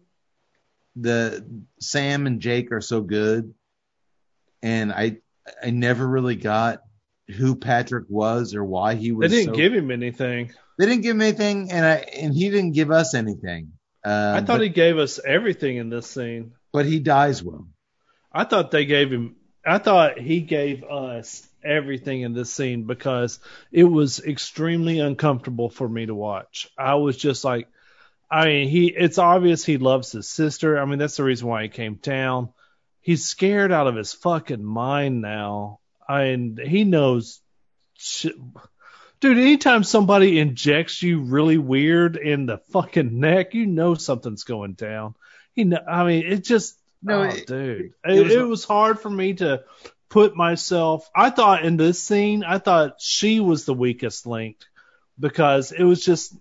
The Sam and Jake are so good, and I I never really got who Patrick was or why he was. They didn't so- give him anything. They didn't give him anything, and I and he didn't give us anything. Uh, I thought but, he gave us everything in this scene. but he dies well. I thought they gave him. I thought he gave us everything in this scene because it was extremely uncomfortable for me to watch. I was just like, I mean, he. It's obvious he loves his sister. I mean, that's the reason why he came down. He's scared out of his fucking mind now, and he knows. Shit. Dude, anytime somebody injects you really weird in the fucking neck, you know something's going down. He know, I mean, it just No, oh, it- dude, it it, was- it was hard for me to put myself. I thought in this scene, I thought she was the weakest link because it was just.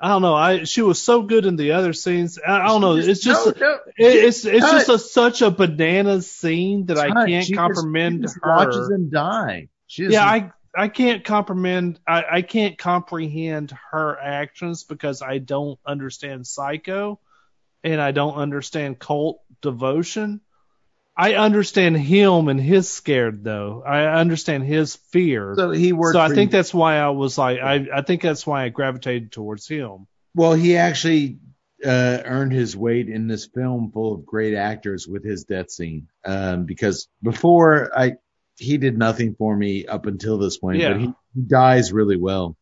I don't know. I she was so good in the other scenes. I, I don't know. It's just No, no, it, it's it's just a, such a bananas scene that I can't she just- comprehend she just her. Watches him die. Yeah, I I can't comprehend I, I can't comprehend her actions because I don't understand psycho and I don't understand cult devotion. I understand him and his scared though. I understand his fear. So he worked. So I think that's why I was like I I think that's why I gravitated towards him. Well, he actually uh, earned his weight in this film full of great actors with his death scene. Um, because before I, he did nothing for me up until this point, Yeah. but he, he dies really well.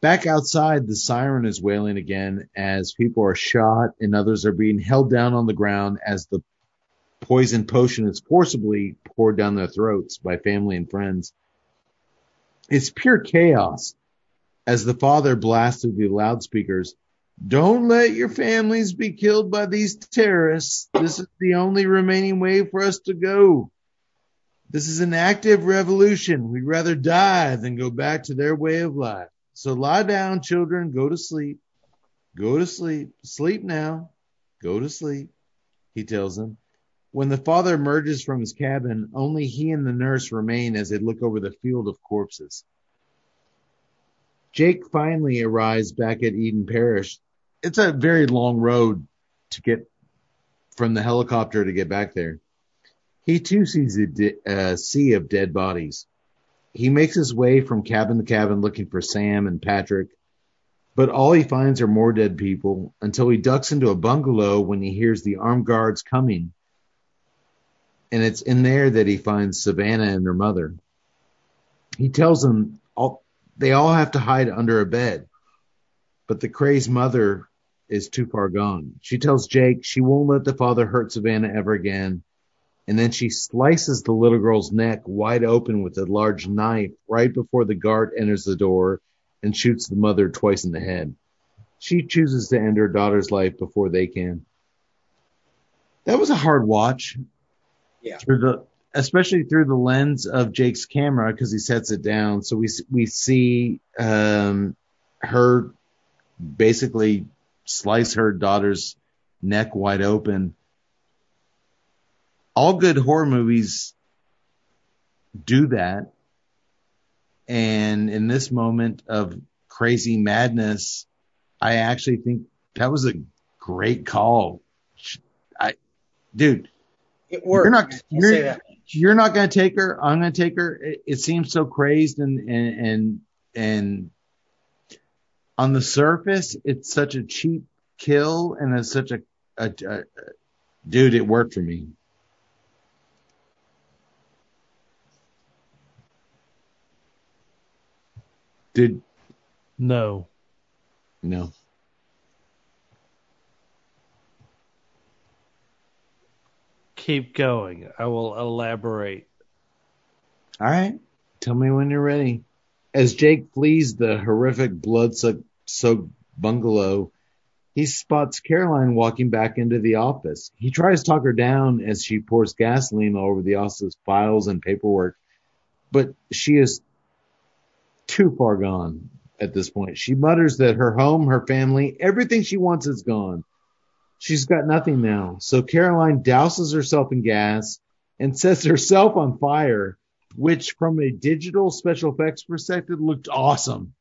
Back outside, the siren is wailing again as people are shot and others are being held down on the ground as the poison potion is forcibly poured down their throats by family and friends. It's pure chaos as the father blasts through the loudspeakers. Don't let your families be killed by these terrorists. This is the only remaining way for us to go. This is an active revolution. We'd rather die than go back to their way of life. So lie down, children. Go to sleep. Go to sleep. Sleep now. Go to sleep. He tells them. When the father emerges from his cabin, only he and the nurse remain as they look over the field of corpses. Jake finally arrives back at Eden Parish. It's a very long road to get from the helicopter to get back there. He too sees a uh, sea of dead bodies. He makes his way from cabin to cabin looking for Sam and Patrick, but all he finds are more dead people until he ducks into a bungalow when he hears the armed guards coming. And it's in there that he finds Savannah and her mother. He tells them all, they all have to hide under a bed. But the crazed mother is too far gone. She tells Jake she won't let the father hurt Savannah ever again. And then she slices the little girl's neck wide open with a large knife right before the guard enters the door and shoots the mother twice in the head. She chooses to end her daughter's life before they can. That was a hard watch. Yeah. Through the, especially through the lens of Jake's camera because he sets it down. So we we see um, her basically slice her daughter's neck wide open. All good horror movies do that. And in this moment of crazy madness, I actually think that was a great call. I, dude, It worked. You're not- you're- you're not going to take her. I'm going to take her. It, it seems so crazed and, and, and, and on the surface, it's such a cheap kill and it's such a, a, a, a dude. It worked for me. Did No. no? Keep going. I will elaborate. All right. Tell me when you're ready. As Jake flees the horrific blood soaked bungalow, he spots Caroline walking back into the office. He tries to talk her down as she pours gasoline all over the office's files and paperwork, but she is too far gone at this point. She mutters that her home, her family, everything she wants is gone. She's got nothing now. So Caroline douses herself in gas and sets herself on fire, which from a digital special effects perspective looked awesome.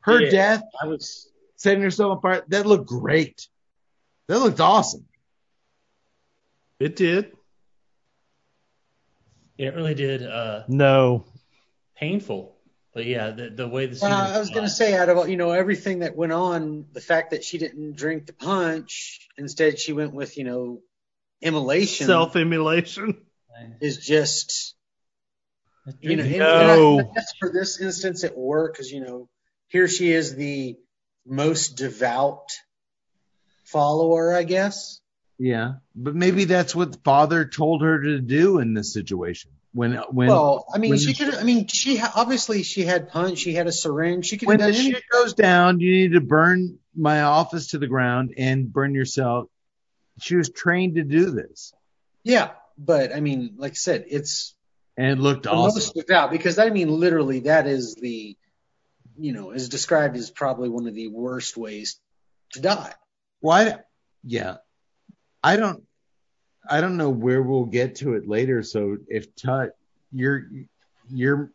Her Yeah. death, I was setting herself on fire, that looked great. That looked awesome. It did. It really did. Uh, No. painful. But yeah, the, the way the uh, scene Well, was I was going to say, out of you know everything that went on, the fact that she didn't drink the punch, instead she went with you know immolation, Self immolation. is just you know. No. and I for this instance, it worked because you know here she is the most devout follower, I guess. Yeah. But maybe that's what father told her to do in this situation. When when well, I mean, when she the- could. I mean, she ha- obviously she had punch, she had a syringe, she could when have the shit goes down, you need to burn my office to the ground and burn yourself. She was trained to do this, Yeah, but I mean, like I said, it's and it looked awesome. devout because I mean, literally, that is the, you know, is described as probably one of the worst ways to die. Why? Yeah, I don't. I don't know where we'll get to it later. So if Tut, your your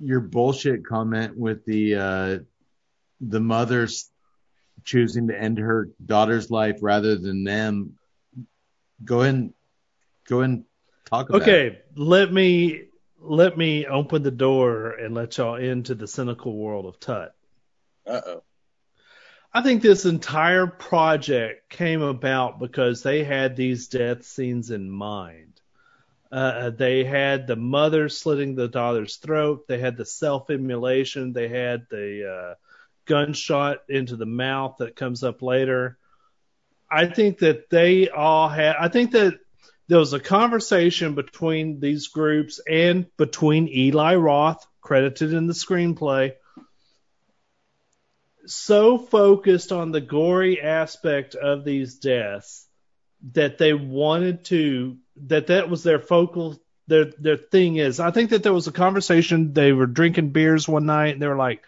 your bullshit comment with the uh, the mother's choosing to end her daughter's life rather than them, go ahead and go ahead and talk about it. Okay, let me let me open the door and let y'all into the cynical world of Tut. Uh oh. I think this entire project came about because they had these death scenes in mind. Uh, they had the mother slitting the daughter's throat. They had the self-immolation. They had the uh, gunshot into the mouth that comes up later. I think that they all had. I think that there was a conversation between these groups and between Eli Roth, credited in the screenplay, so focused on the gory aspect of these deaths that they wanted to that that was their focal their their thing is. I think that there was a conversation they were drinking beers one night and they were like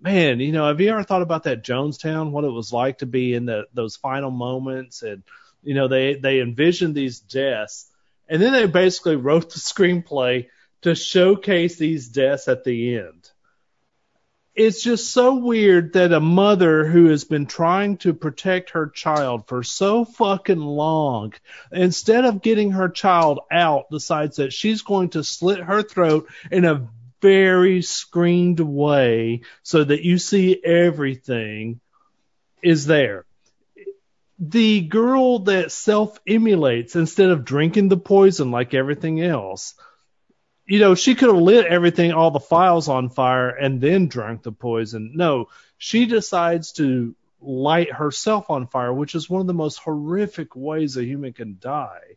man you know have you ever thought about that Jonestown what it was like to be in the those final moments? And you know they they envisioned these deaths. And then they basically wrote the screenplay to showcase these deaths at the end it's just so weird that a mother who has been trying to protect her child for so fucking long, instead of getting her child out, decides that she's going to slit her throat in a very screened way so that you see everything is there. The girl that self immolates instead of drinking the poison like everything else you know, she could have lit everything, all the files on fire and then drank the poison. No, she decides to light herself on fire, which is one of the most horrific ways a human can die.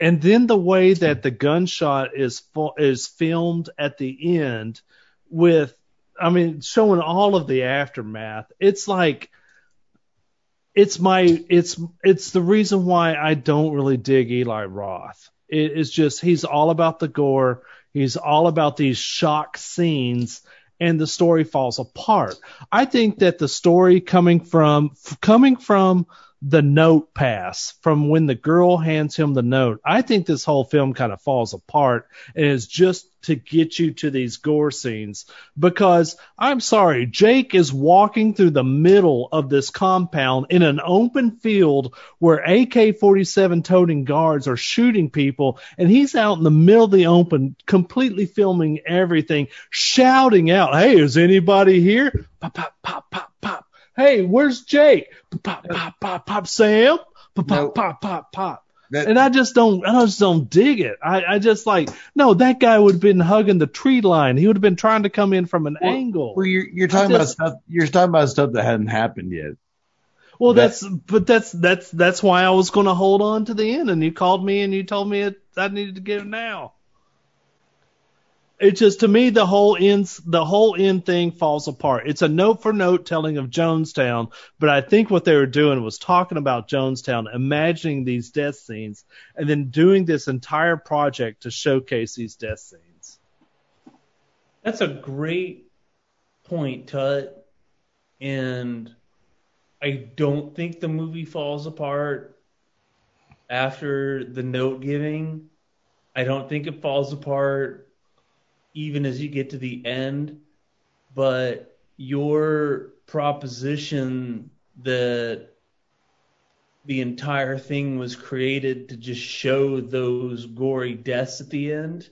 And then the way that the gunshot is is filmed at the end with, I mean, showing all of the aftermath. It's like, it's my, it's, it's the reason why I don't really dig Eli Roth. It is just he's all about the gore. He's all about these shock scenes, and the story falls apart. I think that the story coming from coming from the note pass from when the girl hands him the note. I think this whole film kind of falls apart and is just to get you to these gore scenes because I'm sorry, Jake is walking through the middle of this compound in an open field where AK-47 toting guards are shooting people and he's out in the middle of the open completely filming everything, shouting out, "Hey, is anybody here?" Pop pop pop pop pop. Hey, where's Jake? Pop pop pop pop Sam. Pop pop pop pop pop. That- And I just don't, I just don't dig it. I, I just like, no, that guy would have been hugging the tree line. He would have been trying to come in from an Well- angle. Well, you're you're talking just- about stuff. You're talking about stuff that hadn't happened yet. Well, That- that's, but that's, that's, that's why I was going to hold on to the end. And you called me and you told me it, I needed to get it now. It just, to me, the whole end, the whole end thing falls apart. It's a note for note telling of Jonestown, but I think what they were doing was talking about Jonestown, imagining these death scenes, and then doing this entire project to showcase these death scenes. That's a great point, Tut. And I don't think the movie falls apart after the note giving. I don't think it falls apart even as you get to the end. But your proposition that the entire thing was created to just show those gory deaths at the end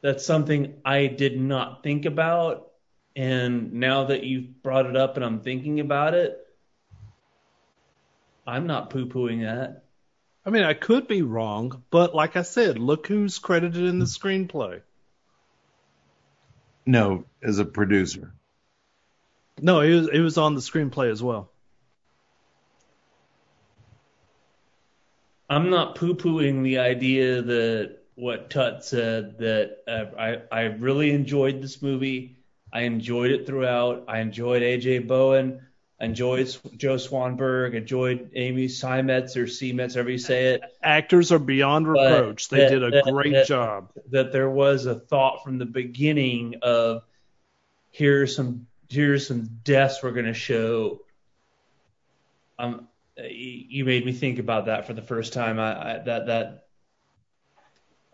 that's something I did not think about. And now that you've brought it up and I'm thinking about it, I'm not poo pooing that. I mean, I could be wrong, but like I said, look who's credited in the screenplay. No, as a producer. No, he was, he was on the screenplay as well. I'm not poo pooing the idea that what Tut said that uh, I, I really enjoyed this movie. I enjoyed it throughout. I enjoyed AJ Bowen. I enjoyed Joe Swanberg. enjoyed Amy Seimetz or Simetz, however you say it. Actors are beyond But reproach. They that- did a that- great that- job. that there was a thought from the beginning of here's some here's some deaths we're going to show. Um, you made me think about that for the first time. I, I that that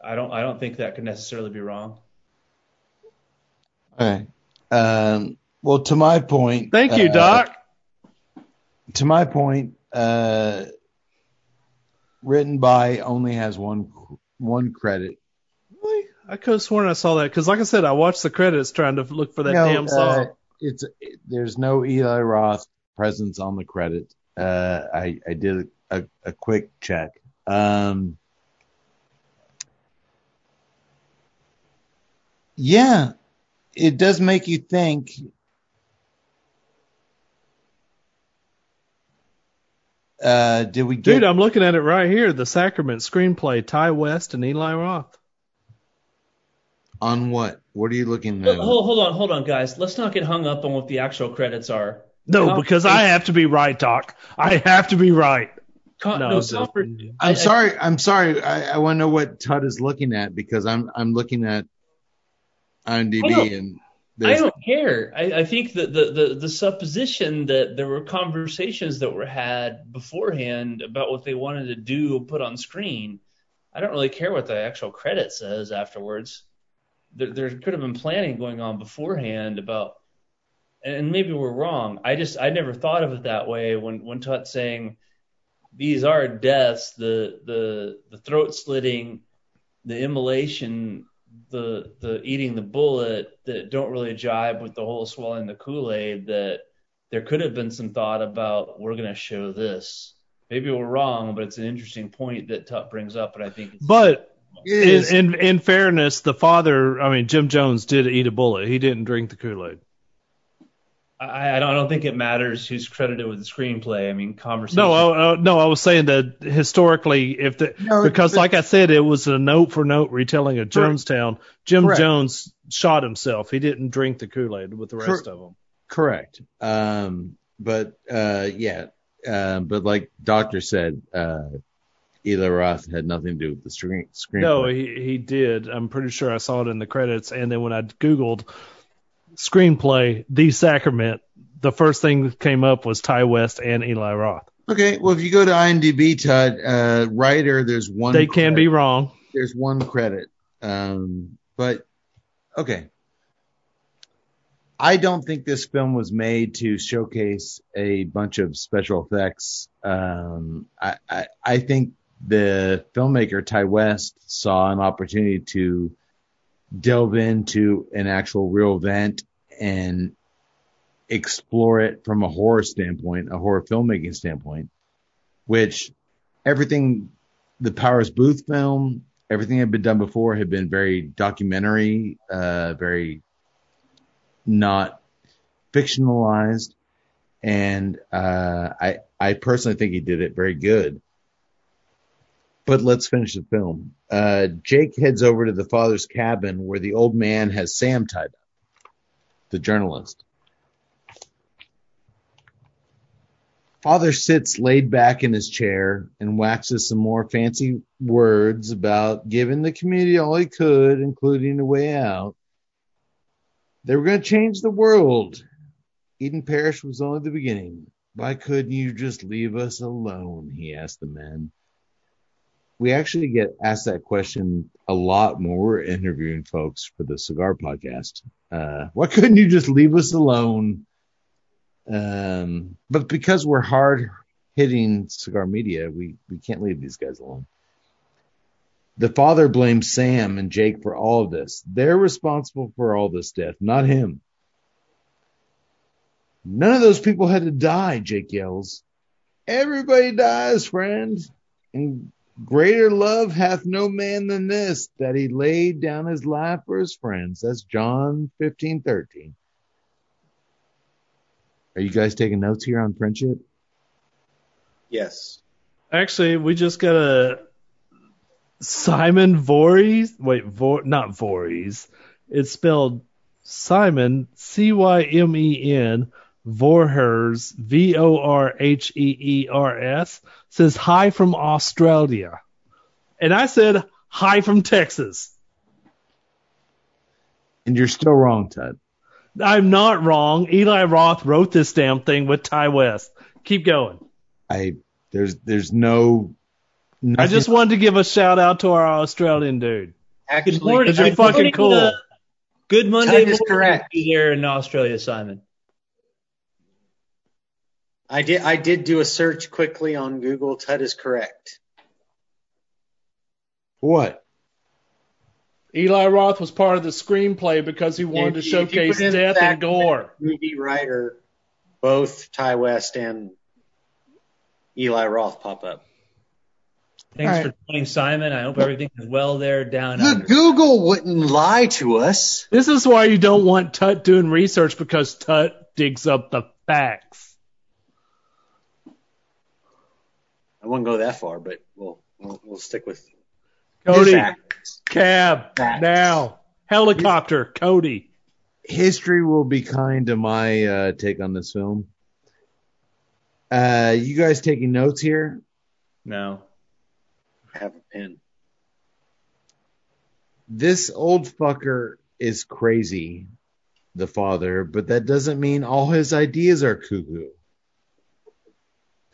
I don't I don't think that could necessarily be wrong. Okay. Um, well, to my point. Thank you, uh, Doc. To my point, uh, written by only has one one credit. Really? I could have sworn I saw that because, like I said, I watched the credits trying to look for that No, damn song. uh, it's there's no Eli Roth presence on the credit. Uh, I I did a, a quick check. Um, yeah, it does make you think. Uh, did we get? Dude, I'm looking at it right here. The Sacrament screenplay, Ti West and Eli Roth. on what? What are you looking at? hold hold on, hold on, guys. Let's not get hung up on what the actual credits are. No, Con- because I have to be right, Doc. I have to be right. Con- No, no, it's just- I'm I- I- sorry. I'm sorry. I, I want to know what Tut is looking at because I'm I'm looking at IMDb and I don't care. I, think that the, supposition that there were conversations that were had beforehand about what they wanted to do put on screen, I don't really care what the actual credit says afterwards. There, there could have been planning going on beforehand about, and maybe we're wrong. I just I never thought of it that way when Tut's saying these are deaths, the the the throat slitting, the immolation, the the eating the bullet that don't really jibe with the whole swallowing the Kool-Aid that there could have been some thought about we're going to show this. Maybe we're wrong, but it's an interesting point that Tut brings up, and I think it's But in, in in fairness, the father, I mean, Jim Jones did eat a bullet. He didn't drink the Kool Aid. I, I don't think it matters who's credited with the screenplay. I mean, conversation. No, I, I- no, I was saying that historically, if the No, because like I said, it was a note for note retelling of Correct. Jonestown. Jim Correct. Jones shot himself. He didn't drink the Kool Aid with the rest Cor- of them. correct. Um, but uh, yeah. Uh, but like Doctor said, uh, Eli Roth had nothing to do with the screen screenplay. No, he he did. I'm pretty sure I saw it in the credits. And then when I googled screenplay, The Sacrament, the first thing that came up was Ti West and Eli Roth. Okay, well, if you go to IMDb, Todd, uh, writer, there's one. They can credit. be wrong. There's one credit. Um, but okay. I don't think this film was made to showcase a bunch of special effects. Um, I, I, I think the filmmaker Ti West saw an opportunity to delve into an actual real event and explore it from a horror standpoint, a horror filmmaking standpoint, which everything, the Powers Boothe film, everything had been done before had been very documentary, uh, very not fictionalized. And, uh, I, I personally think he did it very good. But let's finish the film. Uh, Jake heads over to the father's cabin where the old man has Sam tied up, the journalist. Father sits laid back in his chair and waxes some more fancy words about giving the community all he could, including a way out. They were going to change the world. Eden Parish was only the beginning. Why couldn't you just leave us alone? He asked the men. We actually get asked that question a lot when we're interviewing folks for the Cigar Podcast. Uh, why couldn't you just leave us alone? Um, but because we're hard hitting cigar media, we, we can't leave these guys alone. The father blames Sam and Jake for all of this. They're responsible for all this death, not him. None of those people had to die, Jake yells. Everybody dies, friend. And greater love hath no man than this, that he laid down his life for his friends. That's John fifteen thirteen. Are you guys taking notes here on friendship? Yes. Actually, we just got a Simon Voorhees. Wait, Vor, not Voorhees. It's spelled Simon C Y M E N Vorhers V O R H E E R S says hi from Australia, and I said hi from Texas. And you're still wrong, Ted. I'm not wrong. Eli Roth wrote this damn thing with Ti West. Keep going. I there's there's no. I just wanted to give a shout out to our Australian dude. Good Actually, morning. Because you're Good fucking cool. uh, Good Monday That is morning correct. to you there in Australia, Simon. I did. I did do a search quickly on Google. Tut is correct. what? Eli Roth was part of the screenplay because he wanted to If you- if you showcase put in death fact and gore. Movie writer, both Ti West and Eli Roth pop up. Thanks All for joining, Simon. I hope everything is well there down The under. Google wouldn't lie to us. This is why you don't want Tut doing research because Tut digs up the facts. I wouldn't go that far, but we'll we'll, we'll stick with Cody, cab, Facts. now. Helicopter, Cody. history will be kind to my uh, take on this film. Uh, you guys taking notes here? No. I have a pen. This old fucker is crazy, the father, but that doesn't mean all his ideas are cuckoo.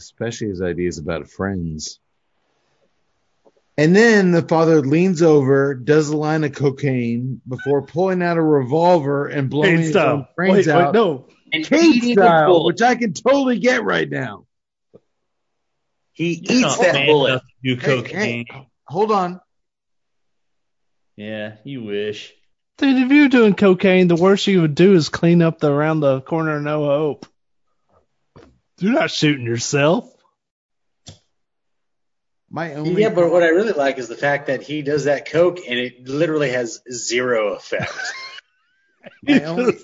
Especially his ideas about friends. And then the father leans over, does a line of cocaine before pulling out a revolver and blowing Kane his style. own brains Wait, out. wait, no. And Kane eating the style, which I can totally get right now. He eats not that man bullet. enough do cocaine. hey, hold on. Yeah, you wish. Dude, if you're doing cocaine, the worst you would do is clean up the around the corner of No Hope. You're not shooting yourself. My only Yeah, but what I really like is the fact that he does that coke and it literally has zero effect. my only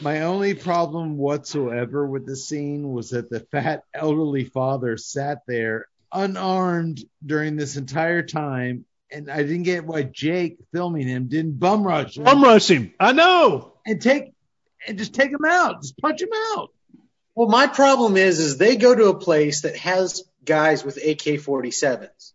my only problem whatsoever with the scene was that the fat elderly father sat there unarmed during this entire time and I didn't get why Jake filming him didn't bum rush him I'm rushing. I know. and take and just take him out, just punch him out. Well, my problem is, is they go to a place that has guys with AK-47s.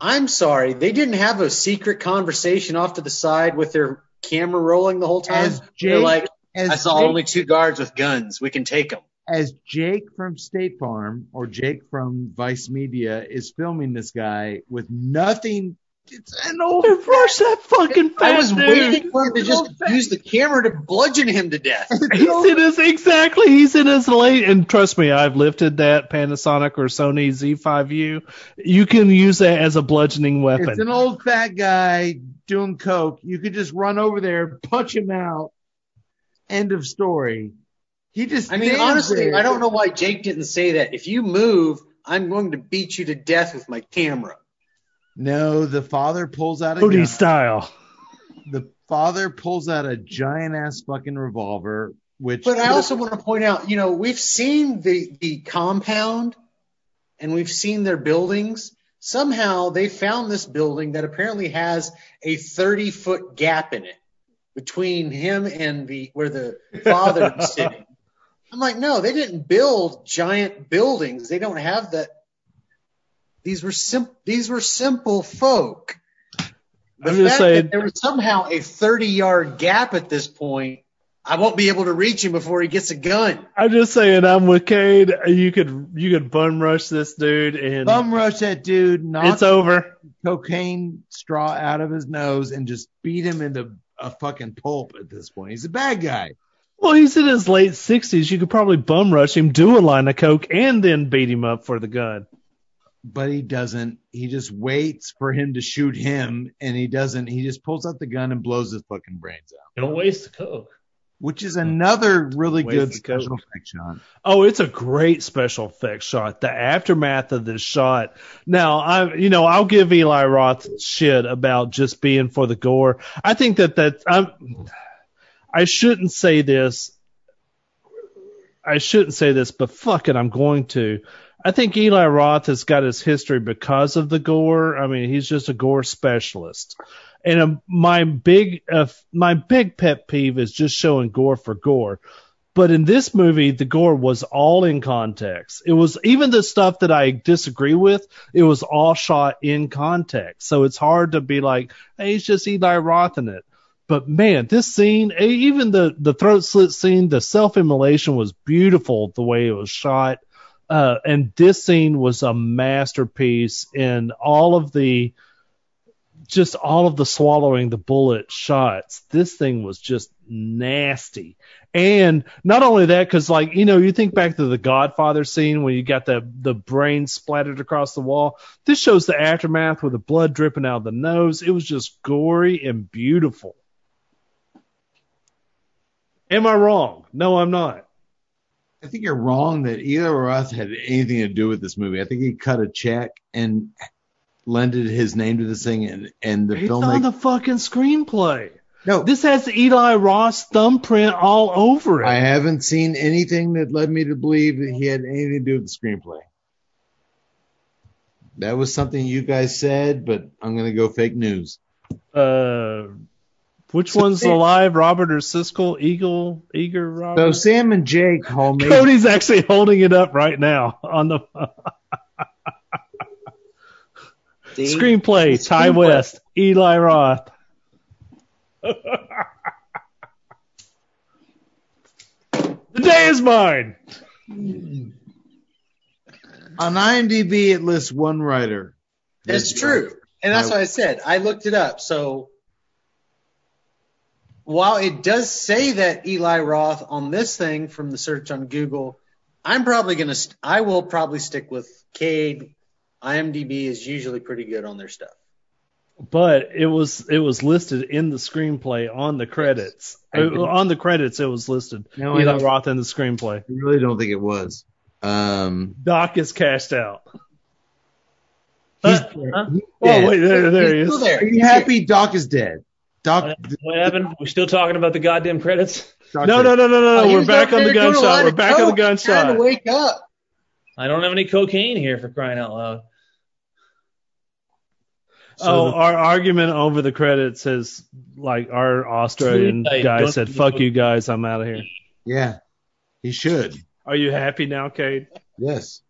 I'm sorry, they didn't have a secret conversation off to the side with their camera rolling the whole time. As They're Jake- like, I saw Jake, only two guards with guns. We can take them. as Jake from State Farm or Jake from Vice Media is filming this guy with nothing. It's an old. Rush that fucking fat I was dude. waiting for him to just use the camera to bludgeon him to death. He's in his exactly. He's in his late, and trust me, I've lifted that Panasonic or Sony Z5U. You can use that as a bludgeoning weapon. It's an old fat guy doing coke. You could just run over there, punch him out. End of story. He just. I mean, honestly, there. I don't know why Jake didn't say that. If you move, I'm going to beat you to death with my camera. No, the father pulls out a Cody gun. style. The father pulls out a giant ass fucking revolver, which. But I also want to point out, you know, we've seen the the compound and we've seen their buildings. Somehow they found this building that apparently has a 30 foot gap in it between him and the where the father is sitting. I'm like, no, they didn't build giant buildings. They don't have that. These were sim- these were simple folk. The I'm just fact saying- that there was somehow a 30 yard gap at this point, I won't be able to reach him before he gets a gun. I'm just saying, I'm with Cade. You could you could bum rush this dude, and bum rush that dude, knock it's over. cocaine straw out of his nose, and just beat him into a fucking pulp at this point. He's a bad guy. Well, he's in his late 60s. You could probably bum rush him, do a line of coke, and then beat him up for the gun. But he doesn't. He just waits for him to shoot him, and he doesn't. He just pulls out the gun and blows his fucking brains out, Don't waste the coke. which is another really Waste good the coke. special effect shot. Oh, it's a great special effect shot. The aftermath of this shot. Now, I, you know, I'll give Eli Roth shit about just being for the gore. I think that that I'm. I shouldn't say this. I shouldn't say this, but fuck it, I'm going to. I think Eli Roth has got his history because of the gore. I mean, he's just a gore specialist. And um, my big, uh, my big pet peeve is just showing gore for gore. But in this movie, the gore was all in context. It was even the stuff that I disagree with. It was all shot in context. So it's hard to be like, hey, it's just Eli Roth in it. But man, this scene, even the the throat slit scene, the self immolation was beautiful the way it was shot. Uh, and this scene was a masterpiece in all of the just all of the swallowing the bullet shots. This thing was just nasty. And not only that, because like you know, you think back to the Godfather scene when you got the the brain splattered across the wall. This shows the aftermath with the blood dripping out of the nose. It was just gory and beautiful. Am I wrong? No, I'm not. I think you're wrong that Eli Roth had anything to do with this movie. I think he cut a check and lended his name to this thing, and and the It's film. on the fucking screenplay. no, This has Eli Roth's thumbprint all over it. I haven't seen anything that led me to believe that he had anything to do with the screenplay. That was something you guys said, but I'm gonna go fake news. uh, which So one's Sam- alive, Robert or Siskel? Eagle, Eager, So Sam and Jake homemade. Cody's actually holding it up right now on the See? screenplay. The Ty screenplay. West, Eli Roth. the day is mine. On IMDb, it lists one writer. That's true. And that's I- what I said. I looked it up. So while it does say that Eli Roth on this thing from the search on Google, I'm probably going to, st- I will probably stick with Cade. IMDb is usually pretty good on their stuff. But it was it was listed in the screenplay on the credits. I didn't- Uh, on the credits, it was listed. No, Eli Roth in the screenplay. I really don't think it was. Um, Doc is cashed out. he's, Huh? he's Oh wait, there, there he is. still there. Are you happy Doc is dead? Doc. What happened? We're still talking about the goddamn credits? Doc No, no, no, no, no, Oh, We're back on the there doing a lot gunshot. We're back on the coke, Trying gunshot. to wake up. I don't have any cocaine here for crying out loud. oh, the- our argument over the credits is like our Australian Hey, guy said, "Fuck you guys, I'm out of here." Yeah, he should. Are you happy now, Cade? Yes.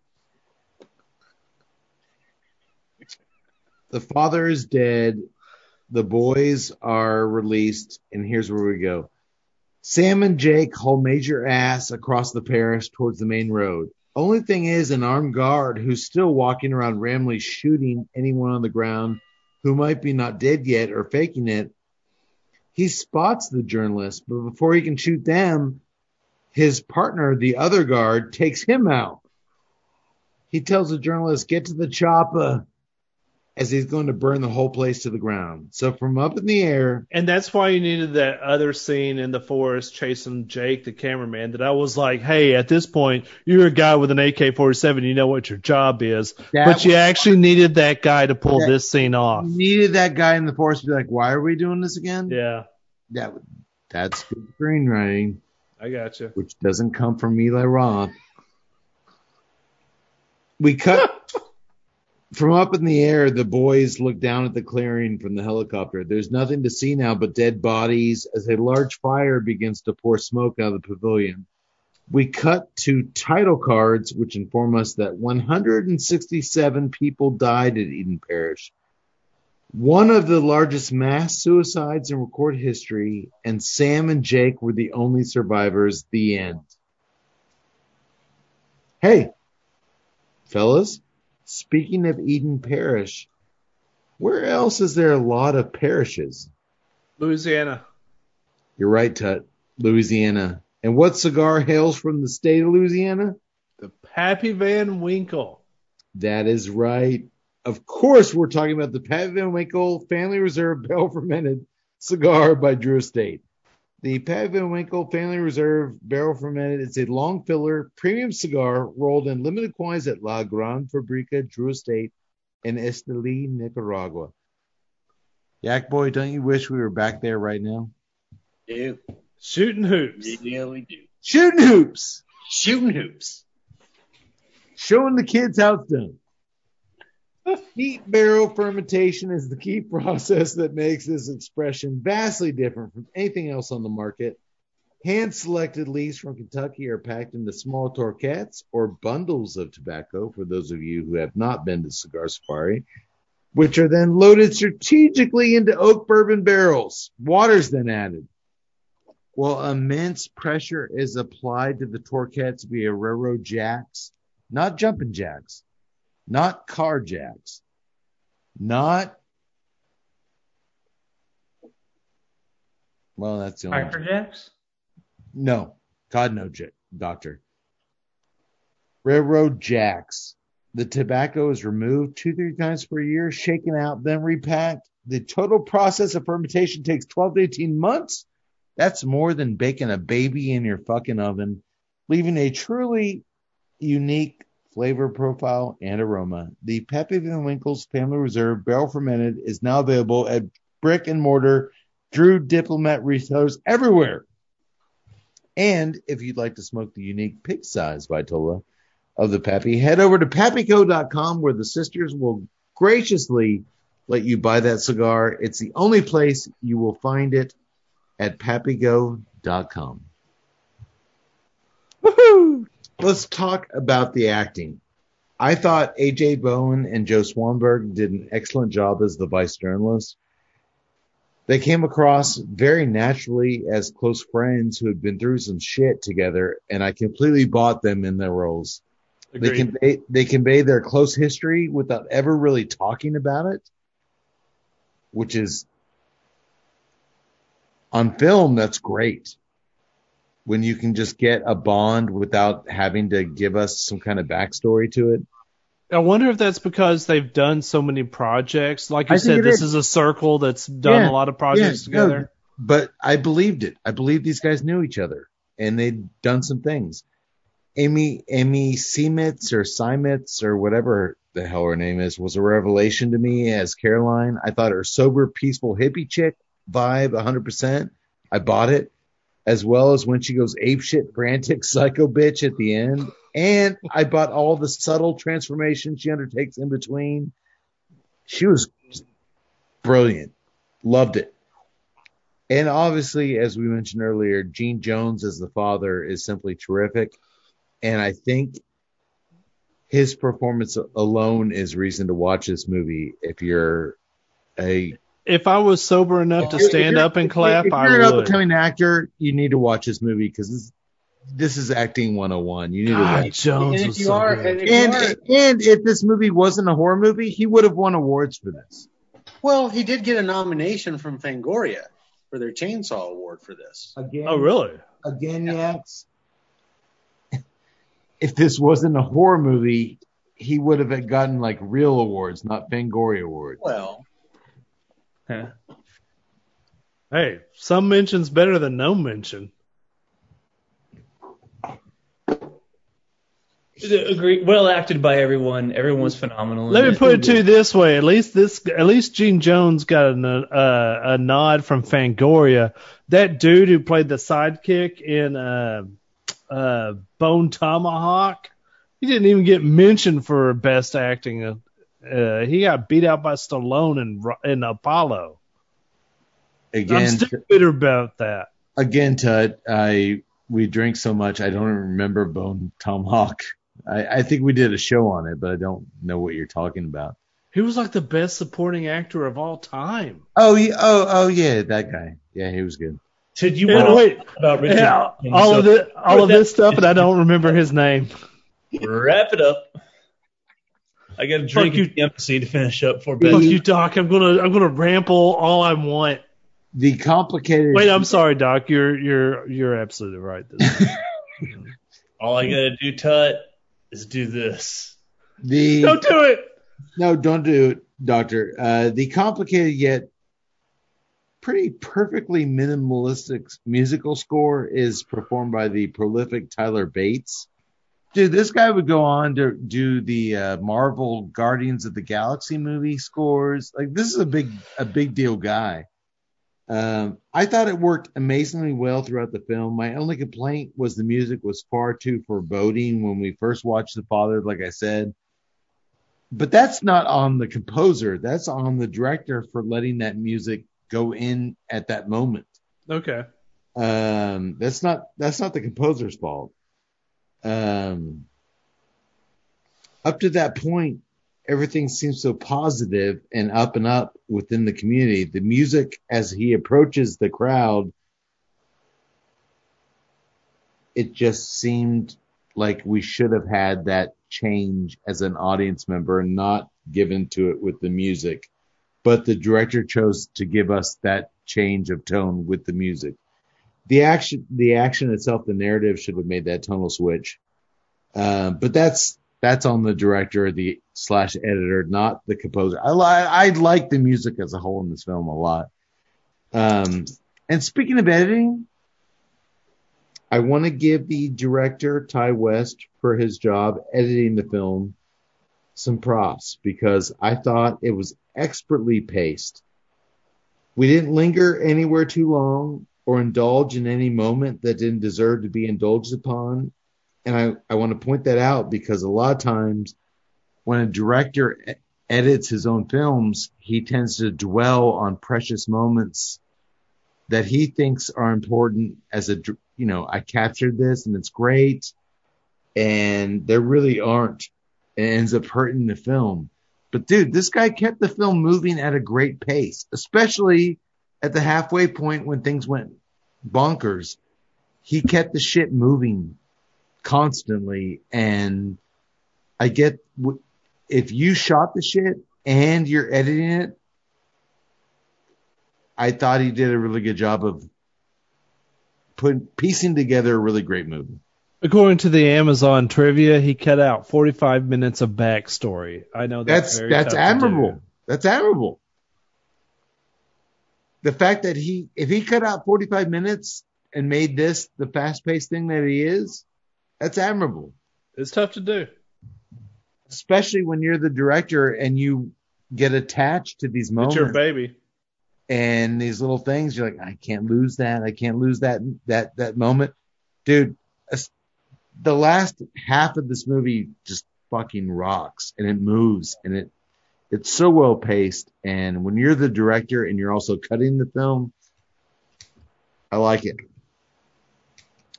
The father is dead. The boys are released, and here's where we go. Sam and Jake haul major ass across the parish towards the main road. Only thing is, an armed guard who's still walking around randomly shooting anyone on the ground who might be not dead yet or faking it. He spots the journalist, but before he can shoot them, his partner, the other guard, takes him out. He tells the journalist, get to the chopper as he's going to burn the whole place to the ground. So from up in the air, And that's why you needed that other scene in the forest chasing Jake, the cameraman, that I was like, hey, at this point, you're a guy with an AK 47. You know what your job is. That but you actually needed that guy to pull That- this scene off. needed that guy in the forest to be like, why are we doing this again? Yeah, That, that's good screenwriting, I got you. which doesn't come from Eli Roth. We cut from up in the air. The boys look down at the clearing from the helicopter. There's nothing to see now but dead bodies as a large fire begins to pour smoke out of the pavilion. We cut to title cards, which inform us that 167 people died at Eden Parish. One of the largest mass suicides in recorded history, and Sam and Jake were the only survivors. The end. Hey, fellas, speaking of Eden Parish, where else is there a lot of parishes? Louisiana. You're right, Tut. Louisiana. And what cigar hails from the state of Louisiana? The Pappy Van Winkle. That is right. Of course, we're talking about the Pappy Van Winkle Family Reserve Barrel Fermented Cigar by Drew Estate. The Pat Van Winkle Family Reserve Barrel Fermented is a long filler premium cigar rolled in limited quantities at La Gran Fabrica Drew Estate in Esteli, Nicaragua. Yak boy, don't you wish we were back there right now? Do. Shooting hoops. Yeah, we do. Shooting hoops, Shooting hoops. showing the kids how it's done. Heat barrel fermentation is the key process that makes this expression vastly different from anything else on the market. Hand selected leaves from Kentucky are packed into small torquettes or bundles of tobacco for those of you who have not been to Cigar Safari, which are then loaded strategically into oak bourbon barrels. Water's then added. Well, immense pressure is applied to the torquettes via railroad jacks, not jumping jacks, not car jacks, not. Well, that's the only. Cracker Jacks? No, God no, doctor. Railroad jacks. The tobacco is removed two, three times per year, shaken out, then repacked. The total process of fermentation takes 12 to 18 months. That's more than baking a baby in your fucking oven, leaving a truly unique flavor profile and aroma. The Pappy Van Winkle's Family Reserve Barrel Fermented is now available at brick and mortar Drew Diplomat retailers everywhere. And if you'd like to smoke the unique pig size Vitola of the Pappy, head over to pappyco.com where the sisters will graciously let you buy that cigar. It's the only place you will find it at pappyco.com. Woohoo! Let's talk about the acting. I thought AJ Bowen and Joe Swanberg did an excellent job as the vice journalist. They came across very naturally as close friends who had been through some shit together, and I completely bought them in their roles. They convey they convey their close history without ever really talking about it, which is on film. That's great when you can just get a bond without having to give us some kind of backstory to it. I wonder if that's because they've done so many projects. Like you I said, this is. is a circle that's done Yeah, a lot of projects Yeah, no, together. but I believed it. I believed these guys knew each other and they'd done some things. Amy Amy Seamitz or Simitz or whatever the hell her name is was a revelation to me as Caroline. I thought her sober, peaceful hippie chick vibe 100%. I bought it as well as when she goes apeshit, frantic psycho bitch at the end. And I bought all the subtle transformations she undertakes in between. She was brilliant. Loved it. And obviously, as we mentioned earlier, Gene Jones as the father is simply terrific. And I think his performance alone is reason to watch this movie if you're a if I was sober enough to stand up and if clap, you're I an up and would. coming actor, you need to watch this movie because this, this is acting 101. You need to God, watch. Jones And if was you so are, and if you And are, and if this movie wasn't a horror movie, he would have won awards for this. well, he did get a nomination from Fangoria for their Chainsaw Award for this. Again, Oh, really? again, yes. If this wasn't a horror movie, he would have gotten like real awards, not Fangoria awards. Well, Hey, some mention's better than no mention. Agree. Well acted by everyone. Everyone's phenomenal. Let me put it to you this way: at least this, at least Gene Jones got an, uh, a nod from Fangoria. That dude who played the sidekick in uh, uh, Bone Tomahawk, he didn't even get mentioned for best acting. Uh, he got beat out by Stallone in Ro- in Apollo. I'm Again, still bitter about that. again, Tut, I we drink so much I don't remember Bone Tomahawk. I, I think we did a show on it, but I don't know what you're talking about. He was like the best supporting actor of all time. Oh, yeah, oh, oh, yeah, that guy. Yeah, he was good. Did you Yeah, want wait, to talk about Richard? yeah, all so of this, all of that- this stuff, and I don't remember his name. Wrap it up. I got a drink you. at the embassy to finish up for Fuck bed. you, Doc. I'm gonna I'm gonna ramble all I want. The complicated. Wait, I'm sorry, Doc. You're you're you're absolutely right. All I gotta do, Tut, is do this. the Don't do it. No, don't do it, Doctor. Uh, the complicated yet pretty perfectly minimalistic musical score is performed by the prolific Tyler Bates. Dude, this guy would go on to do the uh, Marvel Guardians of the Galaxy movie scores. Like, this is a big, a big deal guy. Um, I thought it worked amazingly well throughout the film. My only complaint was the music was far too foreboding when we first watched The Father, like I said but that's not on the composer. That's on the director for letting that music go in at that moment. Okay. Um, that's not that's not the composer's fault. Um, up to that point, everything seems so positive and up and up within the community. The music, as he approaches the crowd, it just seemed like we should have had that change as an audience member and not given to it with the music. But the director chose to give us that change of tone with the music. The action, the action itself, the narrative should have made that tunnel switch. Uh, but that's that's on the director, the slash editor, not the composer. I li- I like the music as a whole in this film a lot. Um, and speaking of editing, I want to give the director Ti West for his job editing the film some props because I thought it was expertly paced. We didn't linger anywhere too long or indulge in any moment that didn't deserve to be indulged upon. And I, I want to point that out because a lot of times when a director edits his own films, he tends to dwell on precious moments that he thinks are important as a, you know, I captured this and it's great. And there really aren't. It ends up hurting the film. But dude, this guy kept the film moving at a great pace, especially at the halfway point when things went bonkers. He kept the shit moving constantly. And I get if you shot the shit and you're editing it, I thought he did a really good job of putting piecing together a really great movie. According to the Amazon trivia, he cut out 45 minutes of backstory. I know that's That's that's tough to do. admirable. That's admirable. The fact that he, if he cut out 45 minutes and made this the fast paced thing that he is, that's admirable. It's tough to do. Especially when you're the director and you get attached to these moments. It's your baby. and these little things. You're like, I can't lose that. I can't lose that, that, that moment. Dude, the last half of this movie just fucking rocks and it moves and it, it's so well paced. And when you're the director and you're also cutting the film, I like it.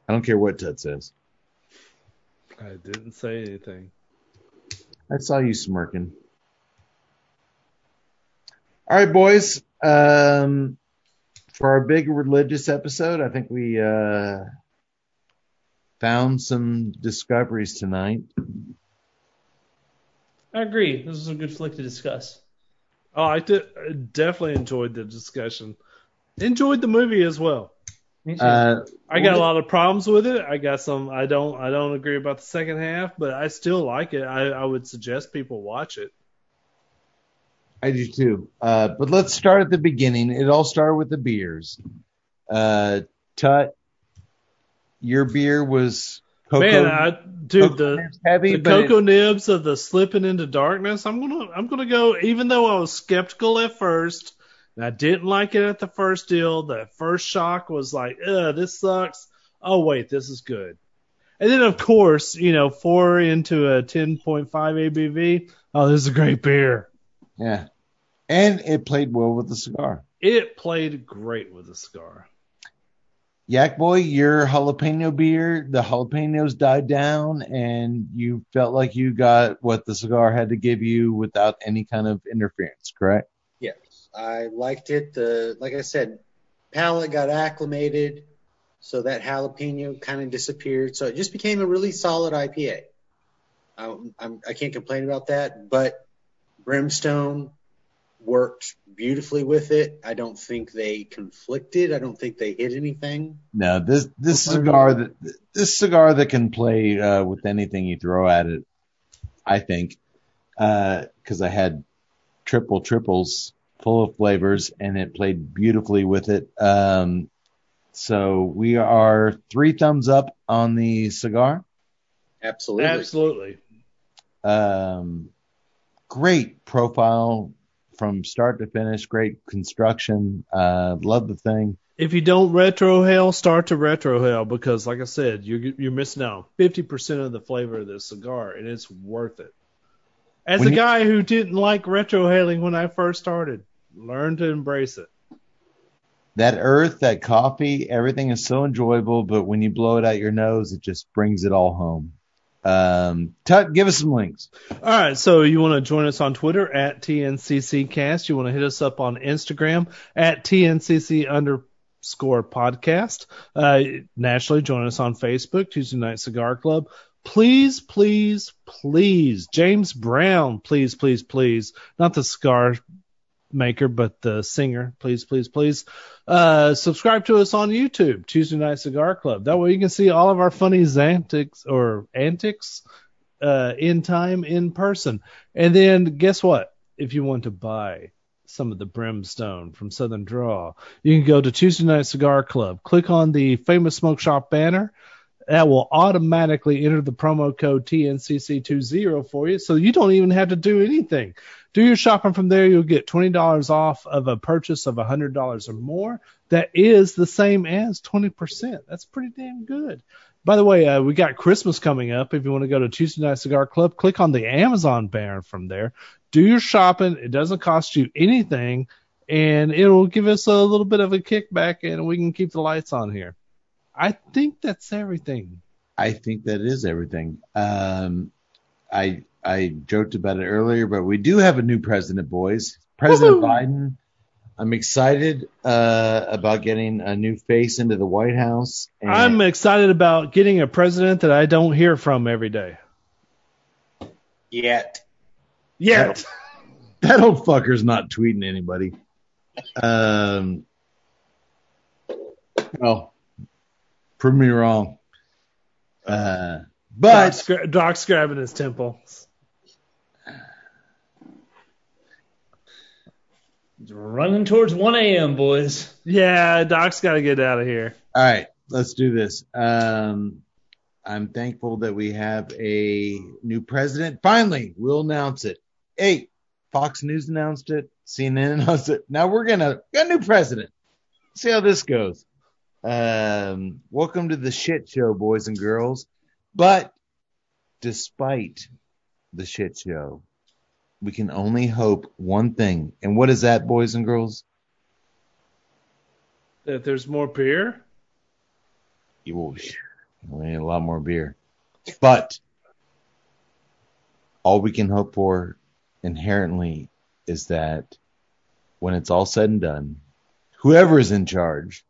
I don't care what Tut says. I didn't say anything. I saw you smirking. All right, boys. Um, for our big religious episode, I think we uh, found some discoveries tonight. I agree. This is a good flick to discuss. Oh, I did, I definitely enjoyed the discussion. Enjoyed the movie as well. Uh, I got a lot of problems with it. I got some. I don't. I don't agree about the second half, but I still like it. I, I would suggest people watch it. I do too. Uh, but let's start at the beginning. It all started with the beers. Uh, Tut, your beer was cocoa, Man, I, dude, the heavy, the cocoa it- nibs of the slipping into darkness. I'm gonna. I'm gonna go. Even though I was skeptical at first, and I didn't like it at the first deal. The first shock was like, "Ugh, this sucks." Oh wait, this is good. And then of course, you know, four into a 10.5 ABV. Oh, this is a great beer. yeah, and it played well with the cigar. It played great with the cigar. Yak Boy, your jalapeno beer, the jalapenos died down, and you felt like you got what the cigar had to give you without any kind of interference, correct? Yes, I liked it. The like I said, palate got acclimated, so that jalapeno kind of disappeared. So it just became a really solid IPA. I, I'm, I can't complain about that. But Brimstone worked beautifully with it. I don't think they conflicted. I don't think they hit anything. No, this this cigar that this cigar that can play uh, with anything you throw at it. I think because I had triple triples full of flavors and it played beautifully with it. Um, so we are three thumbs up on the cigar. Absolutely. Absolutely. Um, great profile from start to finish. Great construction. Uh, love the thing. If you don't retrohale, start to retrohale because, like I said, you're you're missing out fifty percent of the flavor of this cigar, and it's worth it. As When a you- guy who didn't like retrohaling when I first started, learn to embrace it. that earth, that coffee, everything is so enjoyable, but when you blow it out your nose, it just brings it all home. Um, Tut, give us some links. All right, so you want to join us on Twitter at TNCCcast. You want to hit us up on Instagram at TNCC underscore podcast. Uh, naturally, join us on Facebook, Tuesday Night Cigar Club. Please, please, please, James Brown, please, please, please, not the cigar maker, but the singer, please, please, please, uh, subscribe to us on YouTube, Tuesday Night Cigar Club. That way you can see all of our funny antics or antics uh, in time in person. And then guess what? If you want to buy some of the brimstone from Southern Draw, you can go to Tuesday Night Cigar Club. Click on the famous smoke shop banner. That will automatically enter the promo code TNCC20 for you, so you don't even have to do anything. Do your shopping from there. You'll get $20 off of a purchase of $100 or more. That is the same as 20%. That's pretty damn good. By the way, uh, we got Christmas coming up. If you want to go to Tuesday Night Cigar Club, click on the Amazon banner from there. Do your shopping. It doesn't cost you anything, and it'll give us a little bit of a kickback, and we can keep the lights on here. I think that's everything. I think that is everything. Um, I I joked about it earlier, but we do have a new president, boys. President Woohoo! Biden. I'm excited uh, about getting a new face into the White House. And I'm excited about getting a president that I don't hear from every day. Yet. Yet. that old fucker's not tweeting anybody. Um, well, prove me wrong. Uh, but Doc's, gra- Doc's grabbing his temples. Running towards 1 a.m., boys. Yeah, Doc's got to get out of here. all right, let's do this. Um, I'm thankful that we have a new president. Finally, we'll announce it. Hey, Fox News announced it. CNN announced it. Now we're gonna got a new president. See how this goes. Um, welcome to the shit show, boys and girls. But despite the shit show, we can only hope one thing. And what is that, boys and girls? That there's more beer, You will we need a lot more beer. But all we can hope for inherently is that when it's all said and done, whoever is in charge,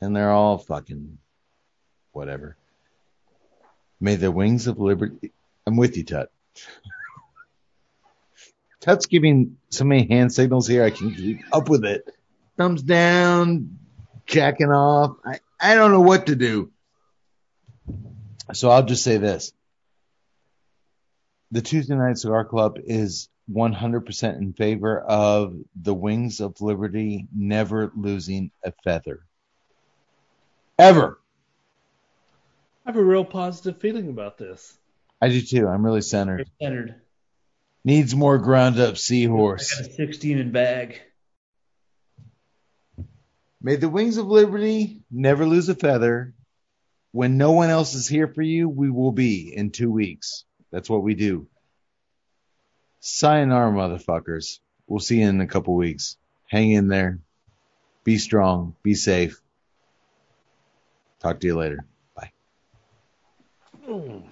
and they're all fucking whatever. May the wings of liberty. I'm with you, Tut. Tut's giving so many hand signals here. I can keep up with it. Thumbs down, jacking off. I, I don't know what to do. So I'll just say this. The Tuesday Night Cigar Club is 100% in favor of the Wings of Liberty never losing a feather. Ever. I have a real positive feeling about this. I do too. I'm really centered. Centered. Needs more ground up seahorse. I seahorse. got a 16 in bag. May the Wings of Liberty never lose a feather. When no one else is here for you, we will be in two weeks. That's what we do. Sayonara, motherfuckers. We'll see you in a couple weeks. Hang in there. Be strong. Be safe. Talk to you later. Bye. To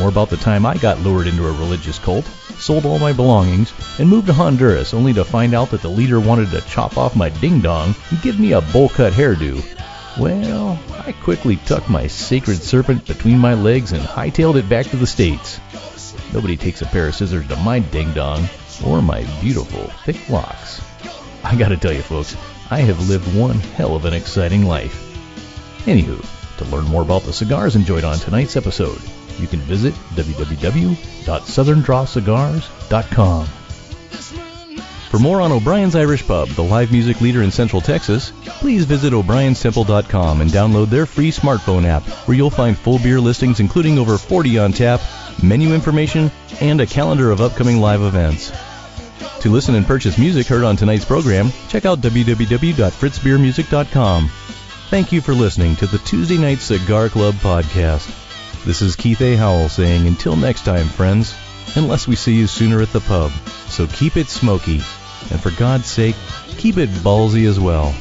more about the time I got lured into a religious cult, sold all my belongings, and moved to Honduras only to find out that the leader wanted to chop off my ding dong and give me a bowl cut hairdo. Well, I quickly tucked my sacred serpent between my legs and hightailed it back to the States. Nobody takes a pair of scissors to my ding dong or my beautiful thick locks. I gotta tell you folks, I have lived one hell of an exciting life. Anywho, to learn more about the cigars enjoyed on tonight's episode, you can visit www.southerndrawcigars.com. For more on O'Brien's Irish Pub, the live music leader in Central Texas, please visit o'brienstemple.com and download their free smartphone app where you'll find full beer listings including over 40 on tap, menu information, and a calendar of upcoming live events. To listen and purchase music heard on tonight's program, check out www.fritzbeermusic.com. Thank you for listening to the Tuesday Night Cigar Club podcast. This is Keith A. Howell saying until next time, friends, unless we see you sooner at the pub. So keep it smoky, and for God's sake, keep it ballsy as well.